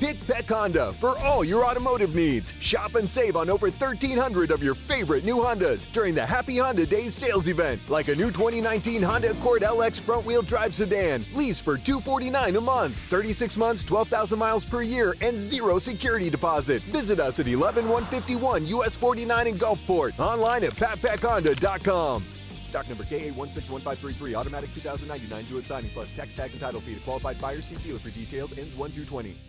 Pat Peck Honda for all your automotive needs. Shop and save on over 1,300 of your favorite new Hondas during the Happy Honda Days sales event, like a new 2019 Honda Accord LX front wheel drive sedan, lease for 249 a month, 36 months, 12,000 miles per year, and zero security deposit. Visit us at 11151 US 49 in Gulfport. Online at patpeckhonda.com. Stock number KA161533, automatic 2099, do it signing plus tax tag and title fee to qualified buyer. See dealer for details. Ends 1220.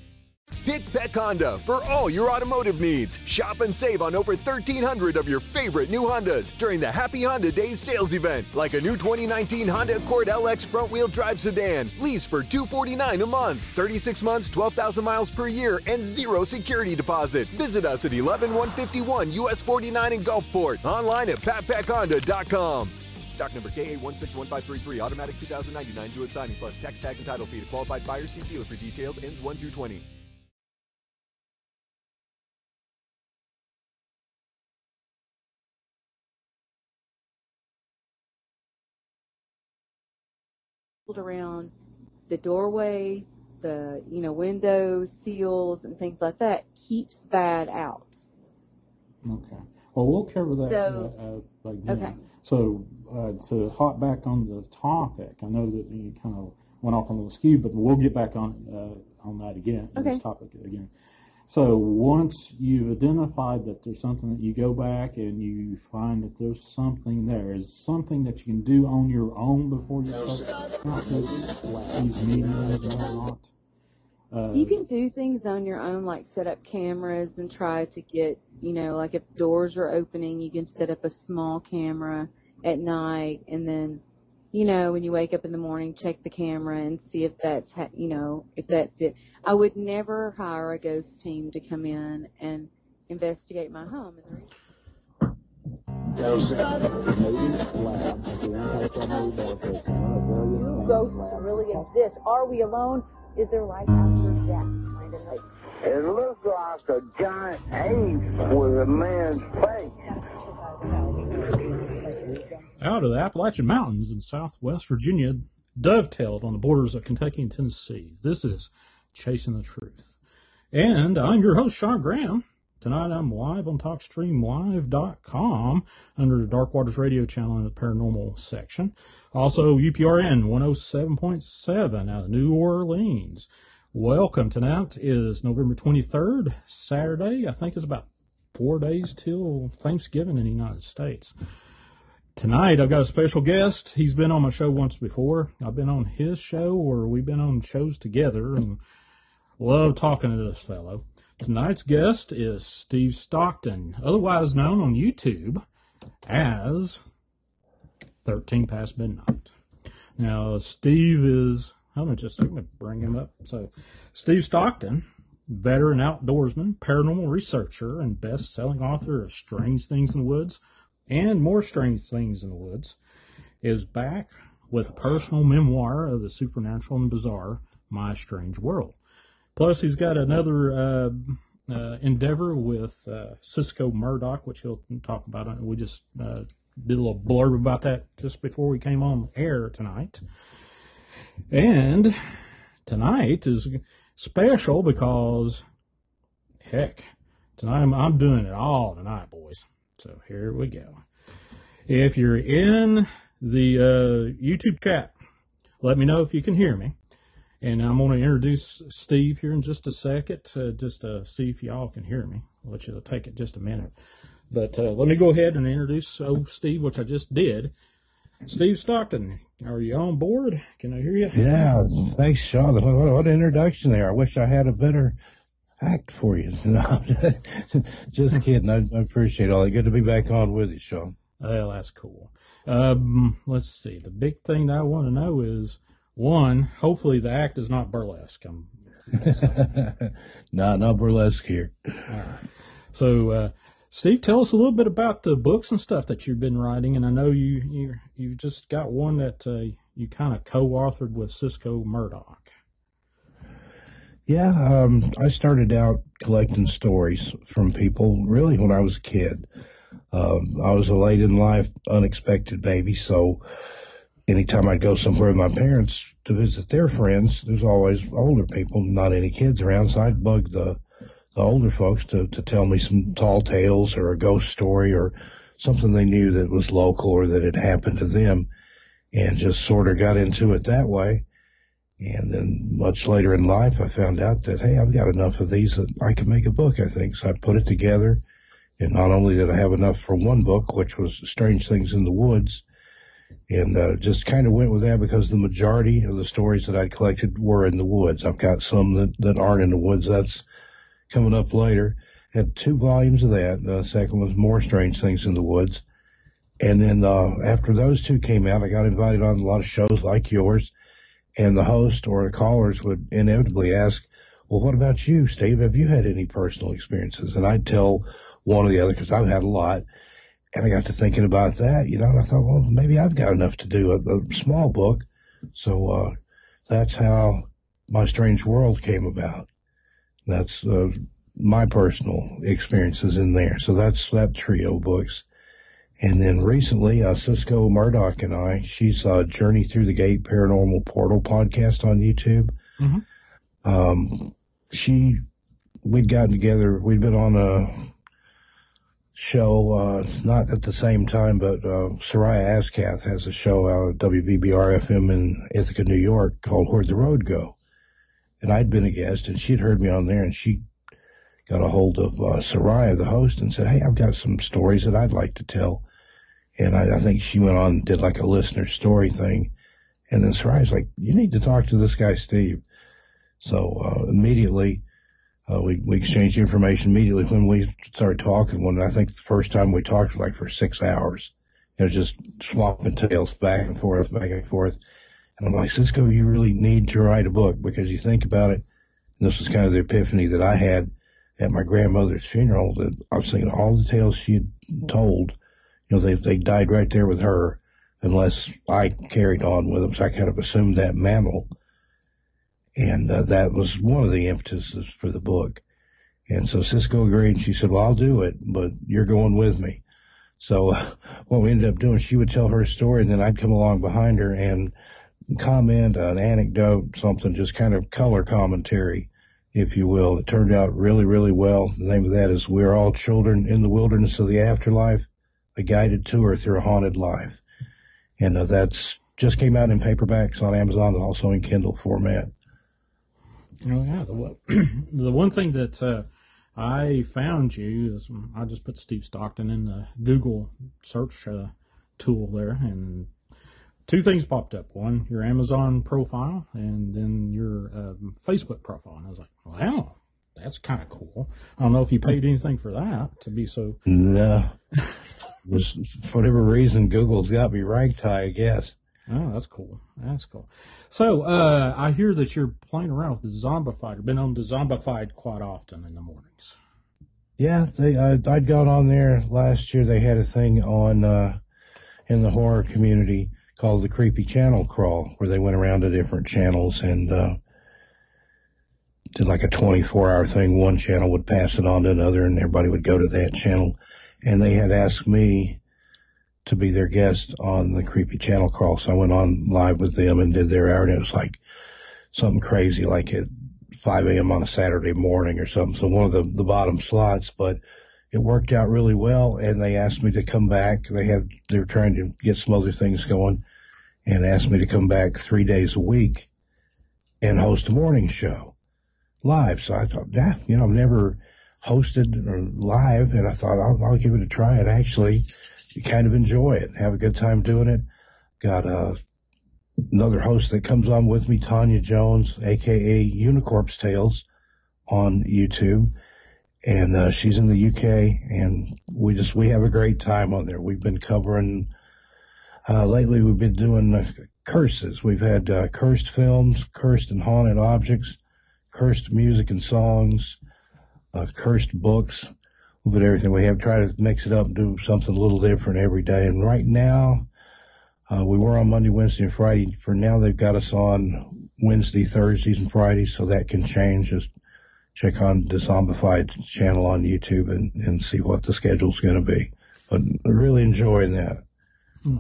Pat Peck Honda for all your automotive needs. Shop and save on over 1,300 of your favorite new Hondas during the Happy Honda Days sales event, like a new 2019 Honda Accord LX front wheel drive sedan, lease for 249 a month, 36 months, 12,000 miles per year, and zero security deposit. Visit us at 11151 US 49 in Gulfport. Online at patpeckhonda.com. Stock number KA161533, automatic 2099, do it signing plus tax tag and title fee to qualified buyer. See dealer for details. Ends 1220. Around the doorways, the you know windows, seals, and things like that keeps bad out. Okay. Well, we'll cover that So- uh, again. okay. So uh, to hop back on the topic, I know that you kind of went off on a little skew, but we'll get back on uh, on that again. on This Okay. topic again. So once you've identified that there's something that you go back and you find that there's something there, is something that you can do on your own before you start out this, like these meetings and whatnot. Uh, You can do things on your own, like set up cameras and try to get, you know, like if doors are opening, you can set up a small camera at night, and then, you know, when you wake up in the morning, check the camera and see if that's, ha- you know, if that's it. I would never hire a ghost team to come in and investigate my home. And the Do ghosts really exist? Are we alone? Is there life after death? Find a note. It looked like a giant ape with a man's face. Out of the Appalachian Mountains in southwest Virginia, dovetailed on the borders of Kentucky and Tennessee. This is Chasing the Truth. And I'm your host, Shawn Graham. Tonight I'm live on TalkStreamLive.com under the Dark Waters Radio channel in the paranormal section. Also, UPRN 107.7 out of New Orleans. Welcome. Tonight is November 23rd, Saturday. I think it's about four days till Thanksgiving in the United States. Tonight, I've got a special guest. He's been on my show once before. I've been on his show, or we've been on shows together, and love talking to this fellow. Tonight's guest is Steve Stockton, otherwise known on YouTube as 13 Past Midnight. Now, Steve is, I'm gonna just I'm bring him up. So, Steve Stockton, veteran outdoorsman, paranormal researcher, and best selling author of Strange Things in the Woods and More Strange Things in the Woods, is back with a personal memoir of the supernatural and bizarre, My Strange World. Plus, he's got another uh, uh, endeavor with uh, Cisco Murdoch, which he'll talk about. We just uh, did a little blurb about that just before we came on air tonight. And tonight is special because, heck, tonight I'm, I'm doing it all tonight, boys. So here we go. If you're in the uh, YouTube chat, let me know if you can hear me. And I'm going to introduce Steve here in just a second, uh, just to see if y'all can hear me, which will take it just a minute. But uh, let me go ahead and introduce old Steve, which I just did. Steve Stockton, are you on board? Can I hear you? Yeah, thanks, Shawn. What, what, what introduction there. I wish I had a better act for you. No, just kidding. I, I appreciate all that. Good to be back on with you, Shawn. Well, that's cool. Um, let's see. The big thing that I want to know is one. Hopefully, the act is not burlesque. I'm, no, no burlesque here. all right. So, uh, Steve, tell us a little bit about the books and stuff that you've been writing. And I know you you you just got one that uh, you kind of co-authored with Cisco Murdoch. Yeah, um, I started out collecting stories from people really when I was a kid. Um, I was a late in life, unexpected baby, so anytime I'd go somewhere with my parents, to visit their friends, there's always older people, not any kids around. So I'd bug the the older folks to to tell me some tall tales or a ghost story or something they knew that was local or that had happened to them, and just sort of got into it that way. And then much later in life, I found out that, hey, I've got enough of these that I can make a book, I think. So I put it together. And not only did I have enough for one book, which was Strange Things in the Woods, and uh, just kind of went with that because the majority of the stories that I'd collected were in the woods. I've got some that, that aren't in the woods. That's coming up later. Had two volumes of that. The second was More Strange Things in the Woods. And then uh, after those two came out, I got invited on a lot of shows like yours and the host or the callers would inevitably ask, well, what about you, Steve? Have you had any personal experiences? And I'd tell one or the other because I've had a lot. And I got to thinking about that, you know, and I thought, well, maybe I've got enough to do a, a small book. So, uh, that's how my strange world came about. That's, uh, my personal experiences in there. So that's that trio books. And then recently, uh, Cisco Murdoch and I, she's uh, Journey Through the Gate Paranormal Portal podcast on YouTube. Mm-hmm. Um, she, we'd gotten together, we'd been on a show, uh, not at the same time, but uh, Seriah Azkath has a show out at WVBR FM in Ithaca, New York called Where'd the Road Go? And I'd been a guest, and she'd heard me on there, and she got a hold of uh, Soraya, the host, and said, Hey, I've got some stories that I'd like to tell. And I, I think she went on and did like a listener story thing. And then Seriah's like, you need to talk to this guy, Steve. So, uh, immediately, uh, we, we exchanged information immediately when we started talking. When I think the first time we talked was like for six hours. It was just swapping tales back and forth, back and forth. And I'm like, Cisco, you really need to write a book because you think about it. And this was kind of the epiphany that I had at my grandmother's funeral that I was thinking all the tales she had told you know, they, they died right there with her unless I carried on with them. So I kind of assumed that mantle. And uh, that was one of the impetuses for the book. And so Cisco agreed and she said, well, I'll do it, but you're going with me. So uh, what we ended up doing, she would tell her story and then I'd come along behind her and comment, an anecdote, something, just kind of color commentary, if you will. It turned out really, really well. The name of that is We're All Children in the Wilderness of the Afterlife a guided tour through a haunted life. And uh, that's just came out in paperbacks on Amazon and also in Kindle format. Oh yeah, the the one thing that uh, I found you is I just put Steve Stockton in the Google search uh, tool there, and two things popped up. One, your Amazon profile, and then your um, Facebook profile. And I was like, wow, that's kind of cool. I don't know if you paid anything for that to be so. No was for whatever reason Google's got me ranked high, I guess. Oh, that's cool. That's cool. So uh, I hear that you're playing around with the Zombified. Been on the Zombified quite often in the mornings. Yeah, they I, I'd gone on there last year. They had a thing on uh, in the horror community called the Creepy Channel Crawl, where they went around to different channels and uh, did like a 24 hour thing. One channel would pass it on to another, and everybody would go to that channel and they had asked me to be their guest on the Creepy Channel Crawl. So I went on live with them and did their hour, and it was like something crazy, like at 5 a.m. on a Saturday morning or something. So one of the, the bottom slots, but it worked out really well. And they asked me to come back. They had, they were trying to get some other things going and asked me to come back three days a week and host a morning show live. So I thought, yeah, you know, I've never, hosted or live, and I thought I'll, I'll give it a try and actually you kind of enjoy it, have a good time doing it. Got uh, another host that comes on with me, Tanya Jones, aka Unicorp's Tales, on YouTube, and uh, she's in the UK, and we just we have a great time on there. We've been covering uh, lately. We've been doing uh, curses. We've had uh, cursed films, cursed and haunted objects, cursed music and songs uh, cursed books, a little bit everything. We have tried to mix it up and do something a little different every day. And right now, uh, we were on Monday, Wednesday, and Friday. For now, they've got us on Wednesday, Thursdays, and Fridays, so that can change. Just check on the Zombified channel on YouTube and, and see what the schedule's going to be. But really enjoying that.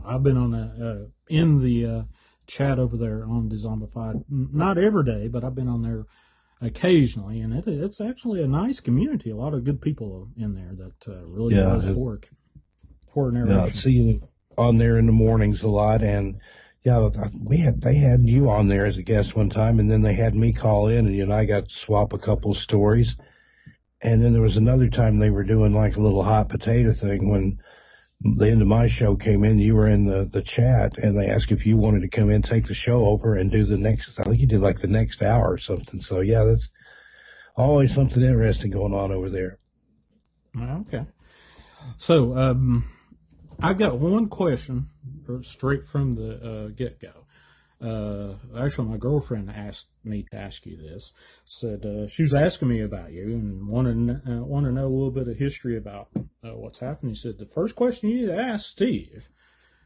I've been on a, uh, in the uh, chat over there on the Zombified, Not every day, but I've been on there occasionally, and it, it's actually a nice community. A lot of good people in there that uh, really Yeah, does it- work. Poor Yeah, narration. see you on there in the mornings a lot, and yeah, we had they had you on there as a guest one time, and then they had me call in, and you and I got to swap a couple stories, and then there was another time they were doing like a little hot potato thing when the end of my show came in. You were in the the chat, and they asked if you wanted to come in, take the show over, and do the next. I think you did like the next hour or something. So yeah, that's always something interesting going on over there. Okay. So, um, I got one question straight from the uh, get go. Uh, actually, my girlfriend asked me to ask you this. Said uh, she was asking me about you and wanted uh, want to know a little bit of history about uh, what's happened. She said the first question you need to ask Steve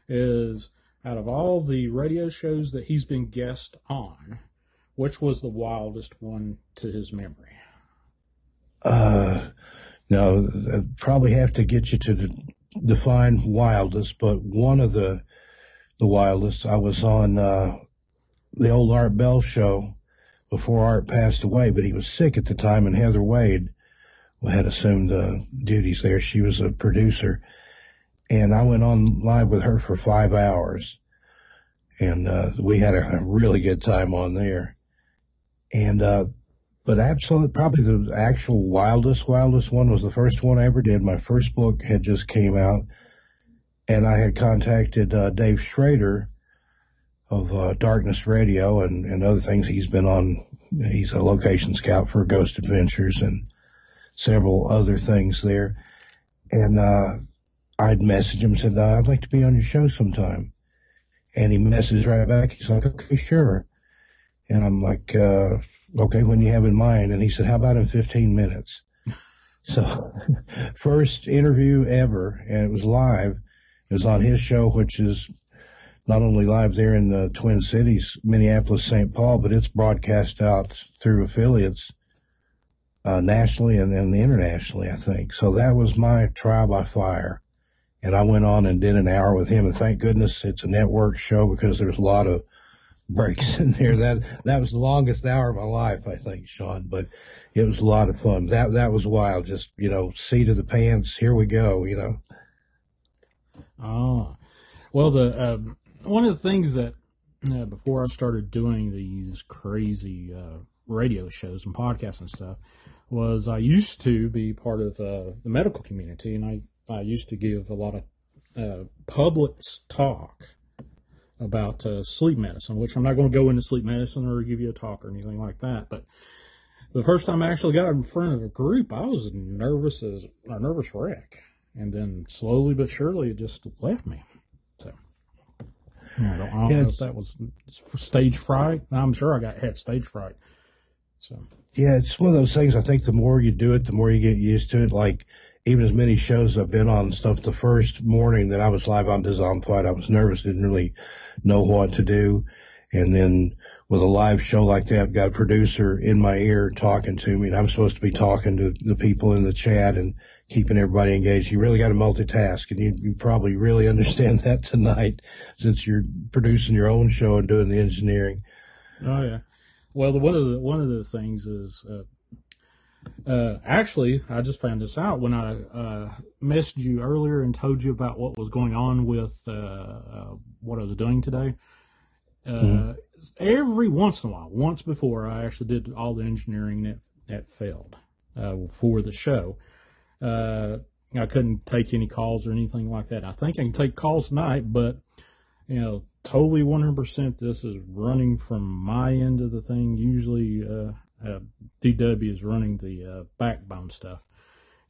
is out of all the radio shows that he's been guest on, which was the wildest one to his memory? Uh, no, I'd probably have to get you to de- define wildest, but one of the the wildest. I was on uh, the old Art Bell show before Art passed away, but he was sick at the time, and Heather Wade had assumed the duties there. She was a producer, and I went on live with her for five hours, and uh, we had a, a really good time on there. And uh, but absolutely, probably the actual wildest, wildest one was the first one I ever did. My first book had just came out, and I had contacted uh, Dave Schrader of uh, Darkness Radio and, and other things. He's been on. He's a location scout for Ghost Adventures and several other things there. And uh, I'd message him said, uh, "I'd like to be on your show sometime." And he messaged right back. He's like, "Okay, sure." And I'm like, uh, okay, when you have in mind? And he said, how about in 15 minutes? so first interview ever, and it was live. It was on his show, which is not only live there in the Twin Cities, Minneapolis, St. Paul, but it's broadcast out through affiliates uh, nationally and, and internationally, I think. So that was my trial by fire. And I went on and did an hour with him. And thank goodness it's a network show because there's a lot of breaks in there. That that was the longest hour of my life, I think, Shawn. But it was a lot of fun. That that was wild. Just you know, seat of the pants. Here we go. You know. Oh, well, the um, one of the things that before I started doing these crazy uh, radio shows and podcasts and stuff was I used to be part of uh, the medical community, and I I used to give a lot of uh, public talk about uh, sleep medicine, which I'm not going to go into sleep medicine or give you a talk or anything like that, but. The first time I actually got in front of a group, I was nervous as a nervous wreck, and then slowly but surely it just left me. So I don't, I don't Yeah, know if that was stage fright. I'm sure I got had stage fright. So Yeah, it's one of those things. I think the more you do it, the more you get used to it. Like even as many shows I've been on stuff. The first morning that I was live on Dizombified, I was nervous, didn't really know what to do, and then with a live show like that, got a producer in my ear talking to me, and I'm supposed to be talking to the people in the chat and keeping everybody engaged. You really got to multitask, and you, you probably really understand that tonight since you're producing your own show and doing the engineering. Oh yeah. Well, the, one of the one of the things is uh, uh, actually I just found this out when I uh, messaged you earlier and told you about what was going on with uh, uh, what I was doing today. Uh, Every once in a while, once before, I actually did all the engineering that that failed uh, for the show. Uh, I couldn't take any calls or anything like that. I think I can take calls tonight, but you know, totally 100% this is running from my end of the thing. Usually, uh, uh, DW is running the uh, backbone stuff.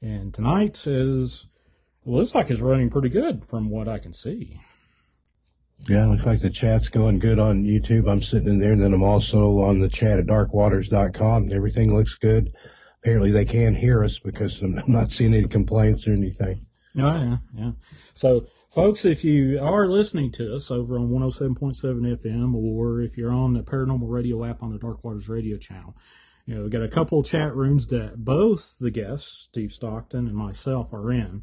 And tonight is, well, looks like it's running pretty good from what I can see. Yeah, looks like the chat's going good on YouTube. I'm sitting in there, and then I'm also on the chat at darkwaters.com. Everything looks good. Apparently, they can't hear us because I'm not seeing any complaints or anything. Oh, yeah, yeah. So, folks, if you are listening to us over on 107.7 FM or if you're on the Paranormal Radio app on the Dark Waters Radio channel, you know, we've got a couple chat rooms that both the guests, Steve Stockton and myself, are in.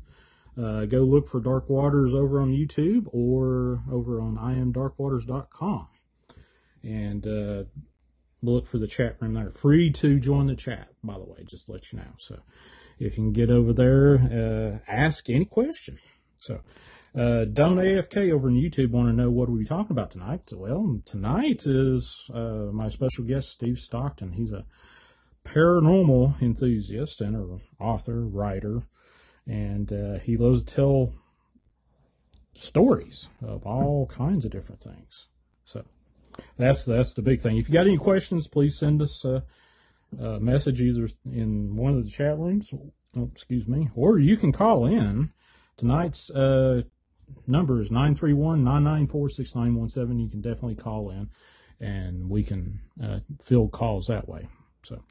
Uh, go look for Dark Waters over on YouTube or over on imdarkwaters.com. and uh, look for the chat room there. Free to join the chat, by the way, just let you know. So if you can get over there, uh, ask any question. So, uh, Don't AFK over on YouTube want to know what are we talking about tonight? Well, tonight is uh, my special guest, Steve Stockton. He's a paranormal enthusiast and an author, writer, and uh, he loves to tell stories of all kinds of different things. That's that's the big thing. If you got any questions, please send us a, a message either in one of the chat rooms, oh, excuse me, or you can call in. Tonight's uh, number is 931-994-6917. You can definitely call in and we can uh, field calls that way. So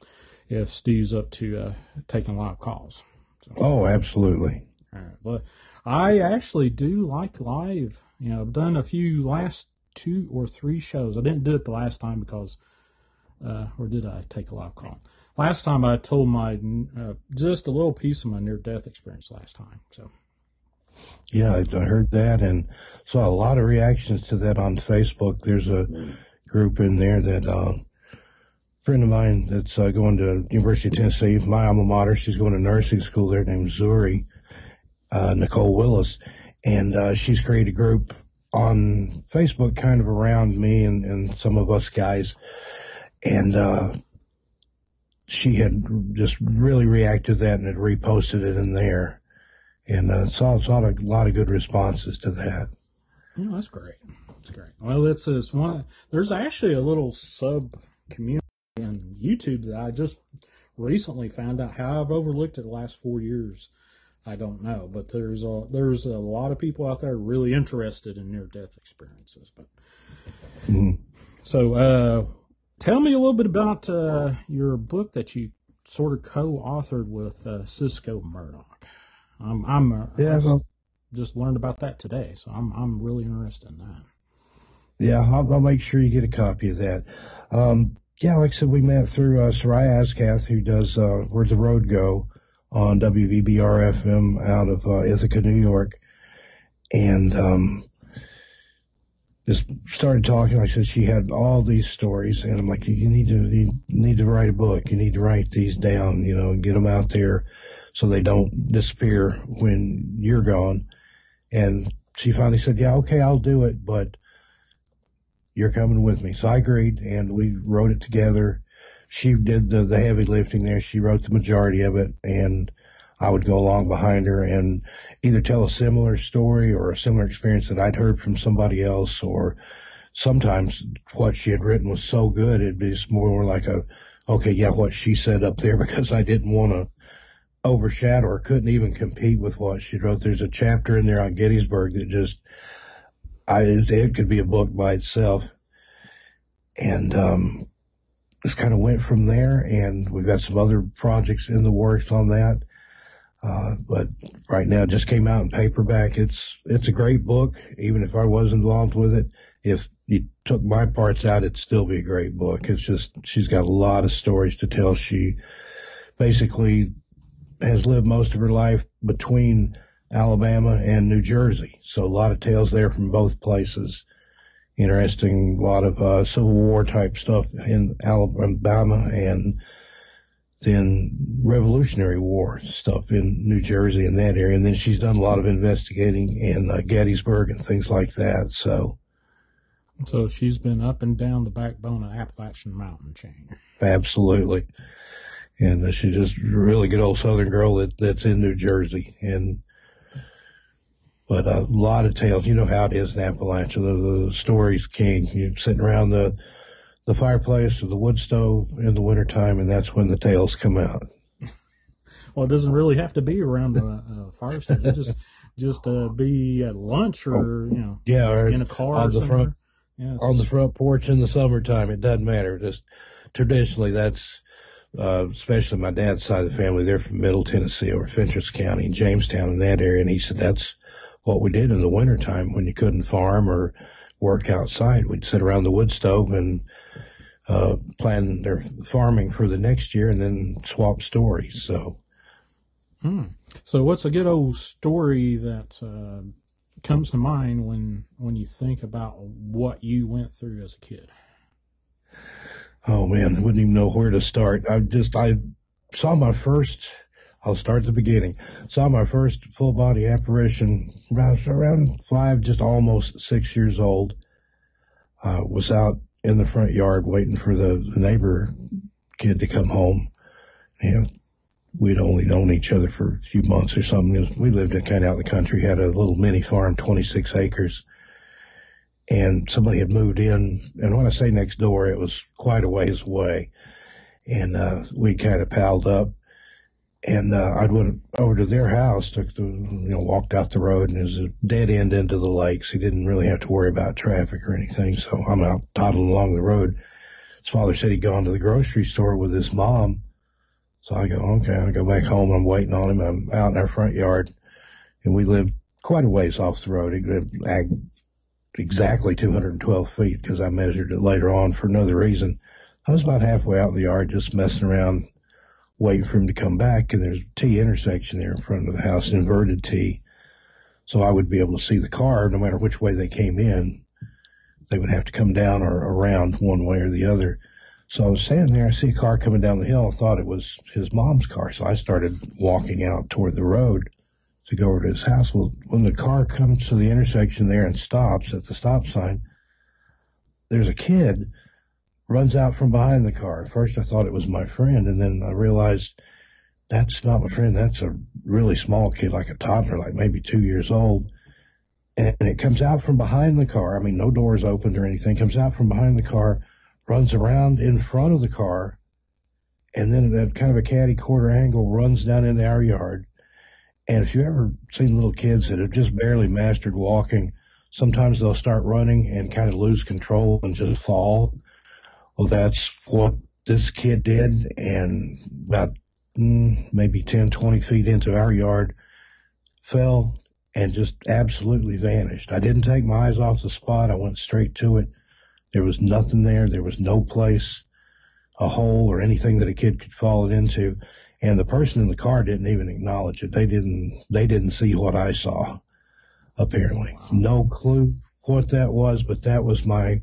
if Steve's up to uh, taking live calls. So, Oh, absolutely. all right. But I actually do like live. You know, I've done a few last two or three shows. I didn't do it the last time because, uh, or did I take a live call? Last time I told my uh, just a little piece of my near death experience last time. So Yeah, I, heard that and saw a lot of reactions to that on Facebook. There's a group in there that uh, friend of mine that's uh, going to University of Tennessee, my alma mater. She's going to nursing school there named Zuri, uh, Nicole Willis, and uh, she's created a group on Facebook kind of around me and, and some of us guys. And uh, she had just really reacted to that and had reposted it in there. And uh, saw, saw a lot of good responses to that. you know, that's great. That's great. Well, it's, it's one. There's actually a little sub community on YouTube that I just recently found out. How I've overlooked it the last four years, I don't know. But there's a there's a lot of people out there really interested in near death experiences. But Mhm. so, uh, tell me a little bit about uh, your book that you sort of co-authored with uh, Cisco Murdoch. I'm I'm uh, Yeah, well- just learned about that today, so I'm I'm really interested in that. Yeah, I'll, I'll make sure you get a copy of that. Um, yeah, like I said, we met through uh, Seriah Azkath, who does uh, Where's the Road Go on WVBR FM out of uh, Ithaca, New York. And um, just started talking. I said, she had all these stories, and I'm like, you need to you need to write a book. You need to write these down, you know, and get them out there so they don't disappear when you're gone. And she finally said, yeah, okay, I'll do it, but you're coming with me. So I agreed and we wrote it together. She did the, the heavy lifting there. She wrote the majority of it and I would go along behind her and either tell a similar story or a similar experience that I'd heard from somebody else or sometimes what she had written was so good it'd be just more like a, okay, yeah, what she said up there because I didn't want to overshadow or couldn't even compete with what she wrote. There's a chapter in there on Gettysburg that just, I, it could be a book by itself. And, um, just kind of went from there and we've got some other projects in the works on that. Uh, but right now just came out in paperback. It's, it's a great book. Even if I was involved with it, if you took my parts out, it'd still be a great book. It's just, she's got a lot of stories to tell. She basically has lived most of her life between Alabama and New Jersey. So a lot of tales there from both places. Interesting, a lot of uh, Civil War type stuff in Alabama and then Revolutionary War stuff in New Jersey and that area. And then she's done a lot of investigating in uh, Gettysburg and things like that. So So she's been up and down the backbone of Appalachian mountain chain. absolutely. And uh, she's just a really good old Southern girl that, that's in New Jersey. And but a lot of tales. You know how it is in Appalachia. The, the story's king. You're sitting around the the fireplace or the wood stove in the wintertime, and that's when the tales come out. Well, it doesn't really have to be around the a fire station. It just just uh, be at lunch or you know Yeah, or in a car on or the front Yeah, on the front porch in the summertime. It doesn't matter. Just traditionally, that's uh, especially my dad's side of the family. They're from Middle Tennessee or Fentress County, Jamestown, in that area. And he said that's what we did in the wintertime when you couldn't farm or work outside. We'd sit around the wood stove and uh, plan their farming for the next year, and then swap stories. So. Hmm. So, what's a good old story that uh, comes to mind when when you think about what you went through as a kid? oh man, I wouldn't even know where to start. I just, I saw my first, I'll start at the beginning, saw my first full body apparition around, five, just almost six years old. Uh, was out in the front yard waiting for the, neighbor kid to come home. And we'd only known each other for a few months or something. We lived kind of out in the country, had a little mini farm, 26 acres. And somebody had moved in. And when I say next door, it was quite a ways away. And, uh, we kind of palled up. And, uh, I went over to their house, took the, you know, walked out the road and it was a dead end into the lakes. He didn't really have to worry about traffic or anything. So I'm out toddling along the road. His father said he'd gone to the grocery store with his mom so I go, okay, I go back home. I'm waiting on him. I'm out in our front yard, and we lived quite a ways off the road. It exactly 212 feet because I measured it later on for another reason. I was about halfway out in the yard, just messing around, waiting for him to come back. And there's a T intersection there in front of the house, inverted T. So I would be able to see the car no matter which way they came in. They would have to come down or around one way or the other. So I was standing there, I see a car coming down the hill. I thought it was his mom's car. So I started walking out toward the road to go over to his house. Well, when the car comes to the intersection there and stops at the stop sign, there's a kid runs out from behind the car. At first I thought it was my friend, and then I realized that's not my friend. That's a really small kid, like a toddler, like maybe two years old. And it comes out from behind the car. I mean, no doors opened or anything. Comes out from behind the car runs around in front of the car, and then at kind of a caddy quarter angle runs down into our yard. And if you've ever seen little kids that have just barely mastered walking, sometimes they'll start running and kind of lose control and just fall. Well, that's what this kid did. And about mm, maybe 10, 20 feet into our yard, fell and just absolutely vanished. I didn't take my eyes off the spot. I went straight to it there was nothing there. There was no place, a hole or anything that a kid could fall into. And the person in the car didn't even acknowledge it. They didn't, they didn't see what I saw, apparently. No clue what that was, but that was my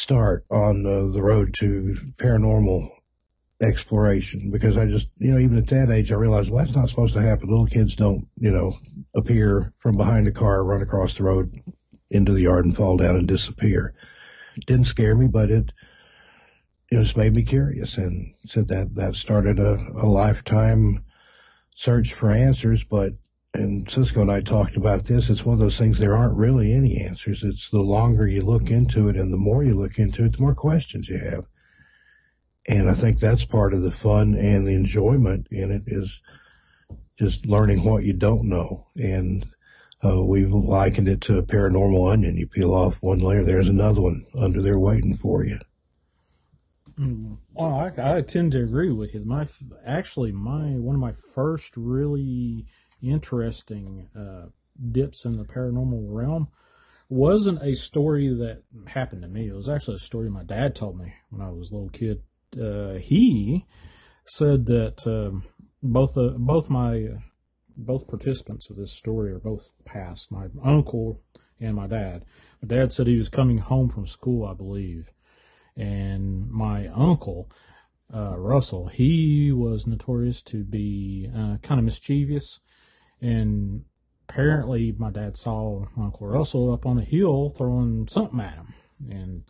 start on uh, the road to paranormal exploration because I just, you know, even at that age, I realized, well, that's not supposed to happen. Little kids don't, you know, appear from behind a car, run across the road into the yard and fall down and disappear. Didn't scare me, but it, it just made me curious and said that that started a, a lifetime search for answers. But, and Cisco and I talked about this. It's one of those things, there aren't really any answers. It's the longer you look into it and the more you look into it, the more questions you have. And I think that's part of the fun and the enjoyment in it is just learning what you don't know. And uh, we've likened it to a paranormal onion. You peel off one layer, there's another one under there waiting for you. Well, I, I tend to agree with you. My actually, my one of my first really interesting uh, dips in the paranormal realm wasn't a story that happened to me. It was actually a story my dad told me when I was a little kid. Uh, he said that um, both uh, both my both participants of this story are both passed. My uncle and my dad. My dad said he was coming home from school, I believe, and my uncle, uh, Russell, he was notorious to be uh, kind of mischievous, and apparently my dad saw Uncle Russell up on a hill throwing something at him, and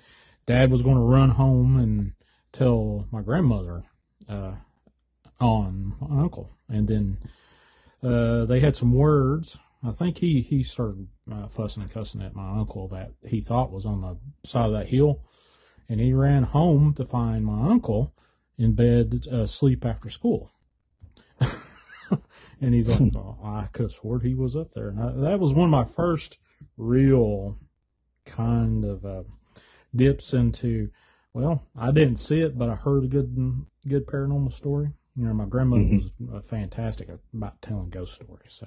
Dad was going to run home and tell my grandmother uh, on my uncle, and then uh, they had some words. I think he he started uh, fussing and cussing at my uncle that he thought was on the side of that hill, and he ran home to find my uncle in bed uh, asleep after school. and he's like, oh, I could have sworn he was up there. And I, that was one of my first real kind of uh, dips into. Well, I didn't see it, but I heard a good good paranormal story. You know, my grandmother mm-hmm. was fantastic about telling ghost stories. So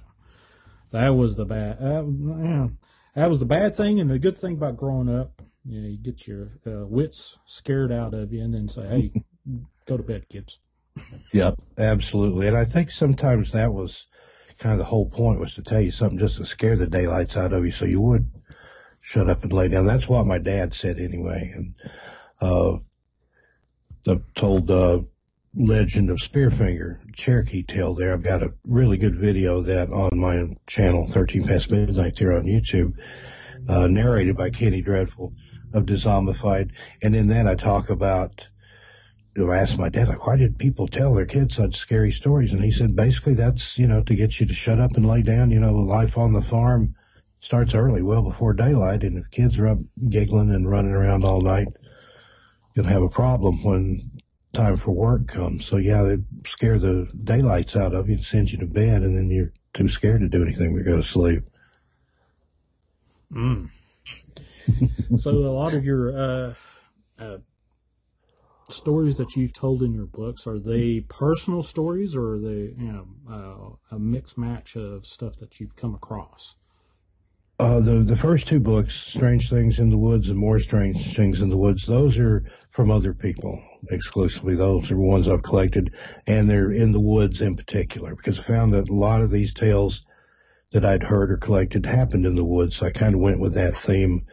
that was the bad. Uh, yeah, that was the bad thing, and the good thing about growing up, you know, you get your uh, wits scared out of you, and then say, "Hey, go to bed, kids." Yep, absolutely. And I think sometimes that was kind of the whole point was to tell you something just to scare the daylights out of you, so you would shut up and lay down. That's what my dad said anyway, and uh, the told uh, legend of Spearfinger Cherokee tale. There, I've got a really good video of that on my channel, 13 Past Midnight, there on YouTube, uh, narrated by Kenny Dreadful of Dizombified. And in that, I talk about. You know, I asked my dad, like, why did people tell their kids such scary stories? And he said, basically, that's, you know, to get you to shut up and lay down. You know, life on the farm starts early, well before daylight. And if kids are up giggling and running around all night, you'll have a problem when time for work comes. So yeah, they scare the daylights out of you and send you to bed, and then you're too scared to do anything but go to sleep. Mm. so a lot of your uh, uh, stories that you've told in your books are they personal stories or are they you know uh, a mixed match of stuff that you've come across? Uh, the the first two books, Strange Things in the Woods and More Strange Things in the Woods, those are from other people exclusively. Those are ones I've collected, and they're in the woods in particular because I found that a lot of these tales that I'd heard or collected happened in the woods. So I kind of went with that theme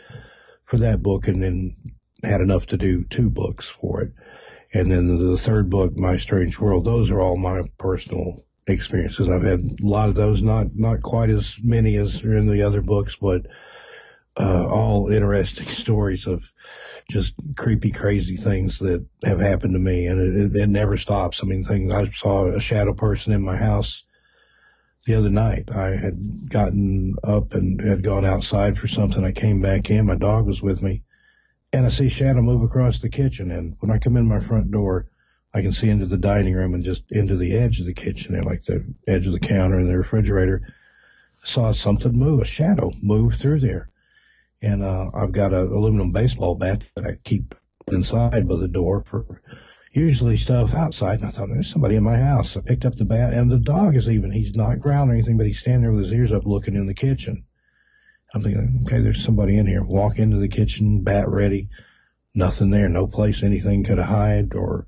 for that book, and then had enough to do two books for it. And then the, third book, My Strange World, those are all my personal experiences. I've had a lot of those, not not quite as many as are in the other books, but uh, all interesting stories of just creepy, crazy things that have happened to me, and it, it never stops. I mean, things I saw a shadow person in my house the other night. I had gotten up and had gone outside for something. I came back in. My dog was with me, and I see shadow move across the kitchen. And when I come in my front door, I can see into the dining room and just into the edge of the kitchen there, like the edge of the counter and the refrigerator. Saw something move, a shadow move through there. And uh, I've got an aluminum baseball bat that I keep inside by the door for usually stuff outside. And I thought, there's somebody in my house. I picked up the bat, and the dog is even, he's not growling or anything, but he's standing there with his ears up looking in the kitchen. I'm thinking, okay, there's somebody in here. Walk into the kitchen, bat ready. Nothing there, no place anything could hide or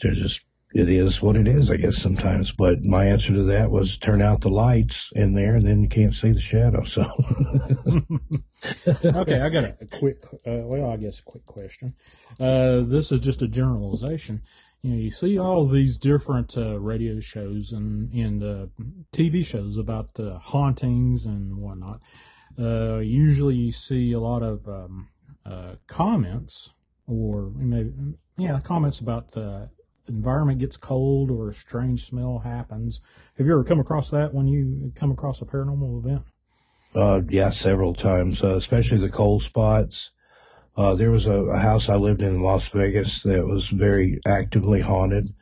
there's just it is what it is, I guess sometimes. But my answer to that was turn out the lights in there, and then you can't see the shadow. So, okay, I got a, a quick, uh, well, I guess a quick question. Uh, this is just a generalization. You know, you see all these different uh, radio shows and and uh, TV shows about uh, hauntings and whatnot. Uh, usually, you see a lot of um, comments or maybe yeah comments about the environment gets cold or a strange smell happens. Have you ever come across that when you come across a paranormal event? Uh, yeah, several times, uh, especially the cold spots. Uh, there was a, a, house I lived in in Las Vegas that was very actively haunted,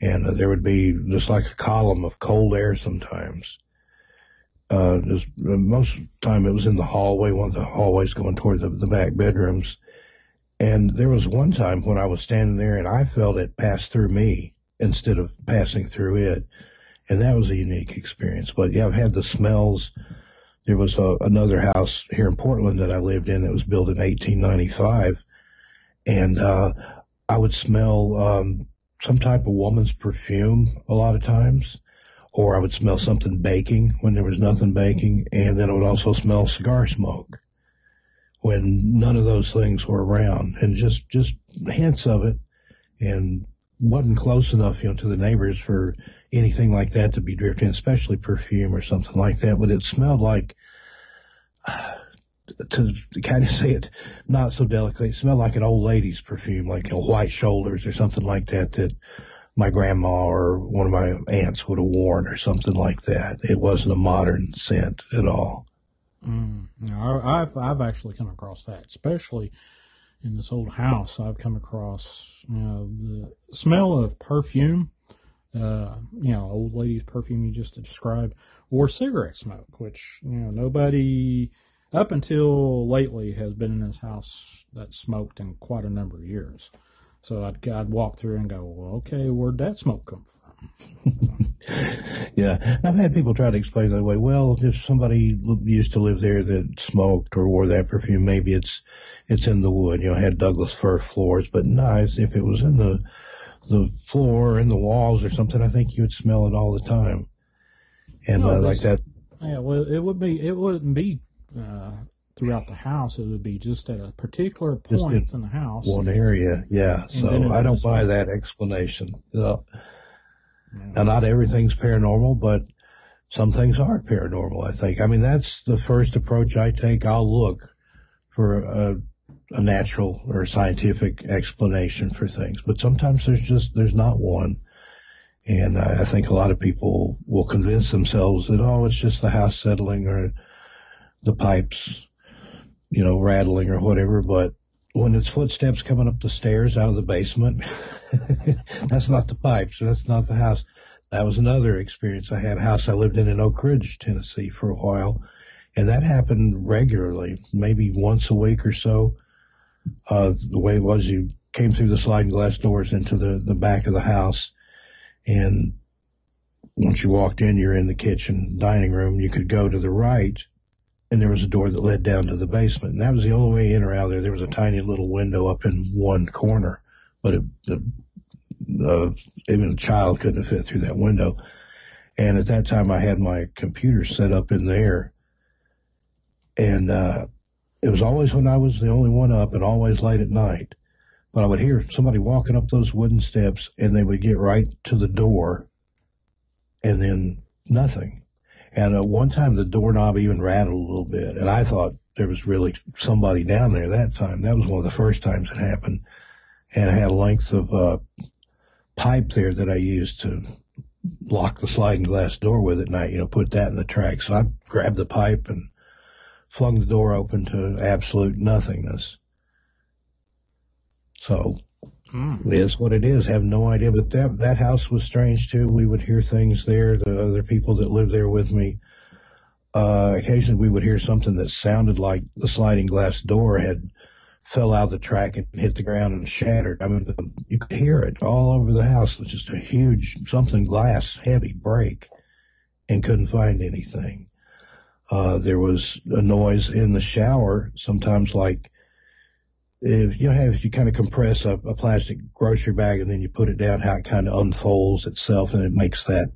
and uh, there would be just like a column of cold air sometimes. Uh, uh, most of the time it was in the hallway, one of the hallways going toward the, the back bedrooms and there was one time when I was standing there and I felt it pass through me instead of passing through it. And that was a unique experience. But yeah, I've had the smells. There was a, another house here in Portland that I lived in that was built in 1895. And, uh, I would smell, um, some type of woman's perfume a lot of times, or I would smell something baking when there was nothing baking. And then I would also smell cigar smoke when none of those things were around and just just hints of it and wasn't close enough you know to the neighbors for anything like that to be drifting especially perfume or something like that but it smelled like to kind of say it not so delicately it smelled like an old lady's perfume like know, white shoulders or something like that that my grandma or one of my aunts would have worn or something like that it wasn't a modern scent at all Mm, I've I've actually come across that, especially in this old house. I've come across you know the smell of perfume, uh, you know, old lady's perfume you just described, or cigarette smoke, which you know nobody up until lately has been in this house that smoked in quite a number of years. So I'd I'd walk through and go, well, okay, where'd that smoke come from? yeah, I've had people try to explain that way. Well, if somebody used to live there that smoked or wore that perfume, maybe it's it's in the wood. You know, had Douglas fir floors, but nice if it was in the the floor and the walls or something. I think you would smell it all the time, and no, uh, like that. Yeah, well, it would be it wouldn't be uh, throughout the house. It would be just at a particular point in in the house. One area, yeah. And So I don't buy that explanation. No. Yeah. Now, not everything's paranormal, but some things are paranormal, I think. I mean, that's the first approach I take. I'll look for a, a natural or scientific explanation for things, but sometimes there's just, there's not one. And I, I think a lot of people will convince themselves that, oh, it's just the house settling or the pipes, you know, rattling or whatever. But when it's footsteps coming up the stairs out of the basement, that's not the pipes. That's not the house. That was another experience I had. House I lived in in Oak Ridge, Tennessee for a while. And that happened regularly, maybe once a week or so. Uh, the way it was, you came through the sliding glass doors into the, the back of the house. And once you walked in, you're in the kitchen, dining room. You could go to the right and there was a door that led down to the basement. And that was the only way in or out there. There was a tiny little window up in one corner, but it, the, the, even a child couldn't fit through that window. And at that time, I had my computer set up in there. And, uh, it was always when I was the only one up and always late at night. But I would hear somebody walking up those wooden steps and they would get right to the door and then nothing. And at one time the doorknob even rattled a little bit. And I thought there was really somebody down there that time. That was one of the first times it happened. And I had a length of, uh, pipe there that I used to lock the sliding glass door with at night, you know, put that in the track. So I grabbed the pipe and flung the door open to absolute nothingness. So Mm. is what it is. Have no idea. But that that house was strange too. We would hear things there. The other people that lived there with me, uh, occasionally we would hear something that sounded like the sliding glass door had fell out of the track and hit the ground and shattered. I mean, you could hear it all over the house. It was just a huge something glass heavy break, and couldn't find anything. Uh, there was a noise in the shower, sometimes like if you know if you kind of compress a, a plastic grocery bag and then you put it down, how it kind of unfolds itself and it makes that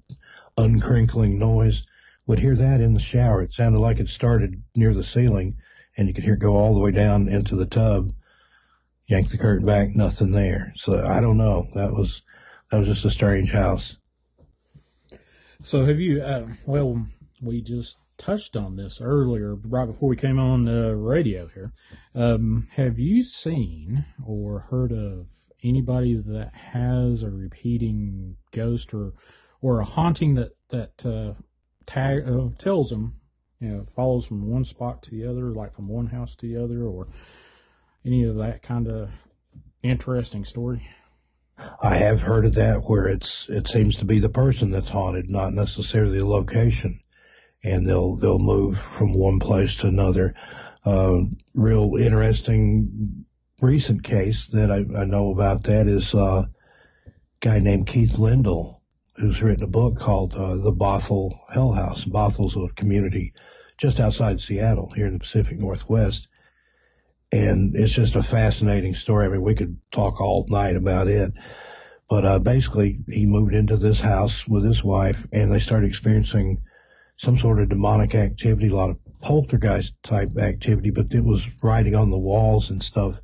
uncrinkling noise. Would hear that in the shower. It sounded like it started near the ceiling, and you could hear it go all the way down into the tub. Yank the curtain back, nothing there. So I don't know. That was that was just a strange house. So have you? Uh, well, we just touched on this earlier, right before we came on the radio here. Um, have you seen or heard of anybody that has a repeating ghost or or a haunting that that uh, tag uh, tells them, you know, follows from one spot to the other, like from one house to the other, or any of that kind of interesting story? I have heard of that where it's it seems to be the person that's haunted, not necessarily the location, and they'll they'll move from one place to another. Uh, real interesting recent case that I, I know about that is uh, a guy named Keith Linder who's written a book called uh, The Bothell Hell House. Bothell's a community just outside Seattle here in the Pacific Northwest. And it's just a fascinating story. I mean, we could talk all night about it. But uh, basically, he moved into this house with his wife, and they started experiencing some sort of demonic activity, a lot of poltergeist type activity, but it was writing on the walls and stuff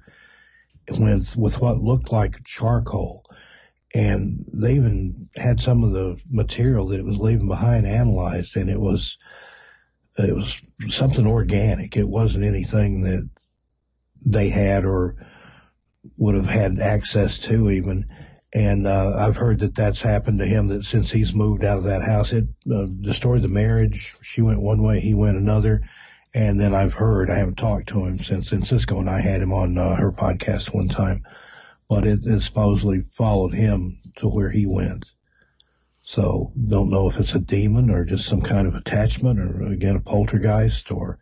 with, with what looked like charcoal. And they even had some of the material that it was leaving behind analyzed, and it was it was something organic. It wasn't anything that they had or would have had access to even. And uh, I've heard that that's happened to him. That since he's moved out of that house, it uh, destroyed the marriage. She went one way, he went another. And then I've heard, I haven't talked to him since, and Cisco and I had him on uh, her podcast one time, but it, it supposedly followed him to where he went. So don't know if it's a demon or just some kind of attachment or again a poltergeist or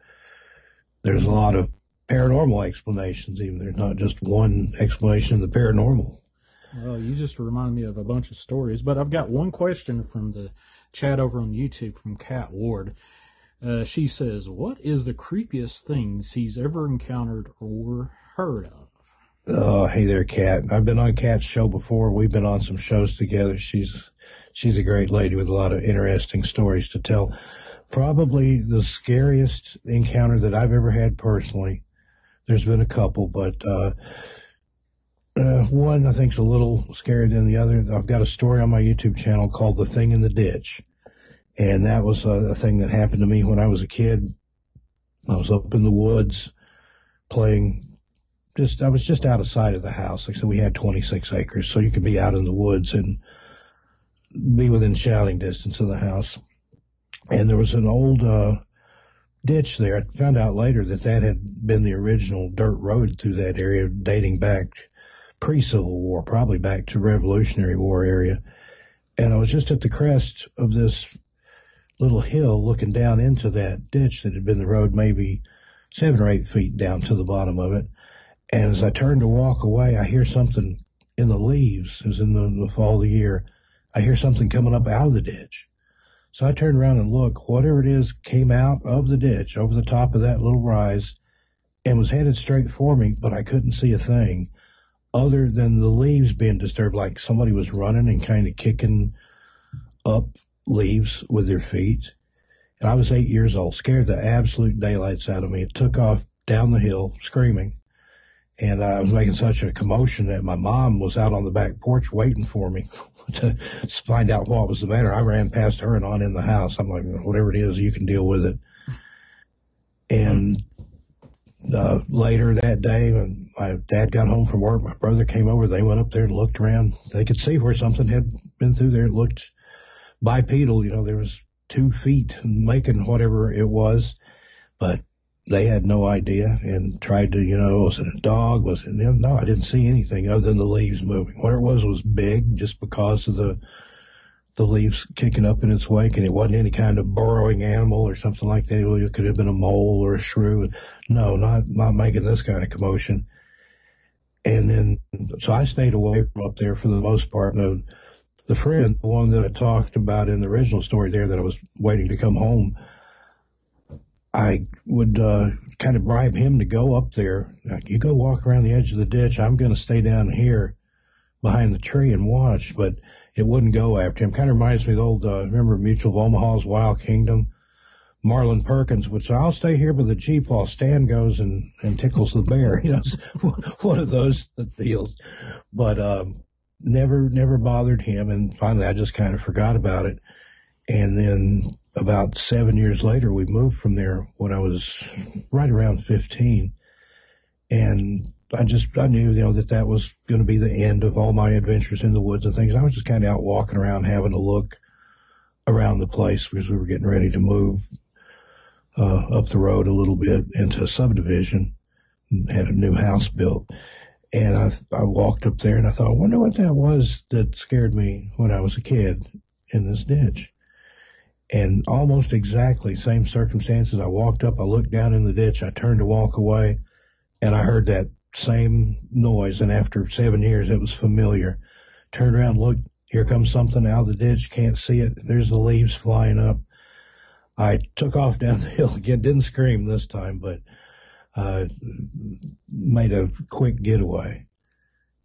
there's a lot of paranormal explanations even there's not just one explanation of the paranormal. Well, you just reminded me of a bunch of stories, but I've got one question from the chat over on YouTube from Kat Ward. Uh, she says, "What is the creepiest things he's ever encountered or heard of?" Oh, hey there, Kat. I've been on Kat's show before. We've been on some shows together. She's she's a great lady with a lot of interesting stories to tell. Probably the scariest encounter that I've ever had personally. There's been a couple, but uh, uh, one I think is a little scarier than the other. I've got a story on my YouTube channel called "The Thing in the Ditch," and that was a, a thing that happened to me when I was a kid. I was up in the woods playing. Just I was just out of sight of the house. Like I said, we had 26 acres, so you could be out in the woods and be within shouting distance of the house. And there was an old uh, ditch there. I found out later that that had been the original dirt road through that area, dating back pre-Civil War, probably back to Revolutionary War area. And I was just at the crest of this little hill looking down into that ditch that had been the road maybe seven or eight feet down to the bottom of it. And as I turned to walk away, I hear something in the leaves. It was in the, the fall of the year. I hear something coming up out of the ditch. So I turned around and looked. Whatever it is came out of the ditch over the top of that little rise and was headed straight for me, but I couldn't see a thing other than the leaves being disturbed, like somebody was running and kind of kicking up leaves with their feet. And I was eight years old, scared the absolute daylights out of me. It took off down the hill screaming. And I was making such a commotion that my mom was out on the back porch waiting for me to find out what was the matter. I ran past her and on in the house. I'm like, whatever it is, you can deal with it. And uh, later that day, when my dad got home from work, my brother came over. They went up there and looked around. They could see where something had been through there. It looked bipedal. You know, there was two feet making whatever it was, but they had no idea and tried to, you know, was it a dog? Was it them? No, I didn't see anything other than the leaves moving. What it was was big just because of the the leaves kicking up in its wake, and it wasn't any kind of burrowing animal or something like that. It could have been a mole or a shrew. No, not not making this kind of commotion. And then, so I stayed away from up there for the most part. And the friend, the one that I talked about in the original story there, that I was waiting to come home, I would uh, kind of bribe him to go up there. You go walk around the edge of the ditch. I'm going to stay down here behind the tree and watch. But it wouldn't go after him. Kind of reminds me of the old, uh, remember Mutual of Omaha's Wild Kingdom? Marlin Perkins would say, I'll stay here by the Jeep while Stan goes and, and tickles the bear. You know, one of those deals. But, um, never, never bothered him. And finally, I just kind of forgot about it. And then about seven years later, we moved from there when I was right around 15. And I just I knew you know that that was going to be the end of all my adventures in the woods and things. I was just kind of out walking around, having a look around the place because we were getting ready to move uh, up the road a little bit into a subdivision, and had a new house built, and I I walked up there and I thought, I wonder what that was that scared me when I was a kid in this ditch. And almost exactly same circumstances. I walked up, I looked down in the ditch, I turned to walk away, and I heard that same noise, and after seven years, it was familiar. Turned around, looked, here comes something out of the ditch, can't see it. There's the leaves flying up. I took off down the hill again, didn't scream this time, but uh, made a quick getaway.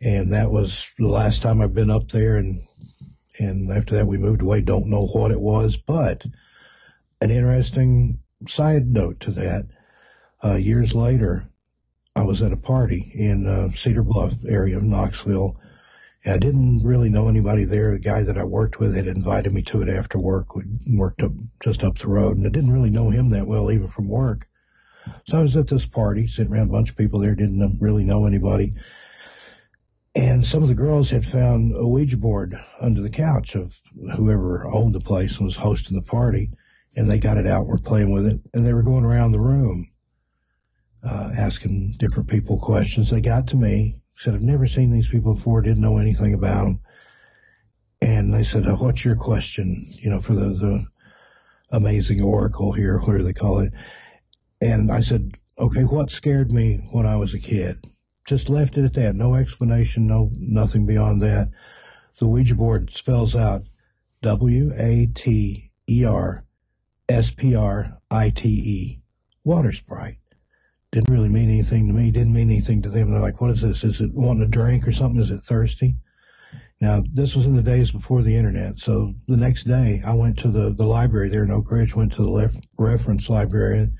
And that was the last time I've been up there, and and after that we moved away. Don't know what it was, but an interesting side note to that. Uh, years later, I was at a party in uh, Cedar Bluff area of Knoxville. I didn't really know anybody there. The guy that I worked with had invited me to it after work. We worked up just up the road, and I didn't really know him that well, even from work. So I was at this party, sitting around a bunch of people there, didn't really know anybody. And some of the girls had found a Ouija board under the couch of whoever owned the place and was hosting the party, and they got it out, were playing with it, and they were going around the room uh, asking different people questions. They got to me, said, I've never seen these people before, didn't know anything about them. And they said, oh, what's your question, you know, for the, the amazing oracle here, what do they call it? And I said, okay, what scared me when I was a kid? Just left it at that. No explanation, no, nothing beyond that. The Ouija board spells out W A T E R S P R I T E, water sprite didn't really mean anything to me, didn't mean anything to them. They're like, what is this? Is it wanting a drink or something? Is it thirsty? Now, this was in the days before the internet, so the next day I went to the, the library there in Oak Ridge, went to the lef- reference librarian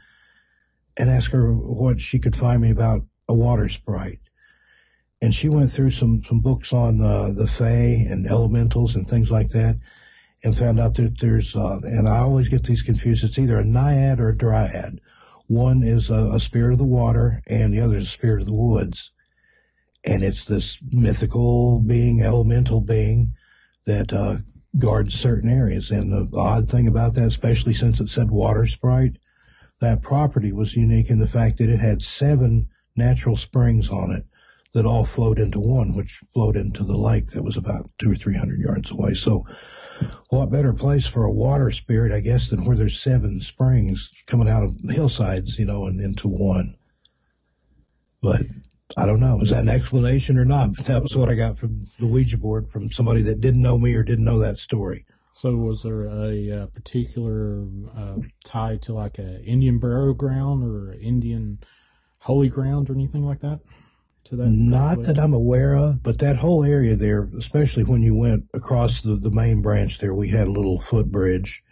and asked her what she could find me about a water sprite. And she went through some, some books on uh, the Fae and elementals and things like that and found out that there's, uh, and I always get these confused, it's either a naiad or a dryad. One is a, a spirit of the water and the other is a spirit of the woods and it's this mythical being, elemental being that uh, guards certain areas. And the odd thing about that, especially since it said water sprite, that property was unique in the fact that it had seven natural springs on it that all flowed into one, which flowed into the lake that was about two or three hundred yards away. So, what better place for a water spirit, I guess, than where there's seven springs coming out of hillsides, you know, and into one. But I don't know. Is that an explanation or not? That was what I got from the Ouija board from somebody that didn't know me or didn't know that story. So, was there a, uh particular uh, tie to like an Indian burial ground or Indian holy ground or anything like that? To that, Not that I'm aware of, but that whole area there, especially when you went across the, the main branch there, we had a little footbridge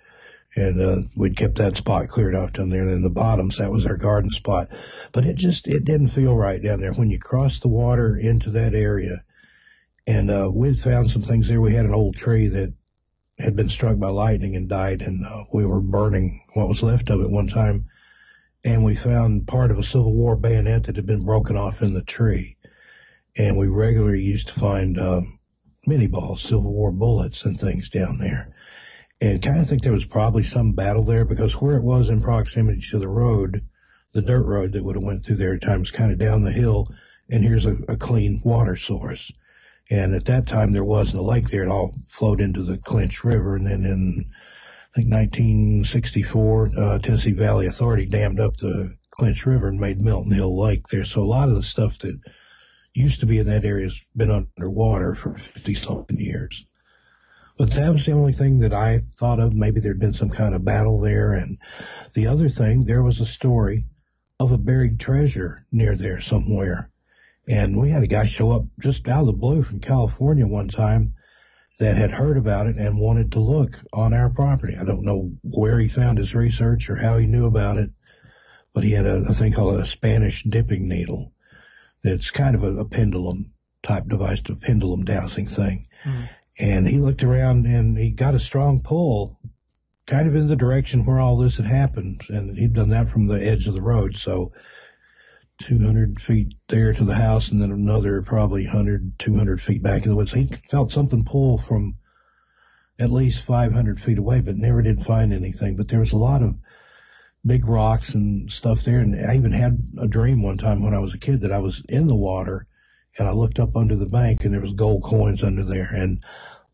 and uh, we'd kept that spot cleared off down there. And in the bottoms, that was our garden spot. But it just it didn't feel right down there when you crossed the water into that area. And uh, we'd found some things there. We had an old tree that had been struck by lightning and died, and uh, we were burning what was left of it one time. And we found part of a Civil War bayonet that had been broken off in the tree. And we regularly used to find um, Minié balls, Civil War bullets, and things down there and kind of think there was probably some battle there because where it was in proximity to the road, the dirt road that would have went through there at times kind of down the hill, and here's a, a clean water source. And at that time there wasn't a lake there; it all flowed into the Clinch River. And then in I think 1964, uh, Tennessee Valley Authority dammed up the Clinch River and made Melton Hill Lake there. So a lot of the stuff that used to be in that area has been underwater for 50 something years. But that was the only thing that I thought of. Maybe there'd been some kind of battle there. And the other thing, there was a story of a buried treasure near there somewhere. And we had a guy show up just out of the blue from California one time that had heard about it and wanted to look on our property. I don't know where he found his research or how he knew about it, but he had a, a thing called a Spanish dipping needle. It's kind of a, a pendulum type device, a pendulum dowsing thing. Mm. And he looked around and he got a strong pull kind of in the direction where all this had happened. And he'd done that from the edge of the road. So 200 feet there to the house and then another probably 100, 200 feet back in the woods. He felt something pull from at least 500 feet away, but never did find anything. But there was a lot of big rocks and stuff there. And I even had a dream one time when I was a kid that I was in the water and I looked up under the bank and there was gold coins under there. And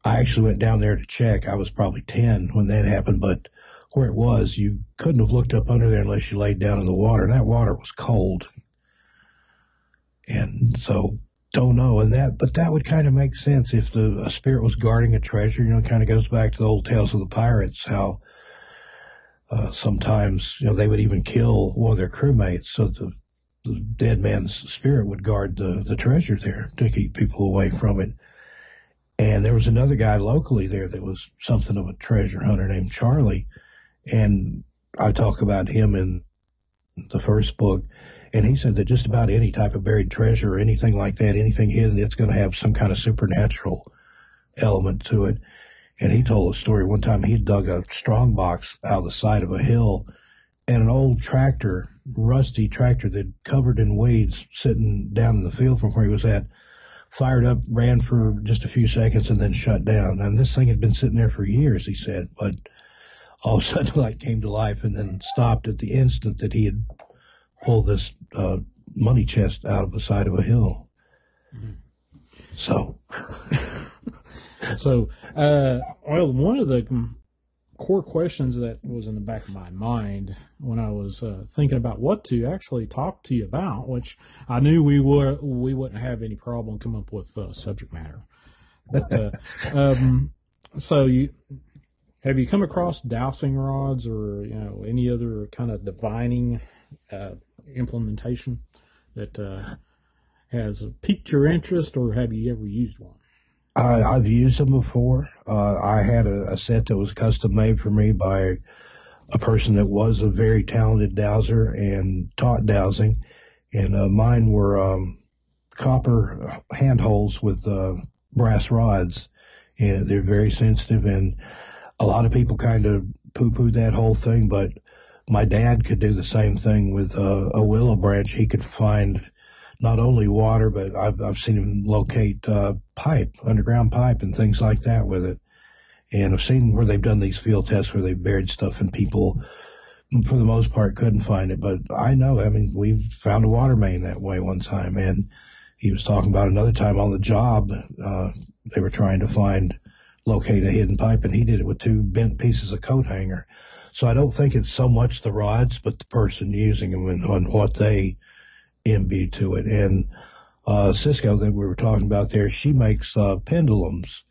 I actually went down there to check. I was probably 10 when that happened, but where it was, you couldn't have looked up under there unless you laid down in the water. And that water was cold. And so don't know. And that, but that would kind of make sense if the a spirit was guarding a treasure. You know, it kind of goes back to the old tales of the pirates, how uh, sometimes you know they would even kill one of their crewmates so the the dead man's spirit would guard the, the treasure there to keep people away from it. And there was another guy locally there that was something of a treasure hunter named Charlie. And I talk about him in the first book. And he said that just about any type of buried treasure or anything like that, anything hidden, it's going to have some kind of supernatural element to it. And he told a story one time he dug a strong box out of the side of a hill and an old tractor, rusty tractor that covered in weeds sitting down in the field from where he was at, fired up, ran for just a few seconds and then shut down. And this thing had been sitting there for years, he said, but all of a sudden light came to life and then stopped at the instant that he had pulled this uh, money chest out of the side of a hill. Mm-hmm. So. so, uh, well, one of the core questions that was in the back of my mind when I was uh, thinking about what to actually talk to you about, which I knew we were we wouldn't have any problem coming up with uh, subject matter. But, uh, um, so you have you come across dowsing rods or you know any other kind of divining uh, implementation that uh, has piqued your interest, or have you ever used one? I, I've used them before. Uh, I had a, a set that was custom made for me by a person that was a very talented dowser and taught dowsing, and uh, mine were um, copper handholds with uh, brass rods, and they're very sensitive. And a lot of people kind of poo-poo that whole thing, but my dad could do the same thing with uh, a willow branch. He could find not only water, but I've, I've seen him locate uh, pipe, underground pipe, and things like that with it. And I've seen where they've done these field tests where they've buried stuff and people, for the most part, couldn't find it. But I know, I mean, we found a water main that way one time, and he was talking about another time on the job. Uh, they were trying to find, locate a hidden pipe, and he did it with two bent pieces of coat hanger. So I don't think it's so much the rods, but the person using them and, and what they imbue to it. And uh, Cisco that we were talking about there, she makes uh, pendulums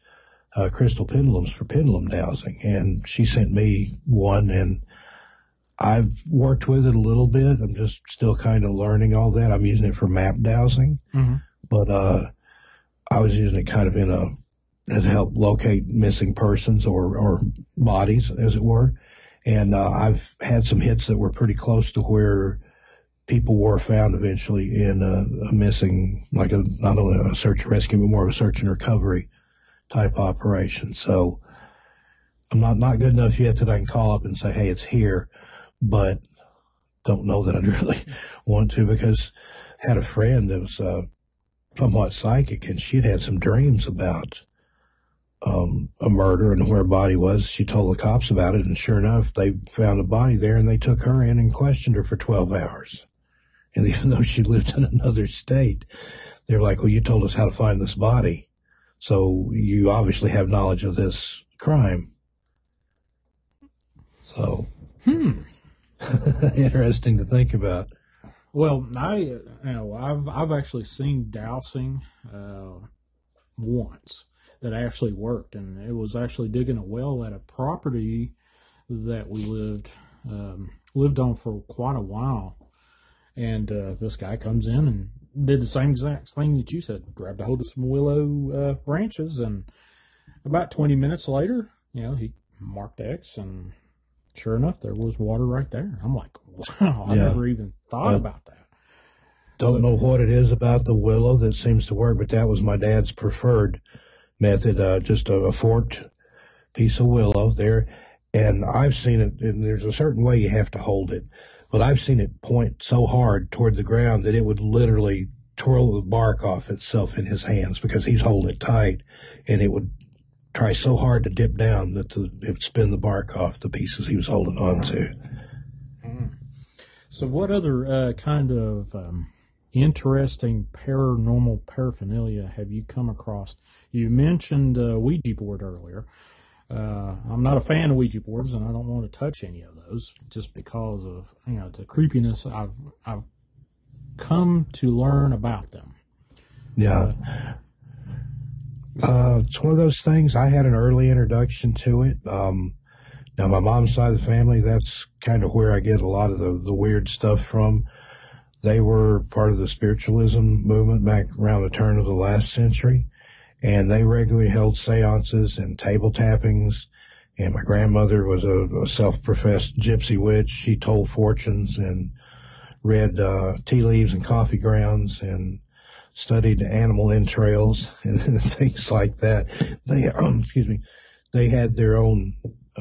uh, crystal pendulums for pendulum dowsing, and she sent me one, and I've worked with it a little bit. I'm just still kind of learning all that. I'm using it for map dowsing, mm-hmm. but uh, I was using it kind of in a to help locate missing persons or or bodies, as it were. And uh, I've had some hits that were pretty close to where people were found eventually in a, a missing, like a not only a search and rescue, but more of a search and recovery type operation. So I'm not, not good enough yet that I can call up and say, hey, it's here, but don't know that I'd really want to because I had a friend that was uh, somewhat psychic and she'd had some dreams about um, a murder and where a body was. She told the cops about it, and sure enough, they found a body there and they took her in and questioned her for 12 hours. And even though she lived in another state, they're like, well, you told us how to find this body. So you obviously have knowledge of this crime. So, hmm. interesting to think about. Well, I you know I've I've actually seen dowsing uh, once that actually worked, and it was actually digging a well at a property that we lived um, lived on for quite a while. And uh, this guy comes in and did the same exact thing that you said. Grabbed a hold of some willow uh, branches, and about 20 minutes later, you know, he marked X, and sure enough, there was water right there. I'm like, wow, I never even thought uh, about that. Don't know what it is about the willow that seems to work, but that was my dad's preferred method. Uh, just a, a forked piece of willow there, and I've seen it. And there's a certain way you have to hold it but I've seen it point so hard toward the ground that it would literally twirl the bark off itself in his hands because he's holding it tight, and it would try so hard to dip down that the, it would spin the bark off the pieces he was holding on to. Mm. So, what other uh, kind of um, interesting paranormal paraphernalia have you come across? You mentioned uh, Ouija board earlier. Uh, I'm not a fan of Ouija boards, and I don't want to touch any of those just because of you know the creepiness I've I've come to learn about them. Yeah. Uh, it's one of those things. I had an early introduction to it. Um, now, my mom's side of the family, that's kind of where I get a lot of the, the weird stuff from. They were part of the spiritualism movement back around the turn of the last century and they regularly held seances and table tappings. And my grandmother was a, a self-professed gypsy witch. She told fortunes and read uh, tea leaves and coffee grounds and studied animal entrails and things like that. They, um, excuse me, they had their own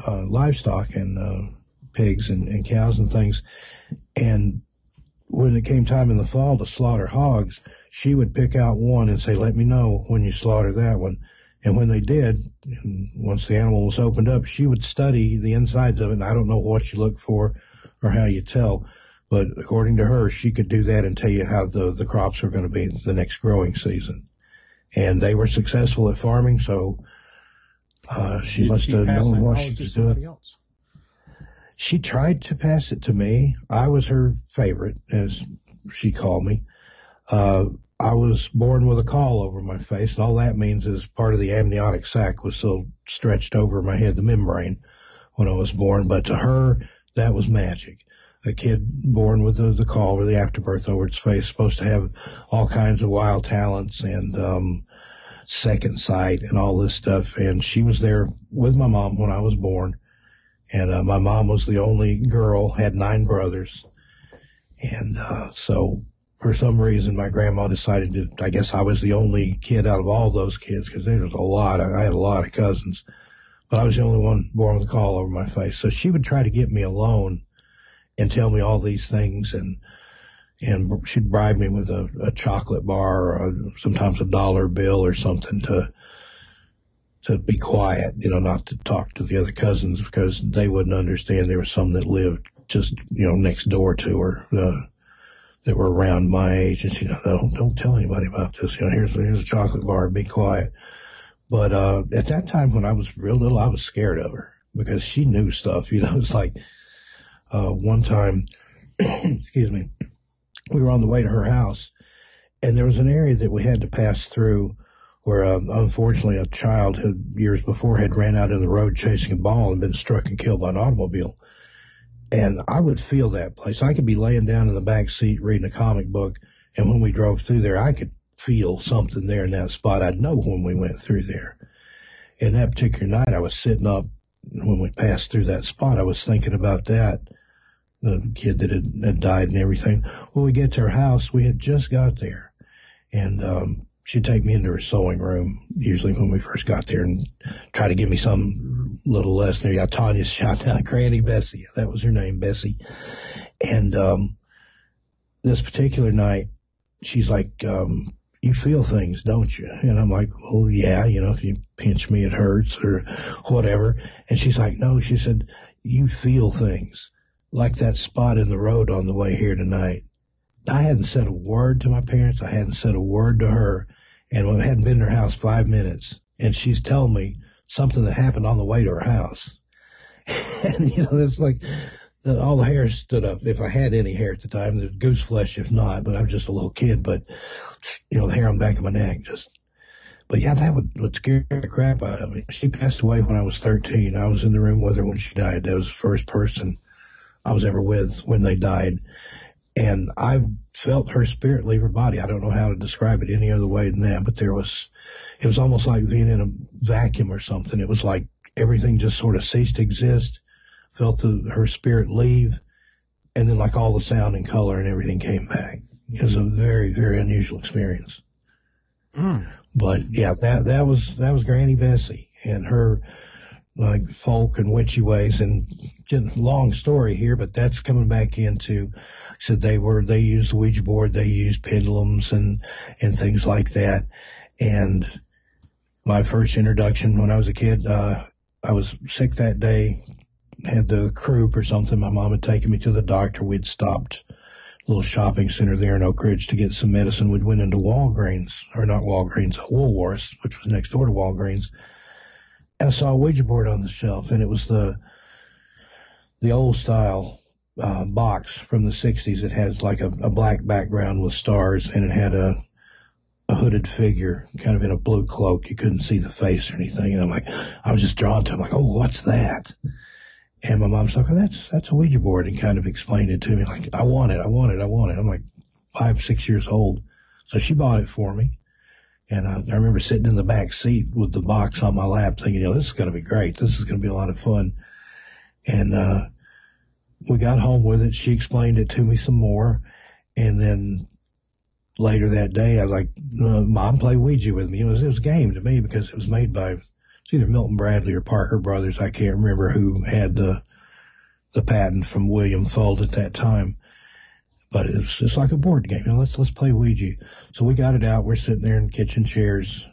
uh, livestock and uh, pigs and, and cows and things. And when it came time in the fall to slaughter hogs, she would pick out one and say, let me know when you slaughter that one. And when they did, once the animal was opened up, she would study the insides of it. And I don't know what you look for or how you tell, but according to her, she could do that and tell you how the, the crops are going to be the next growing season. And they were successful at farming, so uh, she Did must she have known what she was doing. Else? She tried to pass it to me. I was her favorite, as she called me. Uh, I was born with a caul over my face, all that means is part of the amniotic sac was still stretched over my head, the membrane, when I was born. But to her, that was magic. A kid born with the, the caul or the afterbirth over its face supposed to have all kinds of wild talents and um, second sight and all this stuff. And she was there with my mom when I was born. And uh, my mom was the only girl, had nine brothers. And uh, so for some reason, my grandma decided to, I guess I was the only kid out of all those kids because there was a lot. I had a lot of cousins, but I was the only one born with a caul over my face. So she would try to get me alone and tell me all these things and, and she'd bribe me with a, a chocolate bar or a, sometimes a dollar bill or something to to be quiet, you know, not to talk to the other cousins because they wouldn't understand. There was some that lived just, you know, next door to her, uh, that were around my age. And she, you know, don't, don't tell anybody about this. You know, here's, here's a chocolate bar, be quiet. But, uh, at that time when I was real little, I was scared of her because she knew stuff, you know, it's like, uh, one time, excuse me, we were on the way to her house and there was an area that we had to pass through where um, unfortunately a child who years before had ran out in the road chasing a ball and been struck and killed by an automobile. And I would feel that place. I could be laying down in the back seat reading a comic book, and when we drove through there, I could feel something there in that spot. I'd know when we went through there. And that particular night, I was sitting up when we passed through that spot. I was thinking about that, the kid that had, had died and everything. When we get to her house, we had just got there, and um, she'd take me into her sewing room, usually when we first got there, and try to give me some little lesson. Yeah, Tanya shout out Granny Bessie. That was her name, Bessie. And um, this particular night, she's like, um, you feel things, don't you? And I'm like, oh yeah, you know, if you pinch me, it hurts or whatever. And she's like, no, she said, you feel things like that spot in the road on the way here tonight. I hadn't said a word to my parents. I hadn't said a word to her and we hadn't been in her house five minutes, and she's telling me something that happened on the way to her house. and you know, it's like all the hair stood up. If I had any hair at the time, the goose flesh, if not. But I was just a little kid. But you know, the hair on the back of my neck just. But yeah, that would, would scare the crap out of me. She passed away when I was 13. I was in the room with her when she died. That was the first person I was ever with when they died. And I felt her spirit leave her body. I don't know how to describe it any other way than that, but there was, it was almost like being in a vacuum or something. It was like everything just sort of ceased to exist, felt the, her spirit leave, and then like all the sound and color and everything came back. It was a very, very unusual experience. Mm. But yeah, that, that was, that was Granny Bessie and her, like folk and witchy ways and long story here, but that's coming back into said they were they used Ouija board, they used pendulums and and things like that. And my first introduction when I was a kid, uh, I was sick that day, had the croup or something. My mom had taken me to the doctor. We'd stopped a little shopping center there in Oak Ridge to get some medicine. We'd went into Walgreens, or not Walgreens, Woolworths, which was next door to Walgreens. And I saw a Ouija board on the shelf, and it was the the old style uh, box from the 60s. It has like a, a, black background with stars, and it had a, a hooded figure, kind of in a blue cloak. You couldn't see the face or anything. And I'm like, I was just drawn to it. Like, oh, what's that? And my mom's like, oh, that's, that's a Ouija board, and kind of explained it to me. Like, I want it, I want it, I want it. I'm like five, six years old. So she bought it for me. And I, I remember sitting in the back seat with the box on my lap thinking, you know, this is going to be great. This is going to be a lot of fun. And, uh, we got home with it. She explained it to me some more. And then later that day, I like, uh, Mom, play Ouija with me. It was, it was a game to me because it was made by it's either Milton Bradley or Parker Brothers. I can't remember who had the the patent from William Fuld at that time. But it's just like a board game. You know, let's let's play Ouija. So we got it out. We're sitting there in kitchen chairs,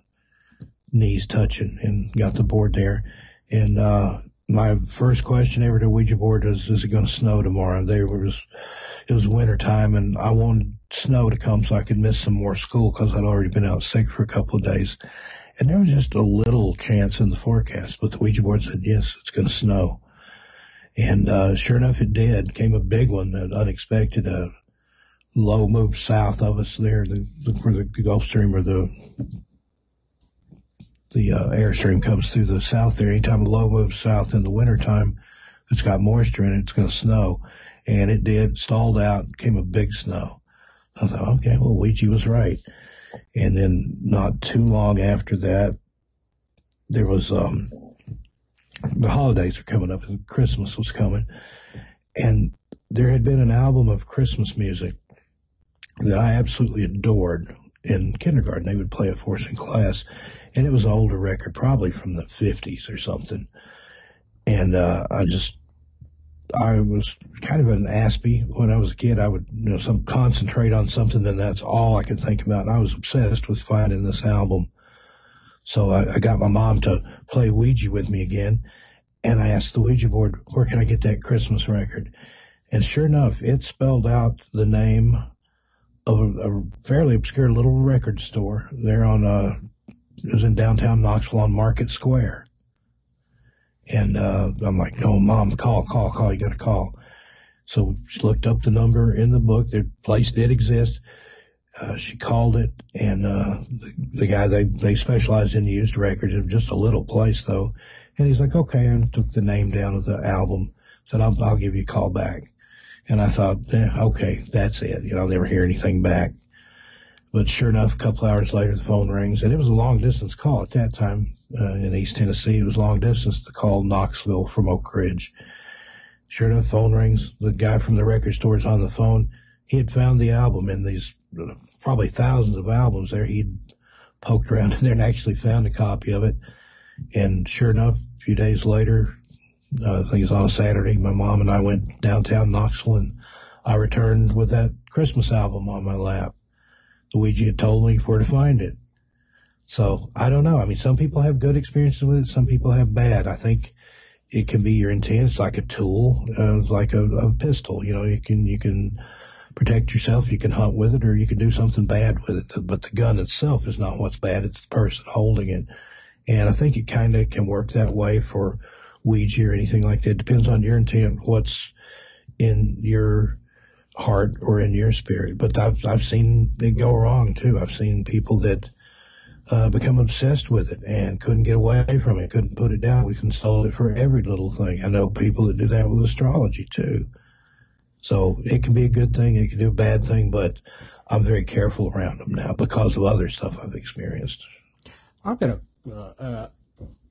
knees touching, and got the board there. And uh, my first question ever to Ouija board is, is it going to snow tomorrow? There was, it was winter time and I wanted snow to come so I could miss some more school because I'd already been out sick for a couple of days. And there was just a little chance in the forecast, but the Ouija board said, yes, it's going to snow. And, uh, sure enough, it did. Came a big one, that unexpected, uh, low moved south of us there, the, the, where the Gulf Stream or the the uh, airstream comes through the south there. Anytime a low moves south in the wintertime, it's got moisture in it, it's going to snow. And it did, stalled out, came a big snow. I thought, okay, well, Ouija was right. And then not too long after that, there was um, the holidays were coming up Christmas was coming, and there had been an album of Christmas music that I absolutely adored in kindergarten. They would play it for us in class, and it was an older record, probably from the 50s or something. And uh, I just, I was kind of an aspie when I was a kid. I would, you know, some concentrate on something, and that's all I could think about. And I was obsessed with finding this album. So I, I got my mom to play Ouija with me again, and I asked the Ouija board, "Where can I get that Christmas record?" And sure enough, it spelled out the name of a, a fairly obscure little record store there on uh it was in downtown Knoxville on Market Square. And uh I'm like, no, mom, call, call, call, you gotta call. So she looked up the number in the book. The place did exist. Uh, she called it, and uh, the, the guy they they specialized in used records. It was just a little place though, and he's like, okay, and took the name down of the album. Said, I'll I'll give you a call back. And I thought, eh, okay, that's it. You know, I'll never hear anything back. But sure enough, a couple hours later, the phone rings, and it was a long distance call at that time uh, in East Tennessee. It was long distance to call Knoxville from Oak Ridge. Sure enough, phone rings. The guy from the record store is on the phone. He had found the album in these uh, probably thousands of albums there. He'd poked around in there and actually found a copy of it. And sure enough, a few days later, uh, I think it was on a Saturday. My mom and I went downtown Knoxville, and I returned with that Christmas album on my lap. Ouija had told me where to find it. So I don't know. I mean, some people have good experiences with it. Some people have bad. I think it can be your intent. It's like a tool, uh, like a, a pistol. You know, you can you can protect yourself. You can hunt with it, or you can do something bad with it. But the gun itself is not what's bad. It's the person holding it. And I think it kind of can work that way for Ouija or anything like that. It depends on your intent, what's in your heart or in your spirit. But I've I've seen it go wrong too. I've seen people that uh, become obsessed with it and couldn't get away from it, couldn't put it down. We consult it for every little thing. I know people that do that with astrology too. So it can be a good thing, it can do a bad thing, but I'm very careful around them now because of other stuff I've experienced. I've got a uh, uh,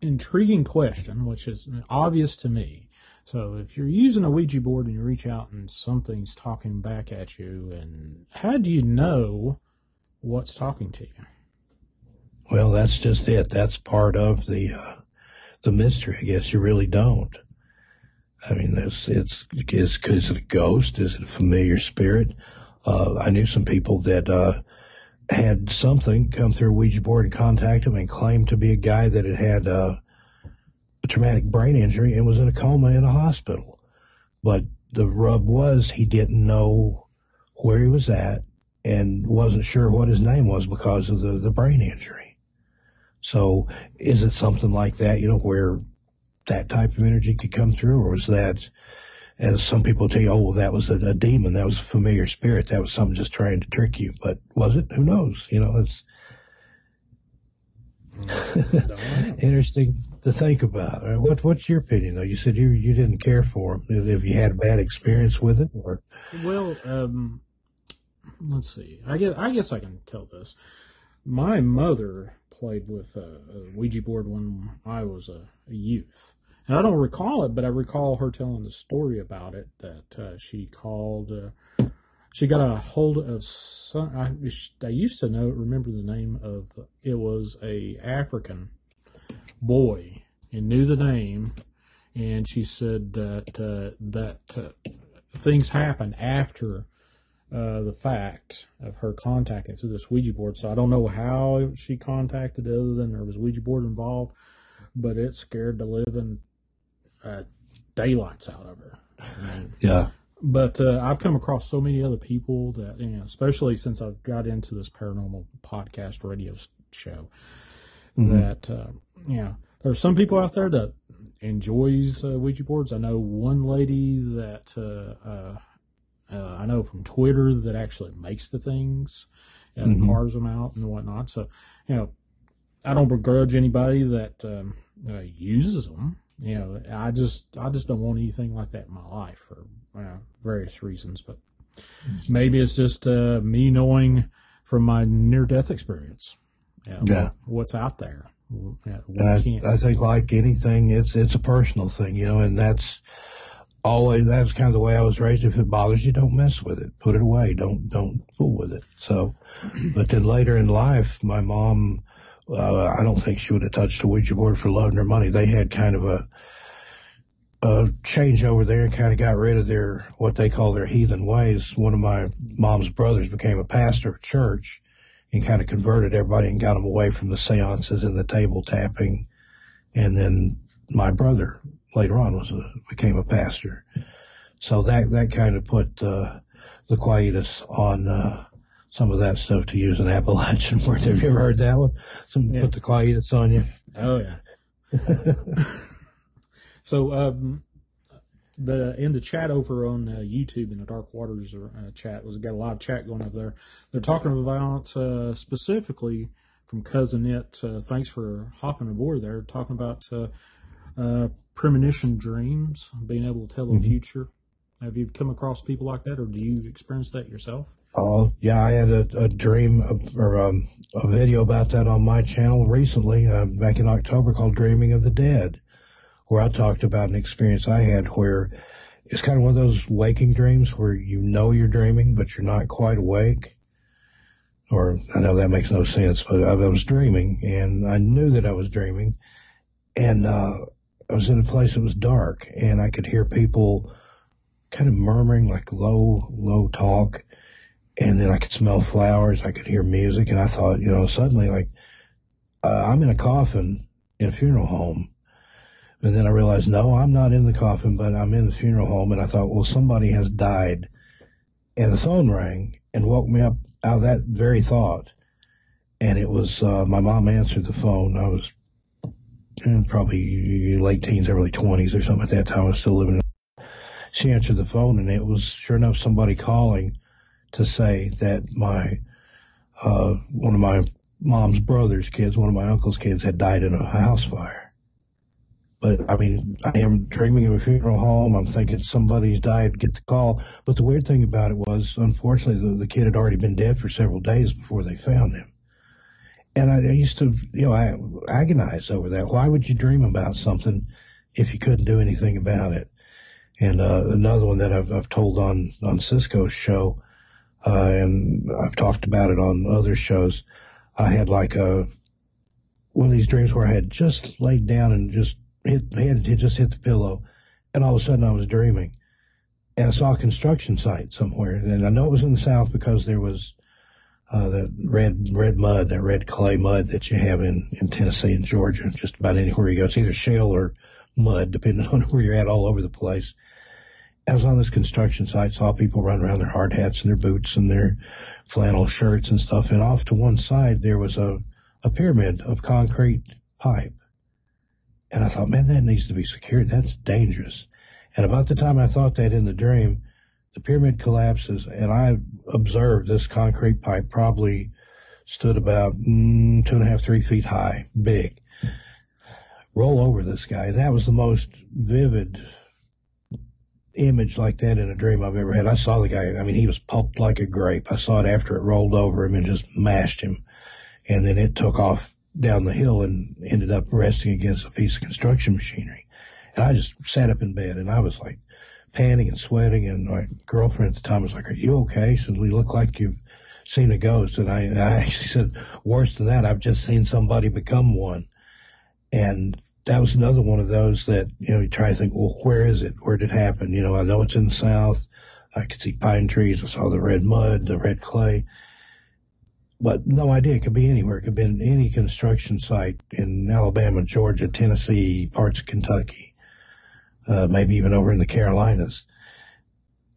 intriguing question, which is obvious to me. So if you're using a Ouija board and you reach out and something's talking back at you, and how do you know what's talking to you? Well, that's just it. That's part of the uh, the mystery. I guess you really don't. I mean, it's it's is, is it a ghost? Is it a familiar spirit? Uh, I knew some people that uh, had something come through a Ouija board and contact them and claimed to be a guy that had had uh, a traumatic brain injury and was in a coma in a hospital. But the rub was he didn't know where he was at and wasn't sure what his name was because of the, the brain injury. So is it something like that, you know, where that type of energy could come through or was that as some people tell you, oh, well, that was a, a, demon, that was a familiar spirit, that was something just trying to trick you. But was it? Who knows? You know, it's mm, interesting to think about. Uh, what What's your opinion, though? You said you you didn't care for him. Have you had a bad experience with it, or? Well, um, let's see. I guess I guess I can tell this. My mother played with a, a Ouija board when I was a, a youth and I don't recall it, but I recall her telling the story about it that uh, she called. Uh, she got a hold of some. I, I used to know, remember the name of. It was a African boy and knew the name, and she said that uh, that uh, things happened after uh, the fact of her contacting through this Ouija board. So I don't know how she contacted other than there was a Ouija board involved, but it scared the living uh, daylights out of her. yeah. But uh, I've come across so many other people that, you know, especially since I've got into this paranormal podcast radio show, mm-hmm. that, uh, you know, there are some people out there that enjoys uh, Ouija boards. I know one lady that uh, uh, uh, I know from Twitter that actually makes the things and mm-hmm. carves them out and whatnot. So, you know, I don't begrudge anybody that um, uses them you know, I just I just don't want anything like that in my life for uh, various reasons. But maybe it's just uh, me knowing from my near death experience. Yeah, Yeah. What's out there? Yeah, we can't- I, I think like anything, it's it's a personal thing, you know, and that's always that's kind of the way I was raised. If it bothers you, don't mess with it. Put it away. Don't don't fool with it. So, but then later in life, my mom, uh, I don't think she would have touched a Ouija board for loading her money. They had kind of a a change over there and kind of got rid of their what they call their heathen ways. One of my mom's brothers became a pastor of church and kind of converted everybody and got them away from the seances and the table tapping. And then my brother later on was a, became a pastor. So that that kind of put uh, the quietus on uh, some of that stuff to use an Appalachian word. Have you ever heard that one? Some Yeah. put the quietus on you. Oh yeah. so um, the in the chat over on uh, YouTube in the Dark Waters uh, chat was got a lot of chat going up there. They're talking about uh, specifically from Cousin It. Uh, thanks for hopping aboard there. Talking about uh, uh, premonition dreams, being able to tell the Mhm. future. Have you come across people like that, or do you experience that yourself? Oh yeah, I had a, a dream of, or um, a video about that on my channel recently, back in October, called "Dreaming of the Dead," where I talked about an experience I had where it's kind of one of those waking dreams where you know you're dreaming but you're not quite awake. Or I know that makes no sense, but I, I was dreaming and I knew that I was dreaming, and uh, I was in a place that was dark and I could hear people kind of murmuring like low, low talk and then I could smell flowers. I could hear music, and I thought, you know, suddenly like uh, I'm in a coffin in a funeral home, and then I realized, no, I'm not in the coffin, but I'm in the funeral home, and I thought, well, somebody has died, and the phone rang and woke me up out of that very thought, and it was uh, my mom answered the phone. I was in probably late teens, early twenties or something at that time. I was still living. She answered the phone, and it was sure enough somebody calling to say that my uh, one of my mom's brother's kids, one of my uncle's kids, had died in a house fire. But I mean, I am dreaming of a funeral home. I'm thinking somebody's died. Get the call. But the weird thing about it was, unfortunately, the, the kid had already been dead for several days before they found him. And I, I used to, you know, I agonize over that. Why would you dream about something if you couldn't do anything about it? And uh, another one that I've, I've told on on Cisco's show uh, and I've talked about it on other shows. I had like a one of these dreams where I had just laid down and just hit had just hit the pillow, and all of a sudden I was dreaming, and I saw a construction site somewhere, and I know it was in the south because there was uh, that red red mud, that red clay mud that you have in in Tennessee and Georgia, just about anywhere you go. It's either shale or mud, depending on where you're at, all over the place. I was on this construction site, saw people run around their hard hats and their boots and their flannel shirts and stuff. And off to one side, there was a, a pyramid of concrete pipe. And I thought, man, that needs to be secured. That's dangerous. And about the time I thought that in the dream, the pyramid collapses and I observed this concrete pipe probably stood about mm, two and a half, three feet high, big. Roll over this guy. That was the most vivid image like that in a dream I've ever had. I saw the guy. I mean, he was pulped like a grape. I saw it after it rolled over him and just mashed him. And then it took off down the hill and ended up resting against a piece of construction machinery. And I just sat up in bed and I was like panting and sweating. And my girlfriend at the time was like, are you okay? She we look like you've seen a ghost. And I, I actually said, worse than that, I've just seen somebody become one. And that was another one of those that, you know, you try to think, well, where is it? Where did it happen? You know, I know it's in the south. I could see pine trees. I saw the red mud, the red clay. But no idea. It could be anywhere. It could be in any construction site in Alabama, Georgia, Tennessee, parts of Kentucky, uh, maybe even over in the Carolinas.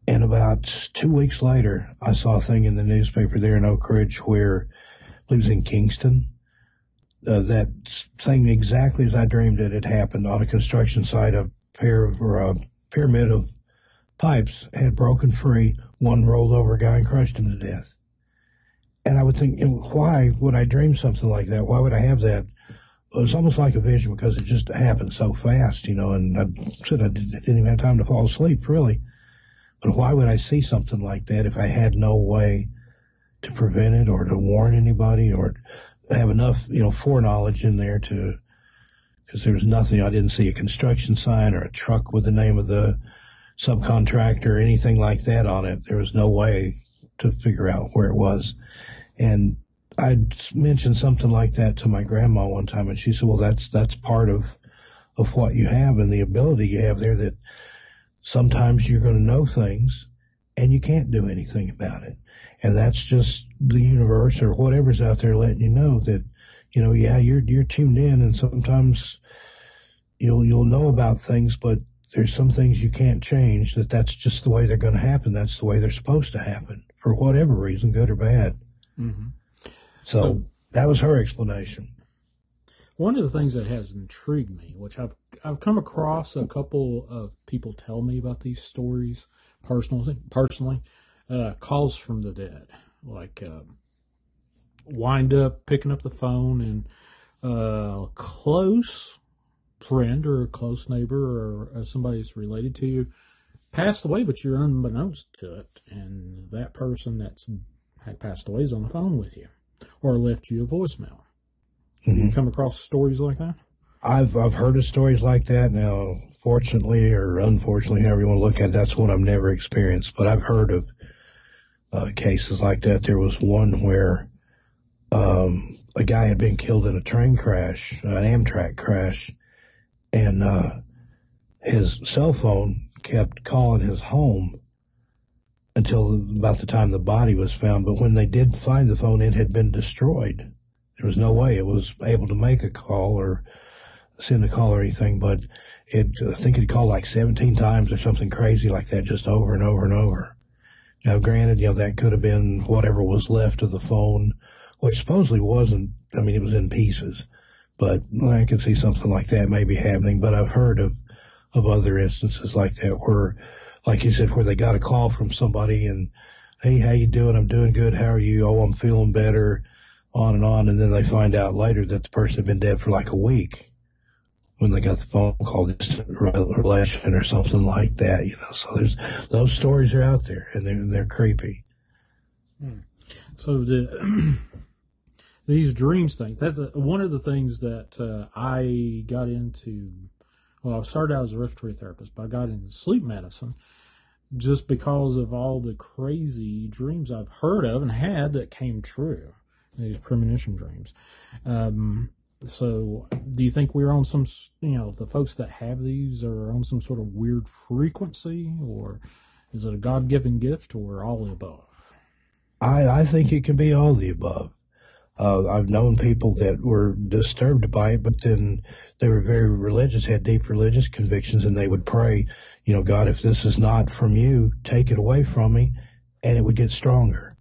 And about two weeks later, I saw a thing in the newspaper there in Oak Ridge where it was in Kingston uh, that thing exactly as I dreamed it had happened on a construction site. A pair of, or a pyramid of pipes had broken free. One rolled over a guy and crushed him to death. And I would think, you know, why would I dream something like that? Why would I have that? It was almost like a vision because it just happened so fast, you know. And I said I didn't even have time to fall asleep, really. But why would I see something like that if I had no way to prevent it or to warn anybody or have enough, you know, foreknowledge in there to, because there was nothing, I didn't see a construction sign or a truck with the name of the subcontractor or anything like that on it. There was no way to figure out where it was. And I mentioned something like that to my grandma one time and she said, well, that's, that's part of, of what you have and the ability you have there that sometimes you're going to know things and you can't do anything about it. And that's just the universe or whatever's out there letting you know that, you know, yeah, you're, you're tuned in and sometimes you'll, you'll know about things, but there's some things you can't change that that's just the way they're going to happen. That's the way they're supposed to happen for whatever reason, good or bad. Mm-hmm. So, So- that was her explanation. One of the things that has intrigued me, which I've I've come across a couple of people tell me about these stories personally, personally, uh, calls from the dead, like uh, wind up picking up the phone and uh, close friend or a close neighbor or uh, somebody that's related to you passed away, but you're unbeknownst to it, and that person that's passed away is on the phone with you or left you a voicemail. You come across stories like that? I've I've heard of stories like that. Now, fortunately or unfortunately, however you want to look at it, that's one I've never experienced. But I've heard of uh, cases like that. There was one where um, a guy had been killed in a train crash, an Amtrak crash, and uh, his cell phone kept calling his home until about the time the body was found. But when they did find the phone, it had been destroyed. There was no way it was able to make a call or send a call or anything, but it, I think it called like 17 times or something crazy like that, just over and over and over. Now, granted, you know, that could have been whatever was left of the phone, which supposedly wasn't, I mean, it was in pieces, but I could see something like that maybe happening, but I've heard of, of other instances like that where, like you said, where they got a call from somebody and, hey, how you doing? I'm doing good. How are you? Oh, I'm feeling better on and on, and then they find out later that the person had been dead for like a week when they got the phone call, distant relation or something like that. You know, so there's those stories are out there, and they're they're creepy. So the these dreams thing. That's a, one of the things that uh, I got into. Well, I started out as a respiratory therapist, but I got into sleep medicine just because of all the crazy dreams I've heard of and had that came true. These premonition dreams. Um, so, do you think we're on some, you know, the folks that have these are on some sort of weird frequency, or is it a God given gift, or all the above? I I think it can be all the above. Uh, I've known people that were disturbed by it, but then they were very religious, had deep religious convictions, and they would pray, you know, God, if this is not from you, take it away from me, and it would get stronger.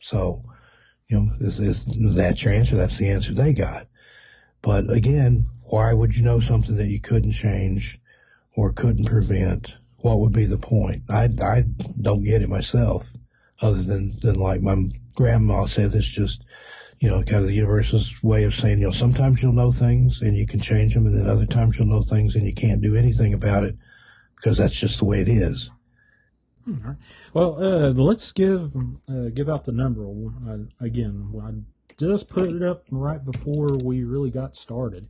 So, you know, is, is that your answer? That's the answer they got. But again, why would you know something that you couldn't change or couldn't prevent? What would be the point? I, I don't get it myself, other than, than like my grandma said, it's just, you know, kind of the universe's way of saying, you know, sometimes you'll know things and you can change them, and then other times you'll know things and you can't do anything about it because that's just the way it is. All right. Well, uh, let's give uh, give out the number uh, again. I just put it up right before we really got started.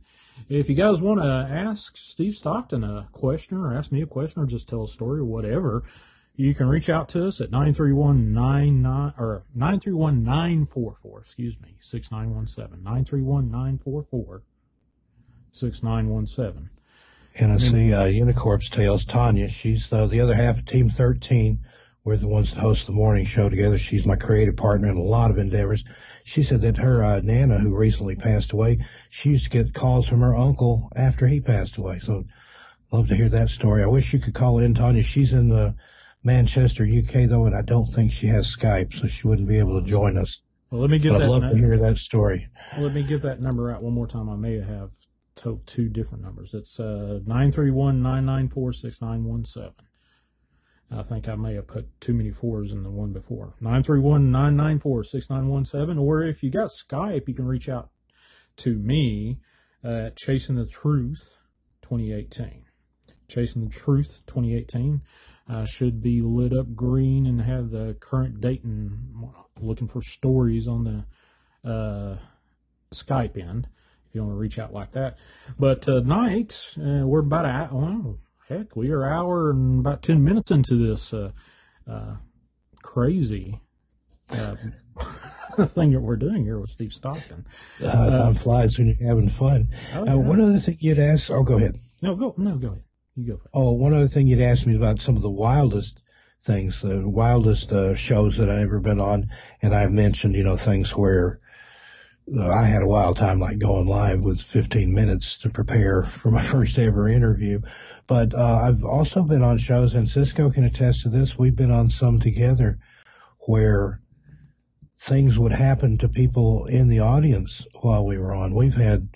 If you guys want to ask Steve Stockton a question or ask me a question or just tell a story or whatever, you can reach out to us at 931-99 or 931-944, excuse me, 6917. 931-944 6917. And I see uh, Unicorp's Tales, Tanya. She's uh, the other half of Team 13. We're the ones that host the morning show together. She's my creative partner in a lot of endeavors. She said that her uh, Nana, who recently passed away, she used to get calls from her uncle after he passed away. So love to hear that story. I wish you could call in, Tanya. She's in the Manchester, UK, though, and I don't think she has Skype, so she wouldn't be able to join us. Well, let me give But that I'd love to hear that story. Let me give that number out one more time. I may have two different numbers. It's uh, 931-994-6917. I think I may have put too many fours in the one before. 931-994-6917. Or if you got Skype, you can reach out to me at Chasing the Truth 2018. Chasing the Truth 2018. Uh, should be lit up green and have the current date and looking for stories on the uh, Skype end if you want to reach out like that. But tonight, uh, we're about a well, heck, we are hour and about 10 minutes into this uh, uh, crazy uh, thing that we're doing here with Steve Stockton. Uh, time flies when you're having fun. Oh, Uh, yeah. one other thing you'd ask, oh, go ahead. No, go, no, go ahead. You go. It. Oh, one other thing you'd asked me about some of the wildest things, the wildest uh, shows that I've ever been on, and I've mentioned, you know, things where uh, I had a wild time, like going live with 15 minutes to prepare for my first ever interview. But uh, I've also been on shows, and Cisco can attest to this. We've been on some together where things would happen to people in the audience while we were on. We've had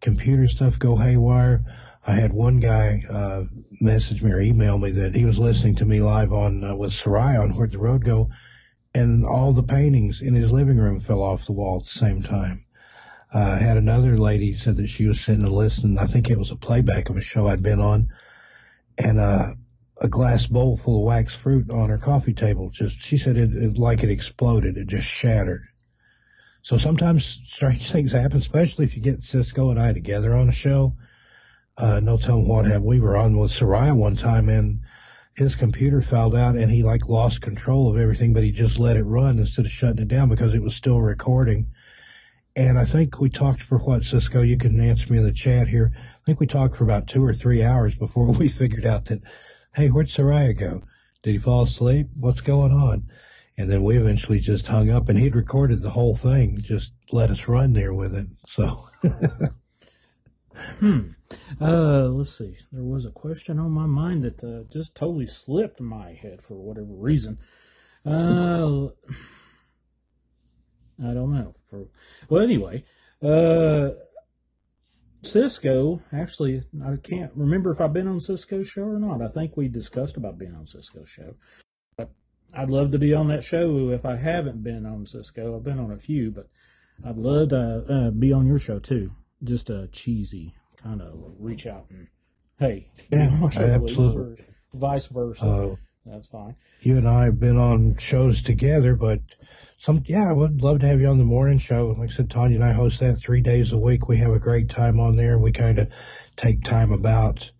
computer stuff go haywire. I had one guy uh, message me or email me that he was listening to me live on uh, with Seriah on Where'd the Road Go, and all the paintings in his living room fell off the wall at the same time. Uh, I had another lady said that she was sitting and listening. I think it was a playback of a show I'd been on, and uh, a glass bowl full of wax fruit on her coffee table. Just she said it, it like it exploded. It just shattered. So sometimes strange things happen, especially if you get Cisco and I together on a show. Uh, no telling what happened. We were on with Seriah one time and his computer fouled out and he like lost control of everything, but he just let it run instead of shutting it down because it was still recording. And I think we talked for what, Cisco? You can answer me in the chat here. I think we talked for about two or three hours before we figured out that, hey, where'd Seriah go? Did he fall asleep? What's going on? And then we eventually just hung up and he'd recorded the whole thing, just let us run there with it. So, Hmm. Uh, let's see. There was a question on my mind that uh, just totally slipped my head for whatever reason. Uh, I don't know. For well, anyway, uh, Cisco. Actually, I can't remember if I've been on Cisco's show or not. I think we discussed about being on Cisco's show. But I'd love to be on that show if I haven't been on Cisco. I've been on a few, but I'd love to uh, be on your show too. Just a cheesy kind of reach out and hey, Yeah, be on my show, please, absolutely. vice versa. uh, That's fine. you and I have been on shows together, but some, yeah, I would love to have you on the morning show. Like I said, Tanya and I host that three days a week. We have a great time on there and we kind of take time about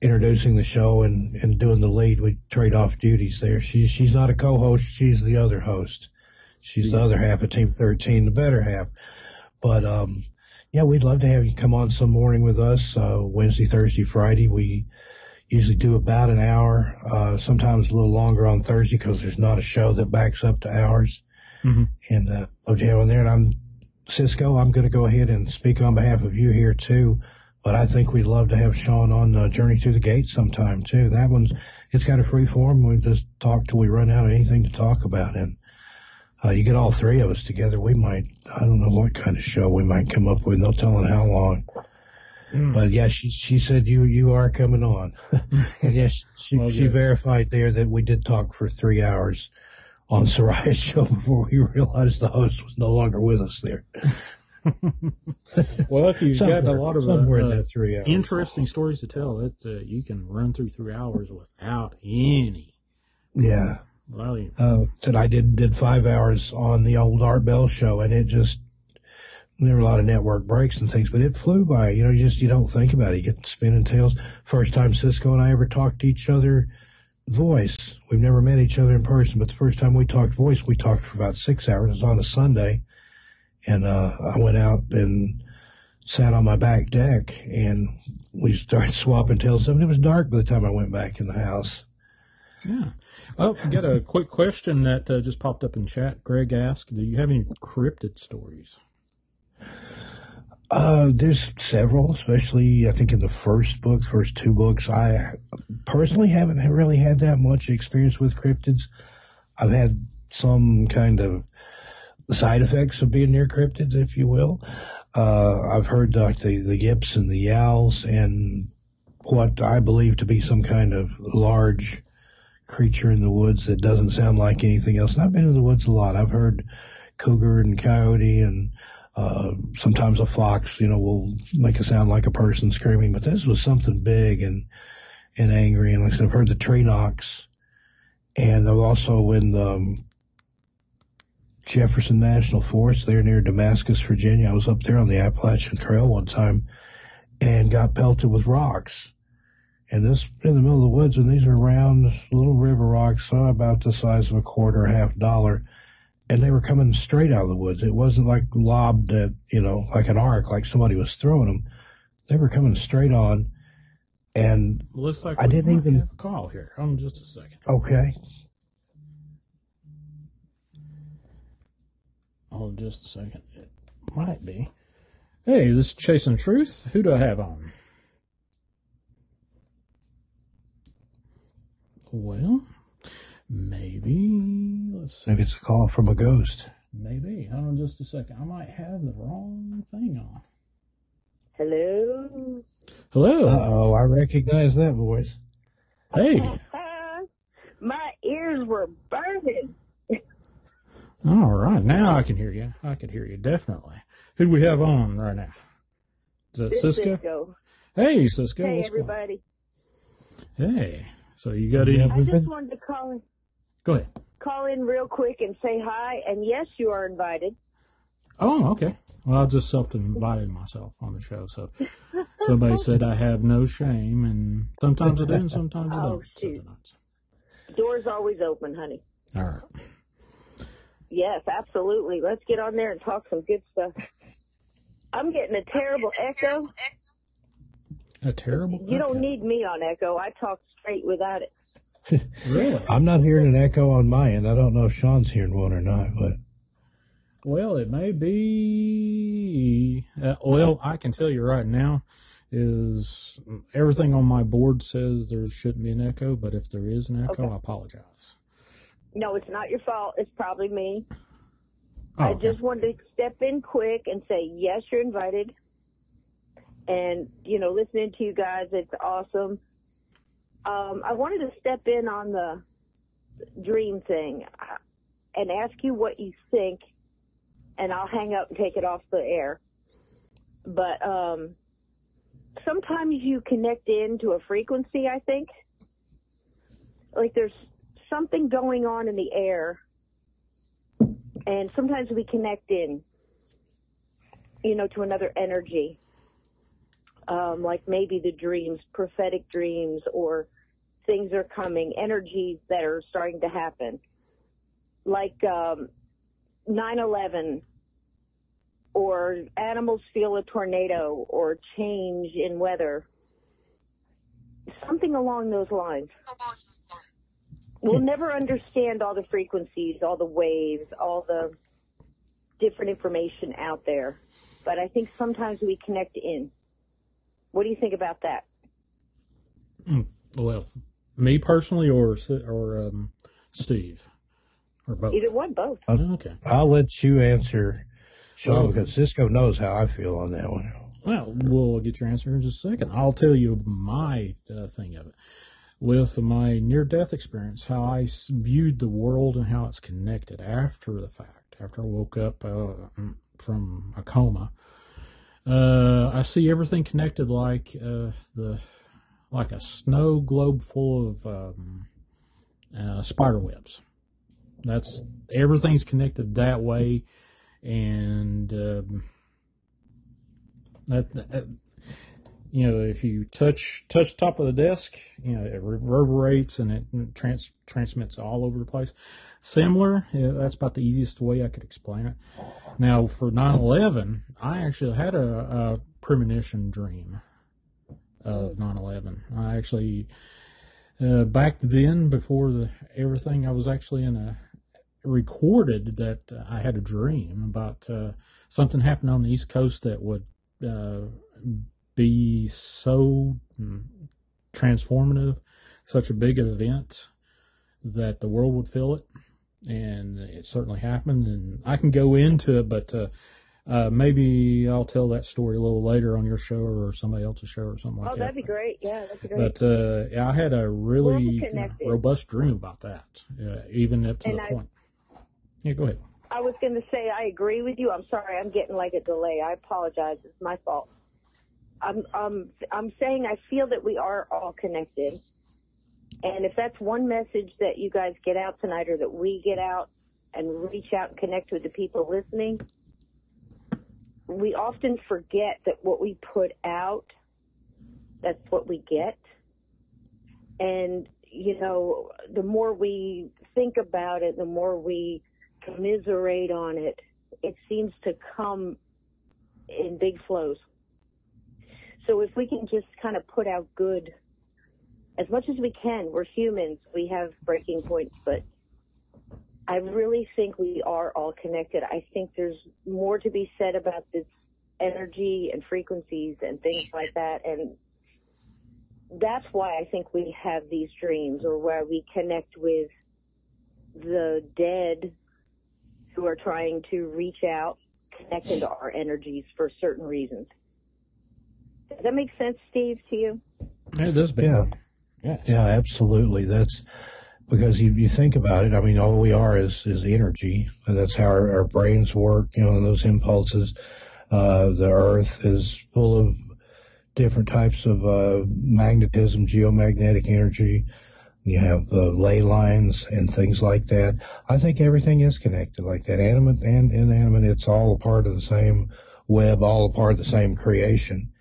introducing the show and, and doing the lead. We trade off duties there. She's, she's not a co-host. She's the other host. She's the other half of Team 13, the better half. But, um, yeah, we'd love to have you come on some morning with us, uh, Wednesday, Thursday, Friday. We usually do about an hour, uh, sometimes a little longer on Thursday because there's not a show that backs up to hours. Mhm. And, uh, love to have on there. And I'm, Cisco, I'm going to go ahead and speak on behalf of you here too. But I think we'd love to have Sean on uh, Journey Through the Gate sometime too. That one's, it's got a free form. We just talk till we run out of anything to talk about. And, uh, you get all three of us together, we might, I don't know what kind of show we might come up with. No telling how long. Mm. But yeah, she she said you you are coming on, and yes, she Well, she verified there that we did talk for three hours on Seriah's show before we realized the host was no longer with us there. Well, if you've got a lot of uh, in uh, that three hours. interesting stories to tell, it uh, you can run through three hours without any. Yeah, You- uh, said I did did five hours on the old Art Bell show, and it just there were a lot of network breaks and things, but it flew by. You know, you just you don't think about it. You get spinning tales. First time Cisco and I ever talked to each other voice. We've never met each other in person, but the first time we talked voice, we talked for about six hours. It was on a Sunday, and uh, I went out and sat on my back deck, and we started swapping tales. I mean, it was dark by the time I went back in the house. Yeah. Oh, we got a quick question that uh, just popped up in chat. Greg asked, "Do you have any cryptid stories?" Uh, there's several, especially I think in the first book, first two books. I personally haven't really had that much experience with cryptids. I've had some kind of side effects of being near cryptids, if you will. Uh, I've heard like the, the yips and the yowls and what I believe to be some kind of large creature in the woods that doesn't sound like anything else. And I've been in the woods a lot. I've heard cougar and coyote and uh, sometimes a fox, you know, will make a sound like a person screaming, but this was something big and and angry. And like I said, I've heard the tree knocks, and I'm also in um, Jefferson National Forest there near Damascus, Virginia. I was up there on the Appalachian Trail one time and got pelted with rocks. And this in the middle of the woods, and these are round little river rocks, uh, about the size of a quarter, half dollar, and they were coming straight out of the woods. It wasn't like lobbed at, you know, like an arc, like somebody was throwing them. They were coming straight on, and Looks like I didn't even- have a call here. Hold on just a second. okay, Hold on just a second. It might be. Hey, this is Chasing Truth. Who do I have on? Well, maybe. Let's see. maybe it's a call from a ghost. Maybe. Hold on just a second. I might have the wrong thing on. Hello. Hello. Uh oh, I recognize that voice. Hey. My ears were burning. All right. Now I can hear you. I can hear you definitely. Who do we have on right now? Is that Cisco? Cisco. Hey, Cisco. Hey, what's going- everybody. Hey. So you got any? I just wanted to call in, Go ahead. call in real quick and say hi. And yes, you are invited. Oh, okay. Well, I just self-invited myself on the show, so somebody said I have no shame, and sometimes I do, and sometimes I Oh, don't. So shoot. Doors always open, honey. All right. Yes, absolutely. Let's get on there and talk some good stuff. I'm getting a terrible echo. A terrible. You don't echo. need me on echo. I talk straight without it. really. I'm not hearing an echo on my end. I don't know if Sean's hearing one or not, but Well, it may be. Uh, well, I can tell you right now is everything on my board says there shouldn't be an echo, but if there is an echo, Okay. I apologize. No, it's not your fault. It's probably me. Oh, I okay. just wanted to step in quick and say, yes, you're invited. And, you know, listening to you guys, it's awesome. Um, I wanted to step in on the dream thing uh, and ask you what you think, and I'll hang up and take it off the air. But um, sometimes you connect into a frequency, I think. Like there's something going on in the air and sometimes we connect in, you know, to another energy, um, like maybe the dreams, prophetic dreams, or things are coming, energies that are starting to happen, like um, 9/11, or animals feel a tornado, or change in weather, something along those lines. We'll never understand all the frequencies, all the waves, all the different information out there. But I think sometimes we connect in. What do you think about that? Well, me personally, or or um, Steve, or both. Either one, both. Okay. I'll let you answer, Sean, Well- because Cisco knows how I feel on that one. Well, we'll get your answer in just a second. I'll tell you my uh, thing of it. With my near death experience, how I viewed the world and how it's connected after the fact, after I woke up uh, from a coma, uh, I see everything connected like uh, the like a snow globe full of um, uh, spider webs. That's everything's connected that way, and um, that, that you know if you touch touch top of the desk, you know it reverberates and it trans, transmits all over the place. Similar, yeah, that's about the easiest way I could explain it. Now for 9/11, I actually had a, a premonition dream of 9/11. I actually uh, back then before the everything, I was actually in a recorded that uh, I had a dream about uh, something happened on the East Coast that would uh, be so mm, transformative, such a big event that the world would feel it, and it certainly happened. And I can go into it, but uh, uh, maybe I'll tell that story a little later on your show or somebody else's show or something like that. Oh, that. that'd be great. Yeah, that'd be great. But uh, yeah, I had a really We're you know, connected. robust dream about that, uh, even up to And the I- point. Yeah, go ahead. I was going to say I agree with you. I'm sorry, I'm getting like a delay. I apologize. It's my fault. I'm I'm I'm saying I feel that we are all connected. And if that's one message that you guys get out tonight or that we get out and reach out and connect with the people listening, we often forget that what we put out, that's what we get. And, you know, the more we think about it, the more we commiserate on it, it seems to come in big flows. So if we can just kind of put out good as much as we can, we're humans, we have breaking points, but I really think we are all connected. I think there's more to be said about this energy and frequencies and things like that. And that's why I think we have these dreams or where we connect with the dead who are trying to reach out, connect into our energies for certain reasons. Does that make sense, Steve, to you? It does. Yeah. Yes. Yeah, absolutely. That's because you, you think about it. I mean, all we are is, is energy. And that's how our, our brains work, you know, those impulses. Uh, the earth is full of different types of, uh, magnetism, geomagnetic energy. You have the ley lines and things like that. I think everything is connected like that. Animate and inanimate. It's all a part of the same web, all a part of the same creation.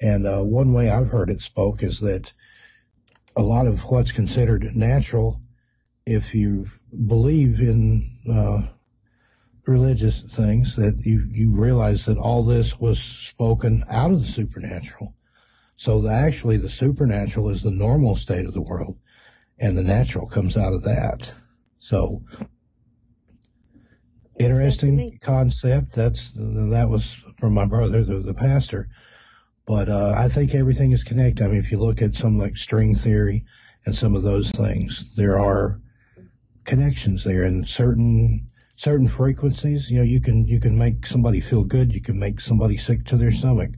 And, uh, one way I've heard it spoke is that, a lot of what's considered natural, if you believe in uh, religious things, that you, you realize that all this was spoken out of the supernatural. So the, actually, the supernatural is the normal state of the world, and the natural comes out of that. So interesting concept. That's that was from my brother, the, the pastor. But uh, I think everything is connected. I mean, if you look at some like string theory and some of those things, there are connections there, and certain certain frequencies. You know, you can you can make somebody feel good. You can make somebody sick to their stomach,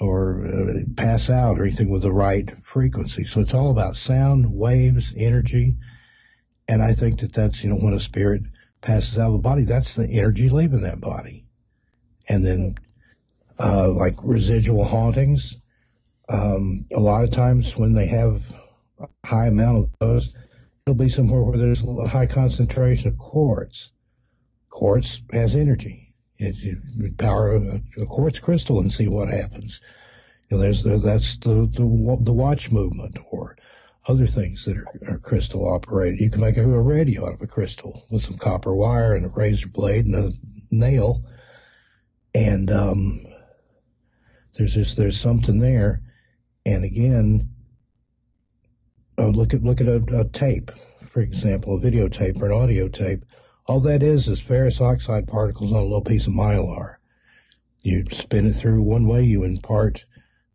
or uh, pass out, or anything with the right frequency. So it's all about sound, waves, energy, and I think that that's you know when a spirit passes out of the body, that's the energy leaving that body, and then uh, like residual hauntings. Um, a lot of times when they have a high amount of those, it'll be somewhere where there's a high concentration of quartz. Quartz has energy. It, it power a, a, quartz crystal and see what happens. You know, there's the, that's the, the the watch movement or other things that are, are crystal operated. You can make a, a radio out of a crystal with some copper wire and a razor blade and a nail. And um, there's just there's something there, and again, oh, look at look at a, a tape, for example, a videotape or an audio tape. All that is is ferrous oxide particles on a little piece of mylar. You spin it through one way, you impart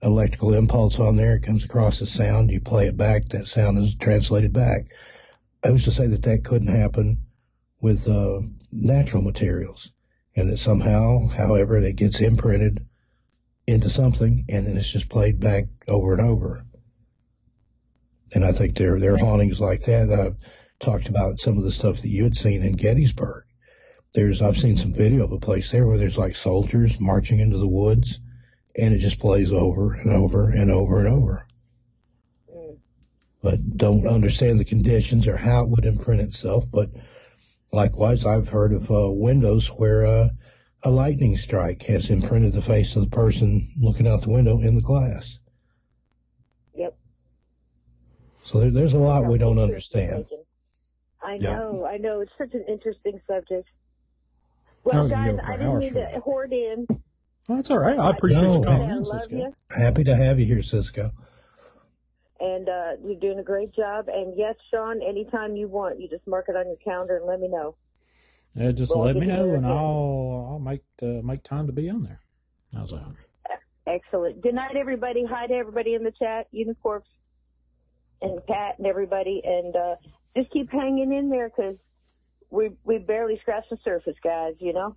electrical impulse on there, it comes across the sound, you play it back, that sound is translated back. I used to say that that couldn't happen with uh, natural materials, and that somehow, however, it gets imprinted into something, and then it's just played back over and over. And I think there there are hauntings like that. I've talked about some of the stuff that you had seen in Gettysburg. There's I've seen some video of a place there where there's like soldiers marching into the woods, and it just plays over and over and over and over. But don't understand the conditions or how it would imprint itself. But likewise, I've heard of uh, windows where uh, a lightning strike has imprinted the face of the person looking out the window in the glass. Yep. So there, there's a lot we don't understand. I Yeah. know, I know. It's such an interesting subject. Well, guys, I didn't mean to that. hoard in. Well, that's all right. I appreciate No. you calling I in, love Cisco. you, Happy to have you here, Cisco. and uh, you're doing a great job. And yes, Sean, anytime you want, you just mark it on your calendar and let me know. Yeah, just Well, let me me know, and. I'll I'll make uh, make time to be on there. How's that? Excellent. Good night, everybody. Hi to everybody in the chat, Unicorps and Pat and everybody. And uh, just keep hanging in there because we we barely scratched the surface, guys. You know.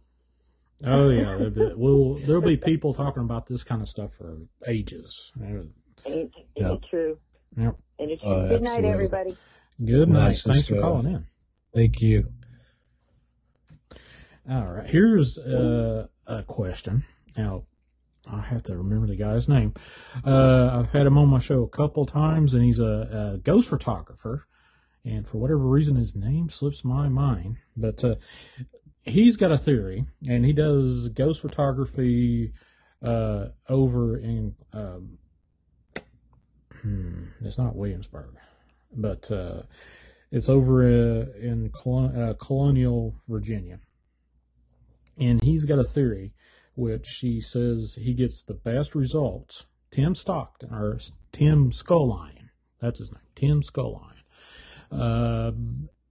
Oh yeah, there'll be, we'll there'll be people talking about this kind of stuff for ages. Uh, Ain't, ain't Yeah. it true? Yep. Ain't it true? Oh, Good night, absolutely. everybody. Good night. Nice, Thanks for calling in. Thank you. All right. Here's uh, a question. Now, I have to remember the guy's name. Uh, I've had him on my show a couple times, and he's a, a, ghost photographer. And for whatever reason, his name slips my mind. But uh, he's got a theory, and he does ghost photography uh, over in. Um, hmm, it's not Williamsburg, but uh, it's over uh, in uh, Colonial, Virginia. And he's got a theory which he says he gets the best results. Tim Stockton, or Tim Skulline, that's his name, Tim Skulline. Uh,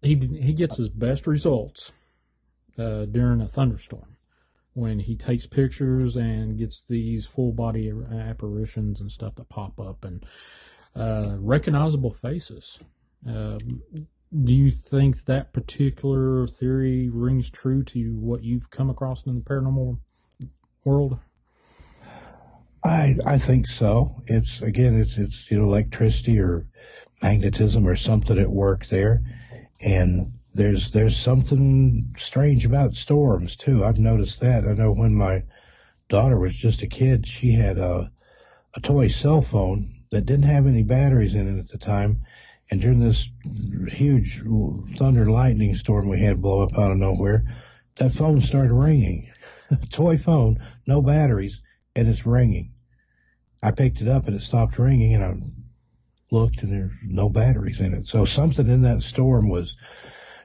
he he gets his best results uh, during a thunderstorm when he takes pictures and gets these full body apparitions and stuff that pop up and uh, recognizable faces. Um, do you think that particular theory rings true to what you've come across in the paranormal world? I I think so. It's again, it's it's you know electricity or magnetism or something at work there, and there's there's something strange about storms too. I've noticed that. I know when my daughter was just a kid, she had a a toy cell phone that didn't have any batteries in it at the time. And during this huge thunder lightning storm we had blow up out of nowhere, that phone started ringing. toy phone, no batteries, and it's ringing. I picked it up and it stopped ringing, and I looked and there's no batteries in it. So something in that storm was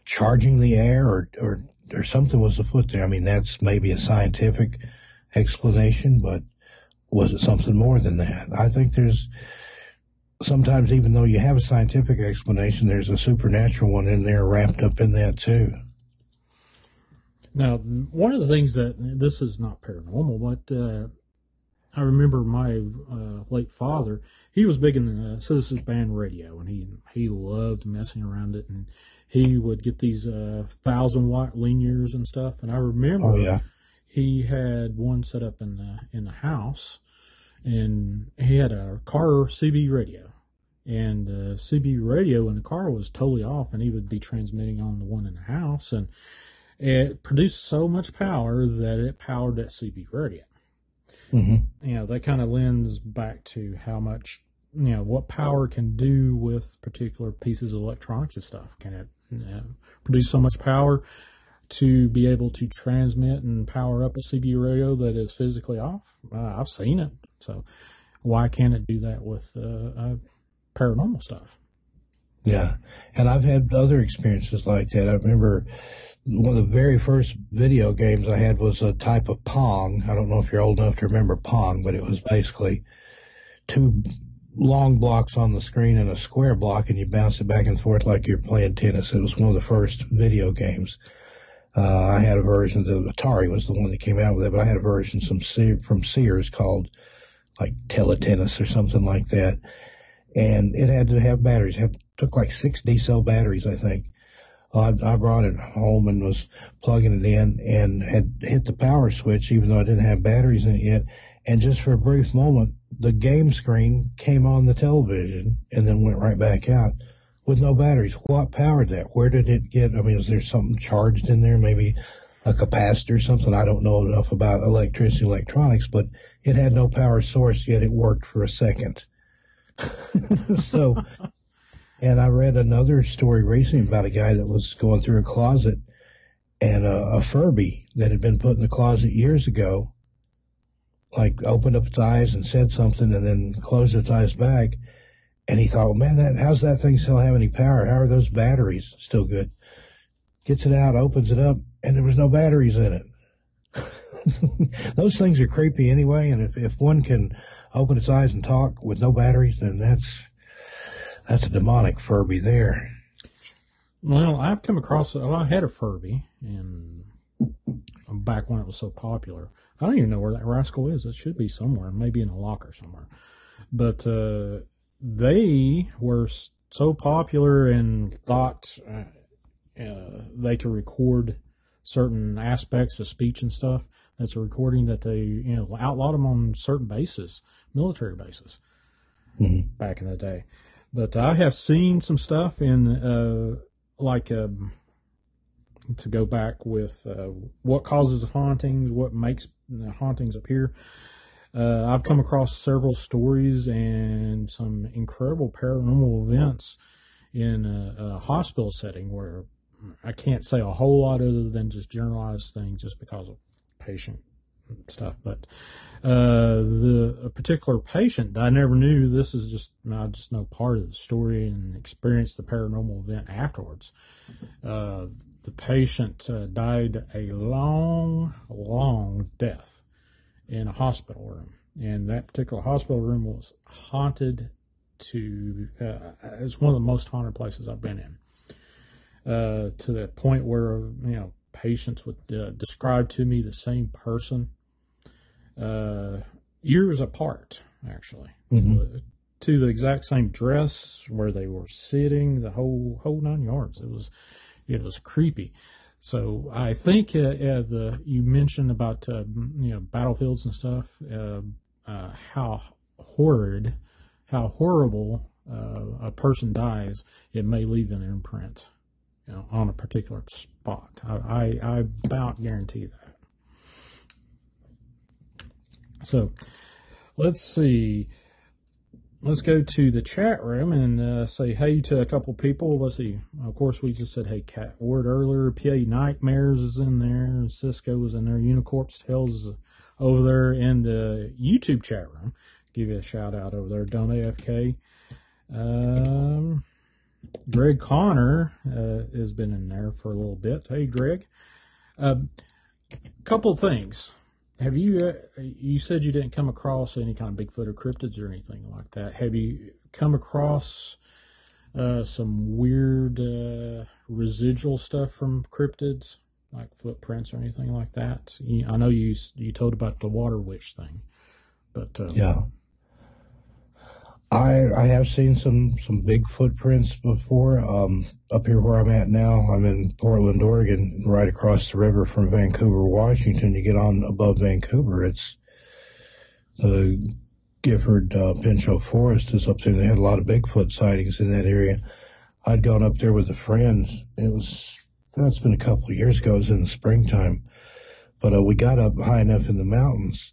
charging the air, or or or something was afoot there. I mean, that's maybe a scientific explanation, but was it something more than that? I think there's sometimes, even though you have a scientific explanation, there's a supernatural one in there wrapped up in that too. Now, one of the things that this is not paranormal, but uh, I remember my uh, late father. He was big in the Citizens Band radio, and he he loved messing around it, and he would get these uh, thousand watt linears and stuff. And I remember, oh, yeah. he had one set up in the in the house, and he had a car CB radio, and the CB radio in the car was totally off, and he would be transmitting on the one in the house, and it produced so much power that it powered that CB radio. Mm-hmm. You know, that kind of lends back to how much, you know, what power can do with particular pieces of electronics and stuff. Can it you know, produce so much power to be able to transmit and power up a CB radio that is physically off? Uh, I've seen it. So why can't it do that with uh, uh, paranormal stuff? Yeah. And I've had other experiences like that. I remember one of the very first video games I had was a type of Pong. I don't know if you're old enough to remember Pong, but it was basically two long blocks on the screen and a square block, and you bounce it back and forth like you're playing tennis. It was one of the first video games. Uh, I had a version, the Atari was the one that came out with it, but I had a version some from Sears called like Teletennis or something like that. And it had to have batteries. It took like six D cell batteries, I think. I, I brought it home and was plugging it in and had hit the power switch, even though I didn't have batteries in it yet. And just for a brief moment, the game screen came on the television and then went right back out with no batteries. What powered that? Where did it get? I mean, was there something charged in there? Maybe a capacitor or something. I don't know enough about electricity, electronics, but it had no power source, yet it worked for a second. so and I read another story recently about a guy that was going through a closet and a, a Furby that had been put in the closet years ago, like opened up its eyes and said something and then closed its eyes back. And he thought, man, that, how's that thing still have any power? How are those batteries still good? Gets it out, opens it up, and there was no batteries in it. those things are creepy anyway. And if, if one can open its eyes and talk with no batteries, then that's, that's a demonic Furby there. Well, I've come across. Well, I had a Furby, and back when it was so popular. I don't even know where that rascal is. It should be somewhere, maybe in a locker somewhere. But uh, they were so popular and thought uh, uh, they could record certain aspects of speech and stuff. That's a recording that they, you know, outlawed them on certain bases, military bases, mm-hmm. back in the day. But I have seen some stuff in uh, like um, to go back with uh, what causes hauntings, what makes hauntings appear. Uh, I've come across several stories and some incredible paranormal events in a, a hospital setting where I can't say a whole lot other than just generalized things just because of patient stuff. But uh, the a particular patient, I never knew. This is just I just know part of the story and experienced the paranormal event afterwards. Uh, the patient uh, died a long, long death in a hospital room, and that particular hospital room was haunted. To uh, it's one of the most haunted places I've been in. Uh, to the point where you know patients would uh, describe to me the same person uh, years apart, actually, Mhm. to, to the exact same dress where they were sitting, the whole whole nine yards. It was it was creepy. So I think uh, uh, the you mentioned about uh, you know battlefields and stuff, uh, uh, how horrid, how horrible uh, a person dies. It may leave an imprint, you know, on a particular spot. I I, I about guarantee that. So let's see. Let's go to the chat room and uh, say hey to a couple people. Let's see. Of course, we just said hey, Cat Ward earlier. PA Nightmares is in there. Cisco is in there. Unicorp's Tales is over there in the YouTube chat room. Give you a shout out over there. Don't AFK. Um, Greg Connor uh, has been in there for a little bit. Hey, Greg. Um, couple things. Have you? Uh, you said you didn't come across any kind of Bigfoot or cryptids or anything like that. Have you come across uh, some weird uh, residual stuff from cryptids, like footprints or anything like that? You, I know you you told about the water witch thing, but uh, Yeah. I I have seen some some big footprints before. Um, up here where I'm at now, I'm in Portland, Oregon, right across the river from Vancouver, Washington. You get on above Vancouver, it's the Gifford uh, Pinchot Forest is up there. They had a lot of Bigfoot sightings in that area. I'd gone up there with a friend. It was that's been a couple of years ago. It was in the springtime, but uh, we got up high enough in the mountains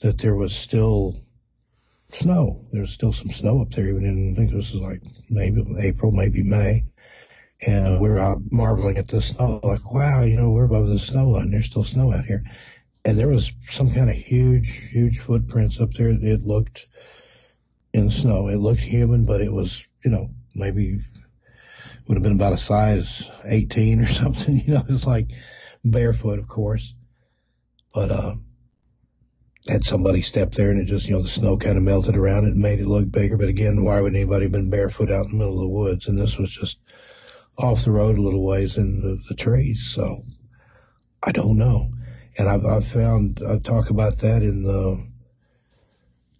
that there was still snow. There's still some snow up there, even in I think it was like maybe April, maybe May. And we're out marveling at the snow, like, wow, you know, we're above the snow line. There's still snow out here. And there was some kind of huge, huge footprints up there. It looked in snow. It looked human, but it was, you know, maybe would have been about a size 18 or something. You know, it's like barefoot, of course. But, uh, had somebody step there and it just, you know, the snow kind of melted around it and made it look bigger. But again, why would anybody have been barefoot out in the middle of the woods? And this was just off the road a little ways in the, the trees. So I don't know. And I've, I've found, I talk about that in the,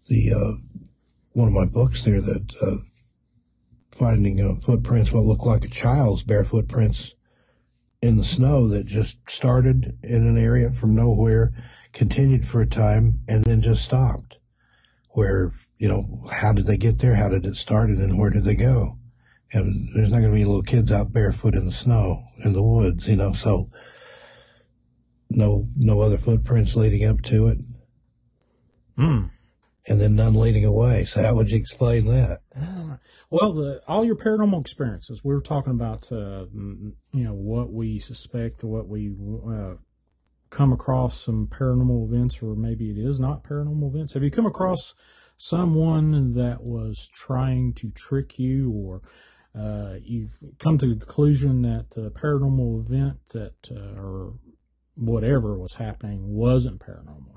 the, uh, one of my books there that, uh, finding uh, footprints what look like a child's bare footprints in the snow that just started in an area from nowhere continued for a time and then just stopped. Where, you know, how did they get there? How did it start? And then where did they go? And there's not going to be little kids out barefoot in the snow, in the woods, you know, so no, no other footprints leading up to it. Hmm. And then none leading away. So how would you explain that? Well, the, all your paranormal experiences, we were talking about, uh, you know, what we suspect, what we uh, come across some paranormal events, or maybe it is not paranormal events. Have you come across someone that was trying to trick you, or uh, you've come to the conclusion that the paranormal event that, uh, or whatever was happening wasn't paranormal?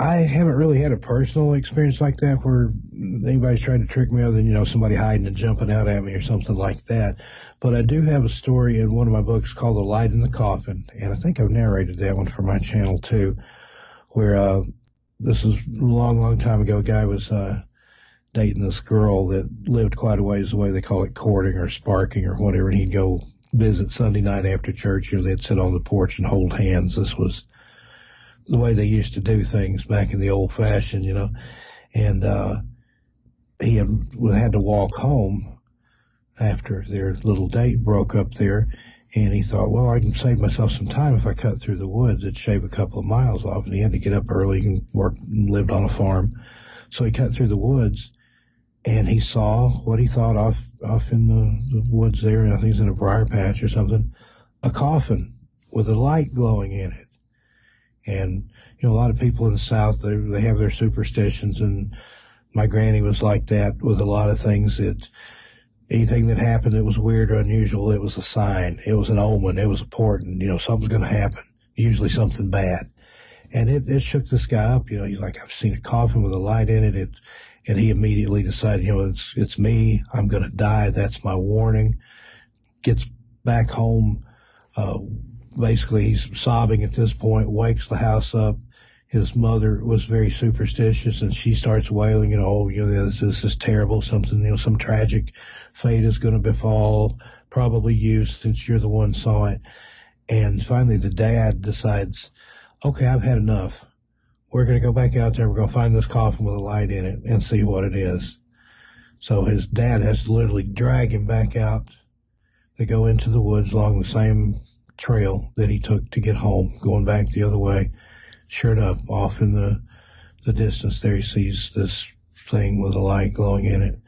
I haven't really had a personal experience like that where anybody's trying to trick me other than, you know, somebody hiding and jumping out at me or something like that. But I do have a story in one of my books called The Light in the Coffin. And I think I've narrated that one for my channel too, where, uh, this is a long, long time ago. A guy was, uh, dating this girl that lived quite a ways away. They call it courting or sparking or whatever. And he'd go visit Sunday night after church. You know, they'd sit on the porch and hold hands. This was, the way they used to do things back in the old fashioned, you know. And uh, he had had to walk home after their little date broke up there, And he thought, well, I can save myself some time if I cut through the woods. It'd shave a couple of miles off. And he had to get up early and work and lived on a farm. So he cut through the woods and he saw what he thought off off in the, the woods there. I think it was in a briar patch or something, a coffin with a light glowing in it. And you know, a lot of people in the South they they have their superstitions, and my granny was like that with a lot of things that anything that happened that was weird or unusual, it was a sign. It was an omen. It was important. You know, something's going to happen. Usually something bad. And it, it shook this guy up. You know, he's like, I've seen a coffin with a light in it. It, and he immediately decided, you know, it's, it's me. I'm going to die. That's my warning. Gets back home. Uh, basically he's sobbing at this point, wakes the house up. His mother was very superstitious and she starts wailing, you know, oh, you know, this, this is terrible. Something, you know, some tragic fate is going to befall probably you since you're the one saw it. And finally the dad decides, okay, I've had enough. We're going to go back out there. We're going to find this coffin with a light in it and see what it is. So his dad has to literally drag him back out to go into the woods along the same trail that he took to get home, going back the other way. Sure enough, off in the the distance there, he sees this thing with a light glowing in it.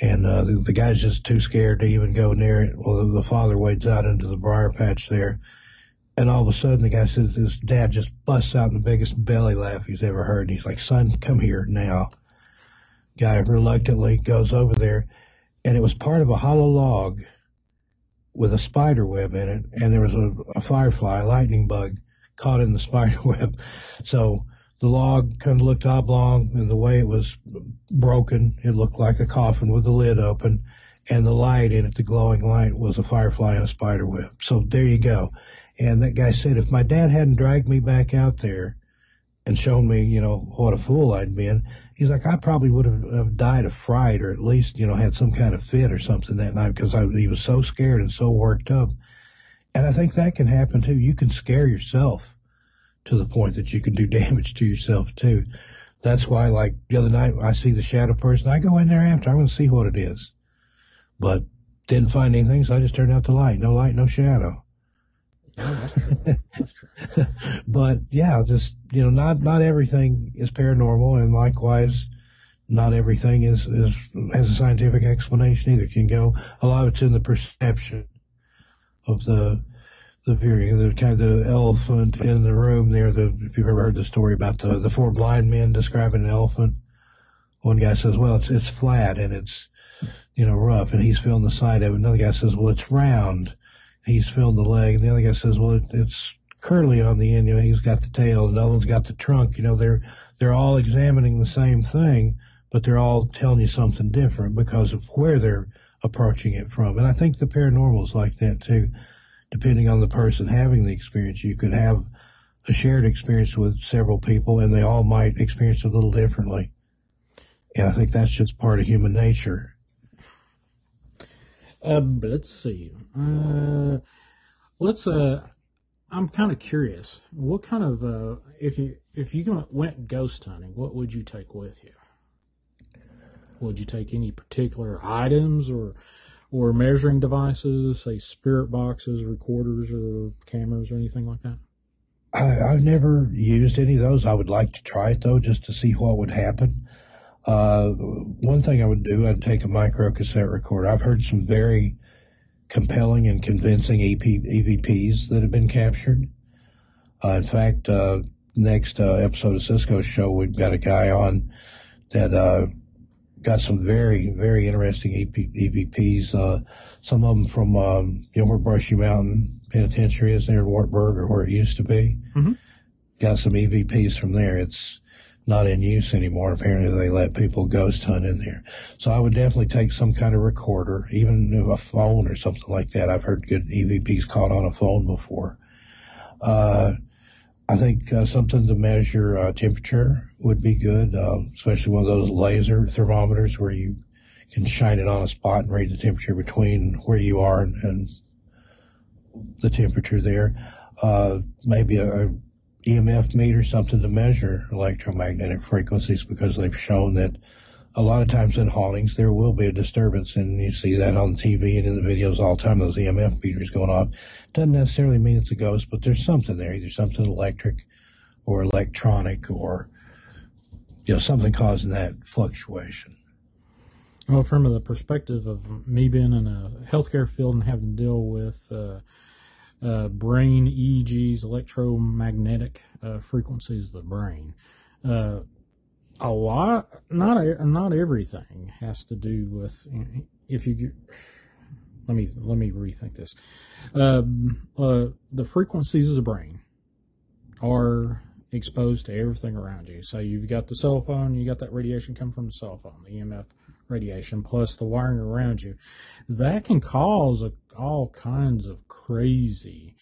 And uh, the, the guy's just too scared to even go near it. Well, the father wades out into the briar patch there. And all of a sudden, the guy says his dad just busts out in the biggest belly laugh he's ever heard. And he's like, son, come here now. Guy reluctantly goes over there. And it was part of a hollow log with a spider web in it, and there was a, a firefly, a lightning bug, caught in the spider web. So the log kind of looked oblong, and the way it was broken, it looked like a coffin with the lid open, and the light in it, the glowing light, was a firefly in a spider web. So there you go. And that guy said, if my dad hadn't dragged me back out there and shown me, you know, what a fool I'd been, he's like, I probably would have, have died of fright or at least, you know, had some kind of fit or something that night because I, he was so scared and so worked up. And I think that can happen too. You can scare yourself to the point that you can do damage to yourself too. That's why, like the other night, I see the shadow person. I go in there after. I'm going to see what it is, but didn't find anything, so I just turned out the light. No light, no shadow. That's true. That's true. but yeah, just you know, not not everything is paranormal, and likewise, not everything is is has a scientific explanation either. Can go a lot of it's in the perception of the the viewing, the kind of the elephant in the room there. The if you've ever heard the story about the the four blind men describing an elephant, one guy says, "Well, it's it's flat and it's you know rough," and he's feeling the side of it. Another guy says, "Well, it's round." He's feeling the leg, and the other guy says, "Well, it, it's curly on the end. You know, he's got the tail, and the other one's got the trunk. You know, they're they're all examining the same thing, but they're all telling you something different because of where they're approaching it from. And I think the paranormal is like that too. Depending on the person having the experience, you could have a shared experience with several people, and they all might experience it a little differently. And I think that's just part of human nature. Um, let's see. Uh, let's. Uh, I'm kind of curious. What kind of uh, if you if you went ghost hunting, what would you take with you? Would you take any particular items or or measuring devices, say spirit boxes, recorders, or cameras, or anything like that? I, I've never used any of those. I would like to try it though, just to see what would happen. Uh, one thing I would do, I'd take a micro cassette recorder. I've heard some very compelling and convincing EP, EVPs that have been captured. Uh, in fact, uh, next uh, episode of Cisco's show, we've got a guy on that uh, got some very, very interesting EP, EVPs. Uh, some of them from um, you Brushy Mountain Penitentiary is there in Wartburg, or where it used to be. Mm-hmm. Got some EVPs from there. It's not in use anymore. Apparently, they let people ghost hunt in there. So I would definitely take some kind of recorder, even a phone or something like that. I've heard good EVPs caught on a phone before. Uh, I think uh, something to measure uh, temperature would be good, um, especially one of those laser thermometers where you can shine it on a spot and read the temperature between where you are and, and the temperature there. Uh, maybe a, a EMF meter, something to measure electromagnetic frequencies because they've shown that a lot of times in hauntings, there will be a disturbance, and you see that on TV and in the videos all the time. Those EMF meters going off doesn't necessarily mean it's a ghost, but there's something there, either something electric or electronic, or you know something causing that fluctuation. Well, from the perspective of me being in a healthcare field and having to deal with uh, uh, brain EEGs, electromagnetic uh, frequencies of the brain, uh, a lot, not not everything has to do with if you. Let me let me rethink this. Um, uh, the frequencies of the brain are exposed to everything around you. So you've got the cell phone, you got that radiation coming from the cell phone, the EMF radiation, plus the wiring around you. That can cause a, all kinds of crazy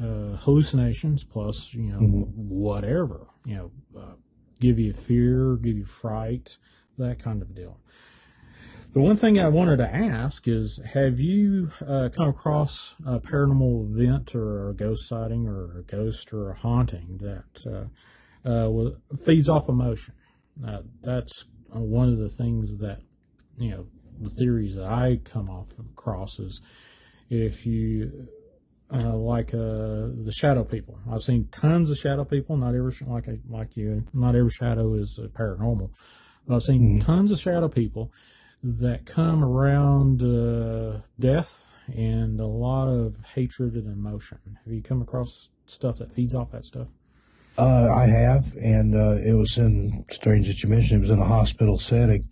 uh, hallucinations, plus you know mm-hmm. whatever you know. Uh, give you fear, give you fright, that kind of deal. The one thing I wanted to ask is, have you uh, come across a paranormal event or a ghost sighting or a ghost or a haunting that uh, uh, feeds off emotion? Uh, that's one of the things that, you know, the theories that I come off across is if you uh, like uh, the shadow people. I've seen tons of shadow people. Not every like like you. Not every shadow is uh, paranormal. I've seen mm-hmm. tons of shadow people that come around uh, death and a lot of hatred and emotion. Have you come across stuff that feeds off that stuff? Uh, I have, and uh, it was in strange that you mentioned it was in a hospital setting.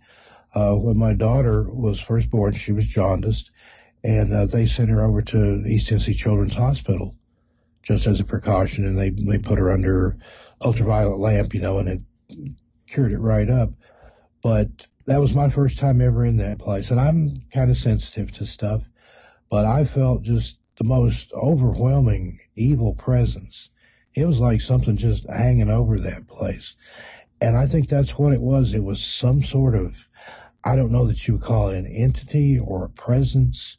when my daughter was first born, she was jaundiced and uh, they sent her over to East Tennessee Children's Hospital just as a precaution, and they they put her under ultraviolet lamp, you know, and it cured it right up. But that was my first time ever in that place, and I'm kind of sensitive to stuff, but I felt just the most overwhelming evil presence. It was like something just hanging over that place. And I think that's what it was. It was some sort of, I don't know that you would call it an entity or a presence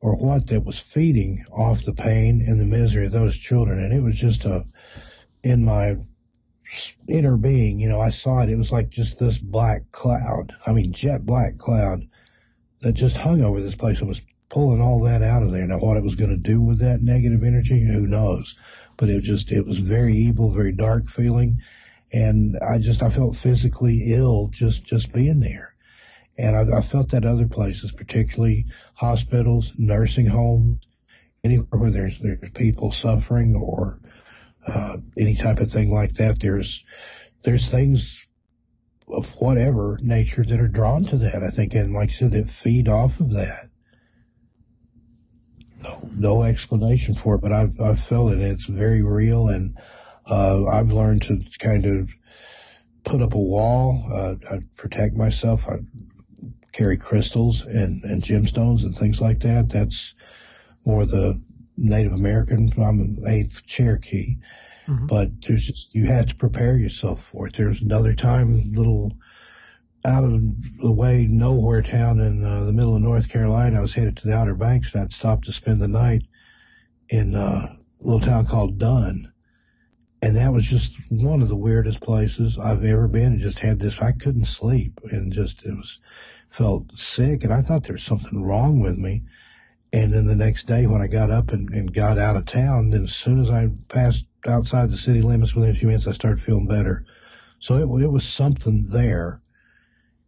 or what that was feeding off the pain and the misery of those children. And it was just a, in my inner being, you know, I saw it. It was like just this black cloud. I mean, jet black cloud that just hung over this place and was pulling all that out of there. Now, what it was going to do with that negative energy, who knows? But it just, it was very evil, very dark feeling. And I just, I felt physically ill just, just being there. And I, I felt that other places, particularly hospitals, nursing homes, anywhere where there's there's people suffering or uh, any type of thing like that. There's there's things of whatever nature that are drawn to that. I think, and like I said, that feed off of that. No, no explanation for it, but I've I've felt it. It's very real, and uh, I've learned to kind of put up a wall. Uh, I protect myself. I carry crystals and, and gemstones and things like that. That's more the Native American. I'm an eighth Cherokee. Mm-hmm. But there's just, you had to prepare yourself for it. There's another time, little out of the way, nowhere town in uh, the middle of North Carolina. I was headed to the Outer Banks and I'd stopped to spend the night in uh, a little town called Dunn. And that was just one of the weirdest places I've ever been. And just had this, I couldn't sleep. And just, it was, felt sick and I thought there was something wrong with me. And then the next day when I got up and, and got out of town, then as soon as I passed outside the city limits within a few minutes, I started feeling better. So it, it was something there.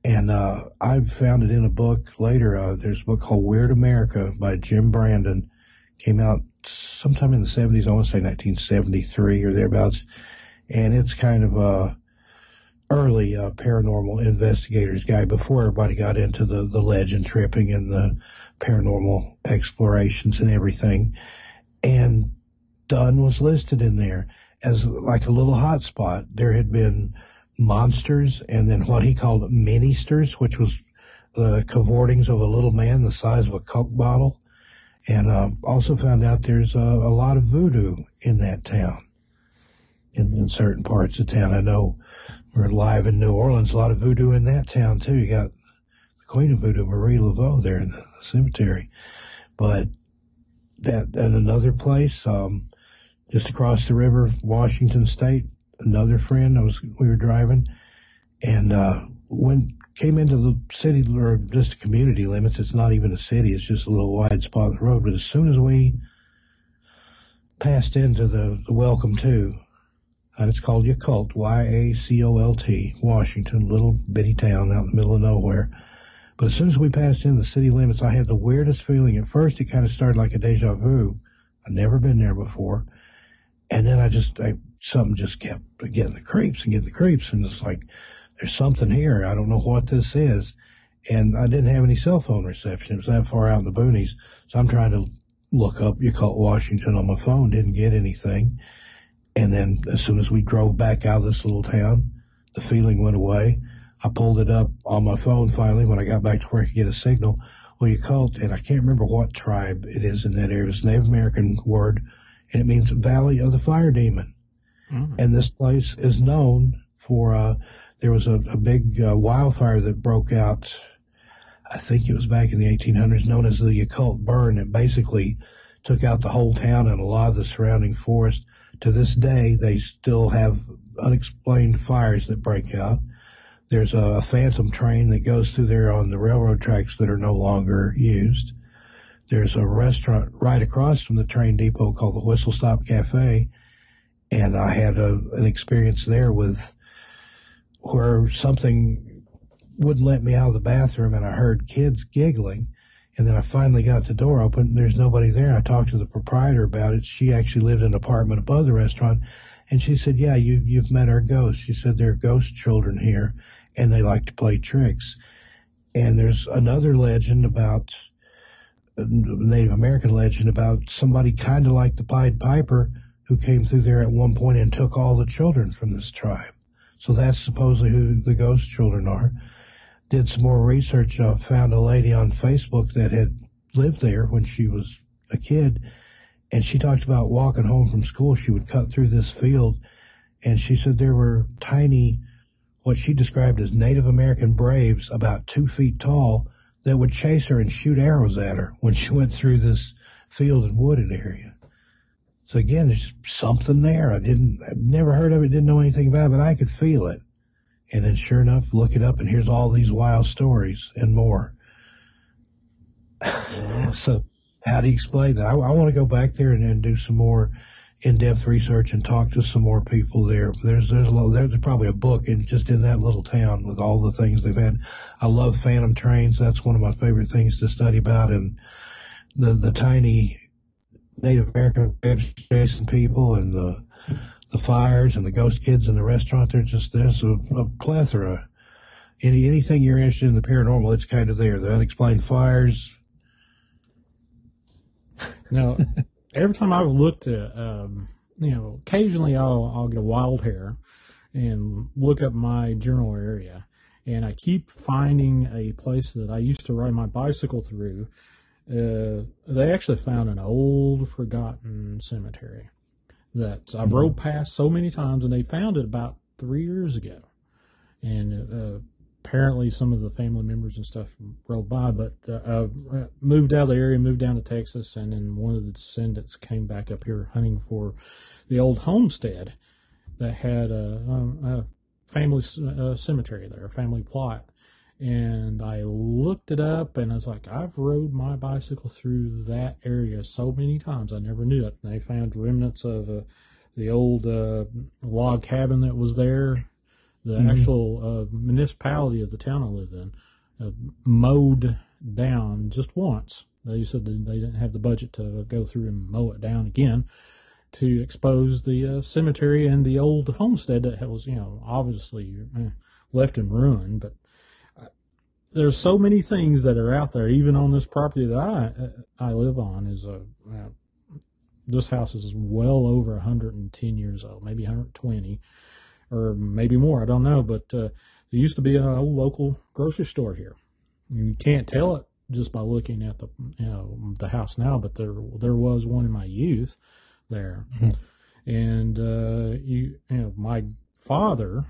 And uh, I found it in a book later. Uh, there's a book called Weird America by Jim Brandon. Came out sometime in the 70s, I want to say 1973 or thereabouts. And it's kind of a early uh, paranormal investigators guy before everybody got into the, the legend tripping and the paranormal explorations and everything. And Dunn was listed in there as like a little hot spot. There had been monsters and then what he called ministers, which was the cavortings of a little man the size of a Coke bottle. And uh, also found out there's a, a lot of voodoo in that town, in, in certain parts of town. I know we're live in New Orleans. A lot of voodoo in that town too. You got the Queen of Voodoo, Marie Laveau, there in the cemetery. But that and another place, um, just across the river, Washington State. Another friend. I was we were driving, and uh, went came into the city or just community limits. It's not even a city. It's just a little wide spot in the road. But as soon as we passed into the, the welcome to, and it's called Yacolt, Y-A-C-O-L-T, Washington, little bitty town out in the middle of nowhere. But as soon as we passed in the city limits, I had the weirdest feeling. At first, it kind of started like a deja vu. I'd never been there before. And then I just, I, something just kept getting the creeps and getting the creeps. And it's like, there's something here. I don't know what this is. And I didn't have any cell phone reception. It was that far out in the boonies. So I'm trying to look up Yacolt Washington on my phone. Didn't get anything. And then as soon as we drove back out of this little town, the feeling went away. I pulled it up on my phone finally when I got back to where I could get a signal. Well, Yacolt, and I can't remember what tribe it is in that area. It's a Native American word, and it means Valley of the Fire Demon. Mm-hmm. And this place is known for, uh, there was a, a big uh, wildfire that broke out, I think it was back in the 1800s, known as the Yacolt Burn. It basically took out the whole town and a lot of the surrounding forest. To this day, they still have unexplained fires that break out. There's a phantom train that goes through there on the railroad tracks that are no longer used. There's a restaurant right across from the train depot called the Whistle Stop Cafe, and I had a, an experience there with where something wouldn't let me out of the bathroom, and I heard kids giggling. And then I finally got the door open. There's nobody there. I talked to the proprietor about it. She actually lived in an apartment above the restaurant, and she said, "Yeah, you you've met our ghosts." She said there are ghost children here, and they like to play tricks. And there's another legend about uh, Native American legend about somebody kind of like the Pied Piper who came through there at one point and took all the children from this tribe. So that's supposedly who the ghost children are. Did some more research. Uh, found a lady on Facebook that had lived there when she was a kid, and she talked about walking home from school. She would cut through this field, and she said there were tiny what she described as Native American braves about two feet tall that would chase her and shoot arrows at her when she went through this field and wooded area. So again, there's something there. I didn't, I've never heard of it, didn't know anything about it, but I could feel it. And then sure enough, look it up and here's all these wild stories and more. so how do you explain that? I, I want to go back there and, and do some more in-depth research and talk to some more people there. There's there's a little, there's probably a book in just in that little town with all the things they've had. I love phantom trains. That's one of my favorite things to study about, and the the tiny Native American chasing people and the the fires and the ghost kids in the restaurant. There's just there's a, a plethora. Any anything you're interested in the paranormal, it's kind of there. The unexplained fires. Now, every time I've looked at, um, you know, occasionally I'll I'll get a wild hair and look up my general area, and I keep finding a place that I used to ride my bicycle through. Uh, they actually found an old, forgotten cemetery that I've rode past so many times, and they found it about three years ago. And uh, apparently some of the family members and stuff rode by, but uh, uh, moved out of the area, moved down to Texas, and then one of the descendants came back up here hunting for the old homestead that had a, a family uh, cemetery there, a family plot. And I looked it up, and I was like, I've rode my bicycle through that area so many times, I never knew it. And they found remnants of uh, the old uh, log cabin that was there the mm-hmm. actual uh, municipality of the town I live in uh, mowed down just once. They said they didn't have the budget to go through and mow it down again to expose the uh, cemetery and the old homestead that was, you know, obviously uh, left in ruin. But there's so many things that are out there, even on this property that I I live on. Is a uh, this house is well over 110 years old, maybe 120 or maybe more. I don't know, but uh, there used to be an old local grocery store here. You can't tell it just by looking at the you know the house now, but there there was one in my youth there, mm-hmm. and uh, you you know my father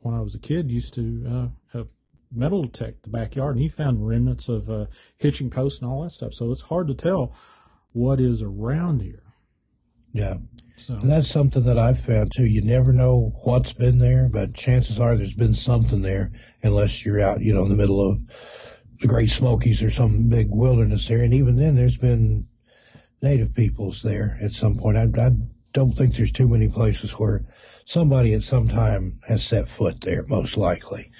when I was a kid used to uh, have metal detect the backyard, and he found remnants of uh, hitching posts and all that stuff. So it's hard to tell what is around here. Yeah. So And that's something that I've found too. You never know what's been there, but chances are there's been something there, unless you're out, you know, in the middle of the Great Smokies or some big wilderness there. And even then, there's been native peoples there at some point. I, I don't think there's too many places where somebody at some time has set foot there, most likely.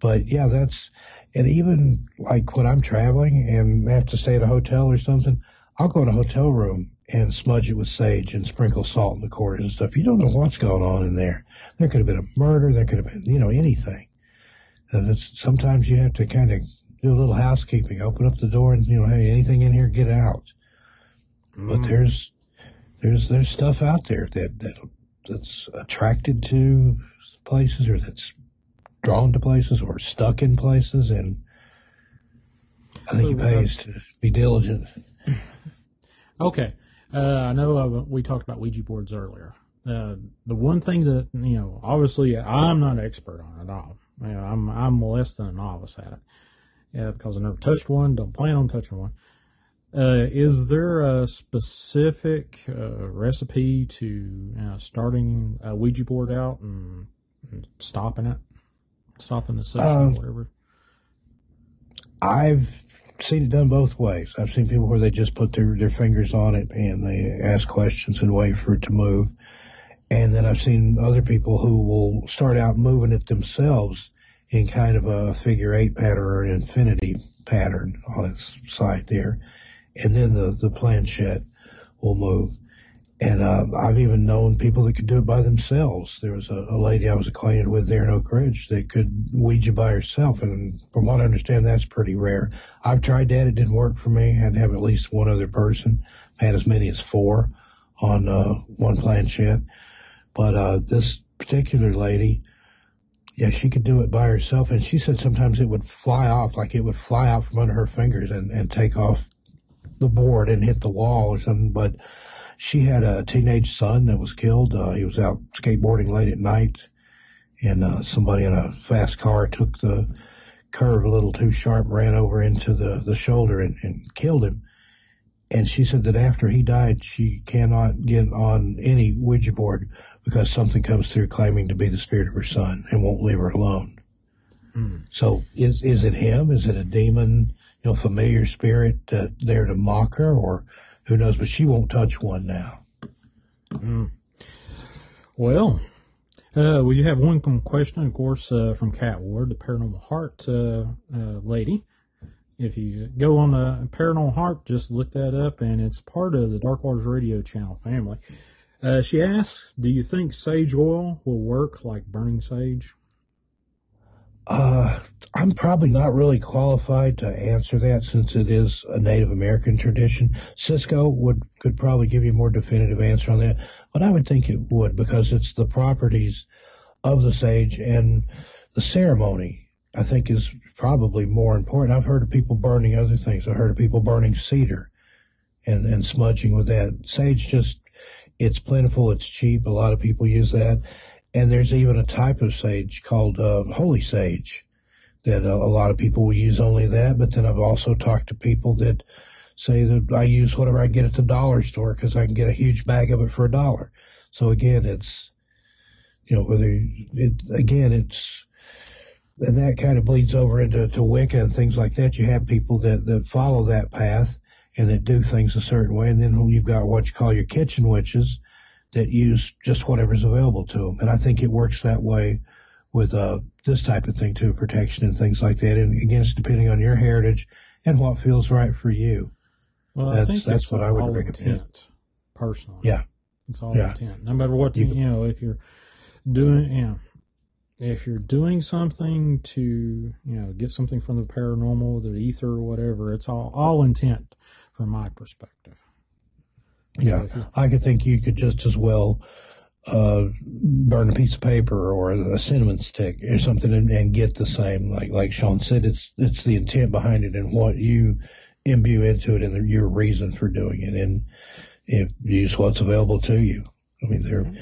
But yeah, that's, and even like when I'm traveling and have to stay at a hotel or something, I'll go in a hotel room and smudge it with sage and sprinkle salt in the corners and stuff. You don't know what's going on in there. There could have been a murder. There could have been, you know, anything. And it's, sometimes you have to kind of do a little housekeeping, open up the door and, you know, hey, anything in here, get out. But mm. there's, there's, there's stuff out there that, that, that's attracted to places or that's drawn to places or stuck in places. And I think it pays to be diligent. Okay. Uh, I know uh, we talked about Ouija boards earlier. Uh, the one thing that you know, obviously, I'm not an expert on it at all. You know, I'm I'm less than a novice at it. Yeah, because I never touched one. Don't plan on touching one. Uh, is there a specific uh, recipe to uh, starting a Ouija board out and, and stopping it, stopping the session Um, or whatever? I've seen it done both ways. I've seen people where they just put their, their fingers on it and they ask questions and wait for it to move. And then I've seen other people who will start out moving it themselves in kind of a figure eight pattern or an infinity pattern on its side there. And then the, the planchette will move. And uh, I've even known people that could do it by themselves. There was a, a lady I was acquainted with there in Oak Ridge that could Ouija by herself, and from what I understand, that's pretty rare. I've tried that; it didn't work for me. I had to have at least one other person. I had as many as four on uh, one planchette, but uh, this particular lady, yeah, she could do it by herself, and she said sometimes it would fly off, like it would fly out from under her fingers and, and take off the board and hit the wall or something, but she had a teenage son that was killed. Uh, he was out skateboarding late at night, and uh, somebody in a fast car took the curve a little too sharp, ran over into the, the shoulder, and, and killed him. And she said that after he died, she cannot get on any Ouija board because something comes through claiming to be the spirit of her son and won't leave her alone. So is is it him? Is it a demon? You know, familiar spirit uh, there to mock her, or who knows? But she won't touch one now. Well, uh, we have one question, of course, uh, from Cat Ward, the Paranormal Heart uh, uh, lady. If you go on the Paranormal Heart, just look that up, and it's part of the Dark Waters Radio channel family. Uh, she asks, "Do you think sage oil will work like burning sage?" Uh, I'm probably not really qualified to answer that since it is a Native American tradition. Cisco would could probably give you a more definitive answer on that, but I would think it would because it's the properties of the sage and the ceremony. I think is probably more important. I've heard of people burning other things. I've heard of people burning cedar and and smudging with that. Sage just it's plentiful, it's cheap. A lot of people use that. And there's even a type of sage called uh, holy sage that uh, a lot of people will use only that. But then I've also talked to people that say that I use whatever I get at the dollar store because I can get a huge bag of it for a dollar. So again, it's, you know, whether it, again, it's, and that kind of bleeds over into to Wicca and things like that. You have people that, that follow that path and that do things a certain way. And then you've got what you call your kitchen witches that use just whatever's available to them. And I think it works that way with uh, this type of thing too, protection and things like that. And again, it's depending on your heritage and what feels right for you. Well, I That's- think that's what I would all recommend. intent, personally. Yeah. It's all Yeah. intent. No matter what you, You- you know, if you're doing, you know, if you're doing something to, you know, get something from the paranormal, the ether, or whatever, it's all all intent from my perspective. Yeah, I could think you could just as well uh, burn a piece of paper or a cinnamon stick or something and, and get the same. Like like Shawn said, it's it's the intent behind it and what you imbue into it and the, your reason for doing it, and if use what's available to you. I mean, there.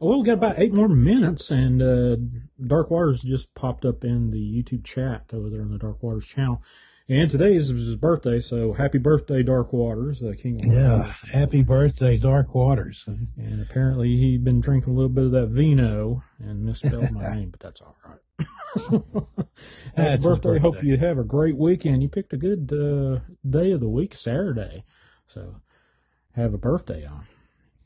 Well, we've got about eight more minutes, and uh, Dark Waters just popped up in the YouTube chat over there on the Dark Waters channel. And today is his birthday, so happy birthday, Dark Waters, the King of Yeah, Waters. happy birthday, Dark Waters. And apparently he'd been drinking a little bit of that vino and misspelled my name, but that's all right. happy his birthday. Hope you have a great weekend. You picked a good uh, day of the week, Saturday. So have a birthday on.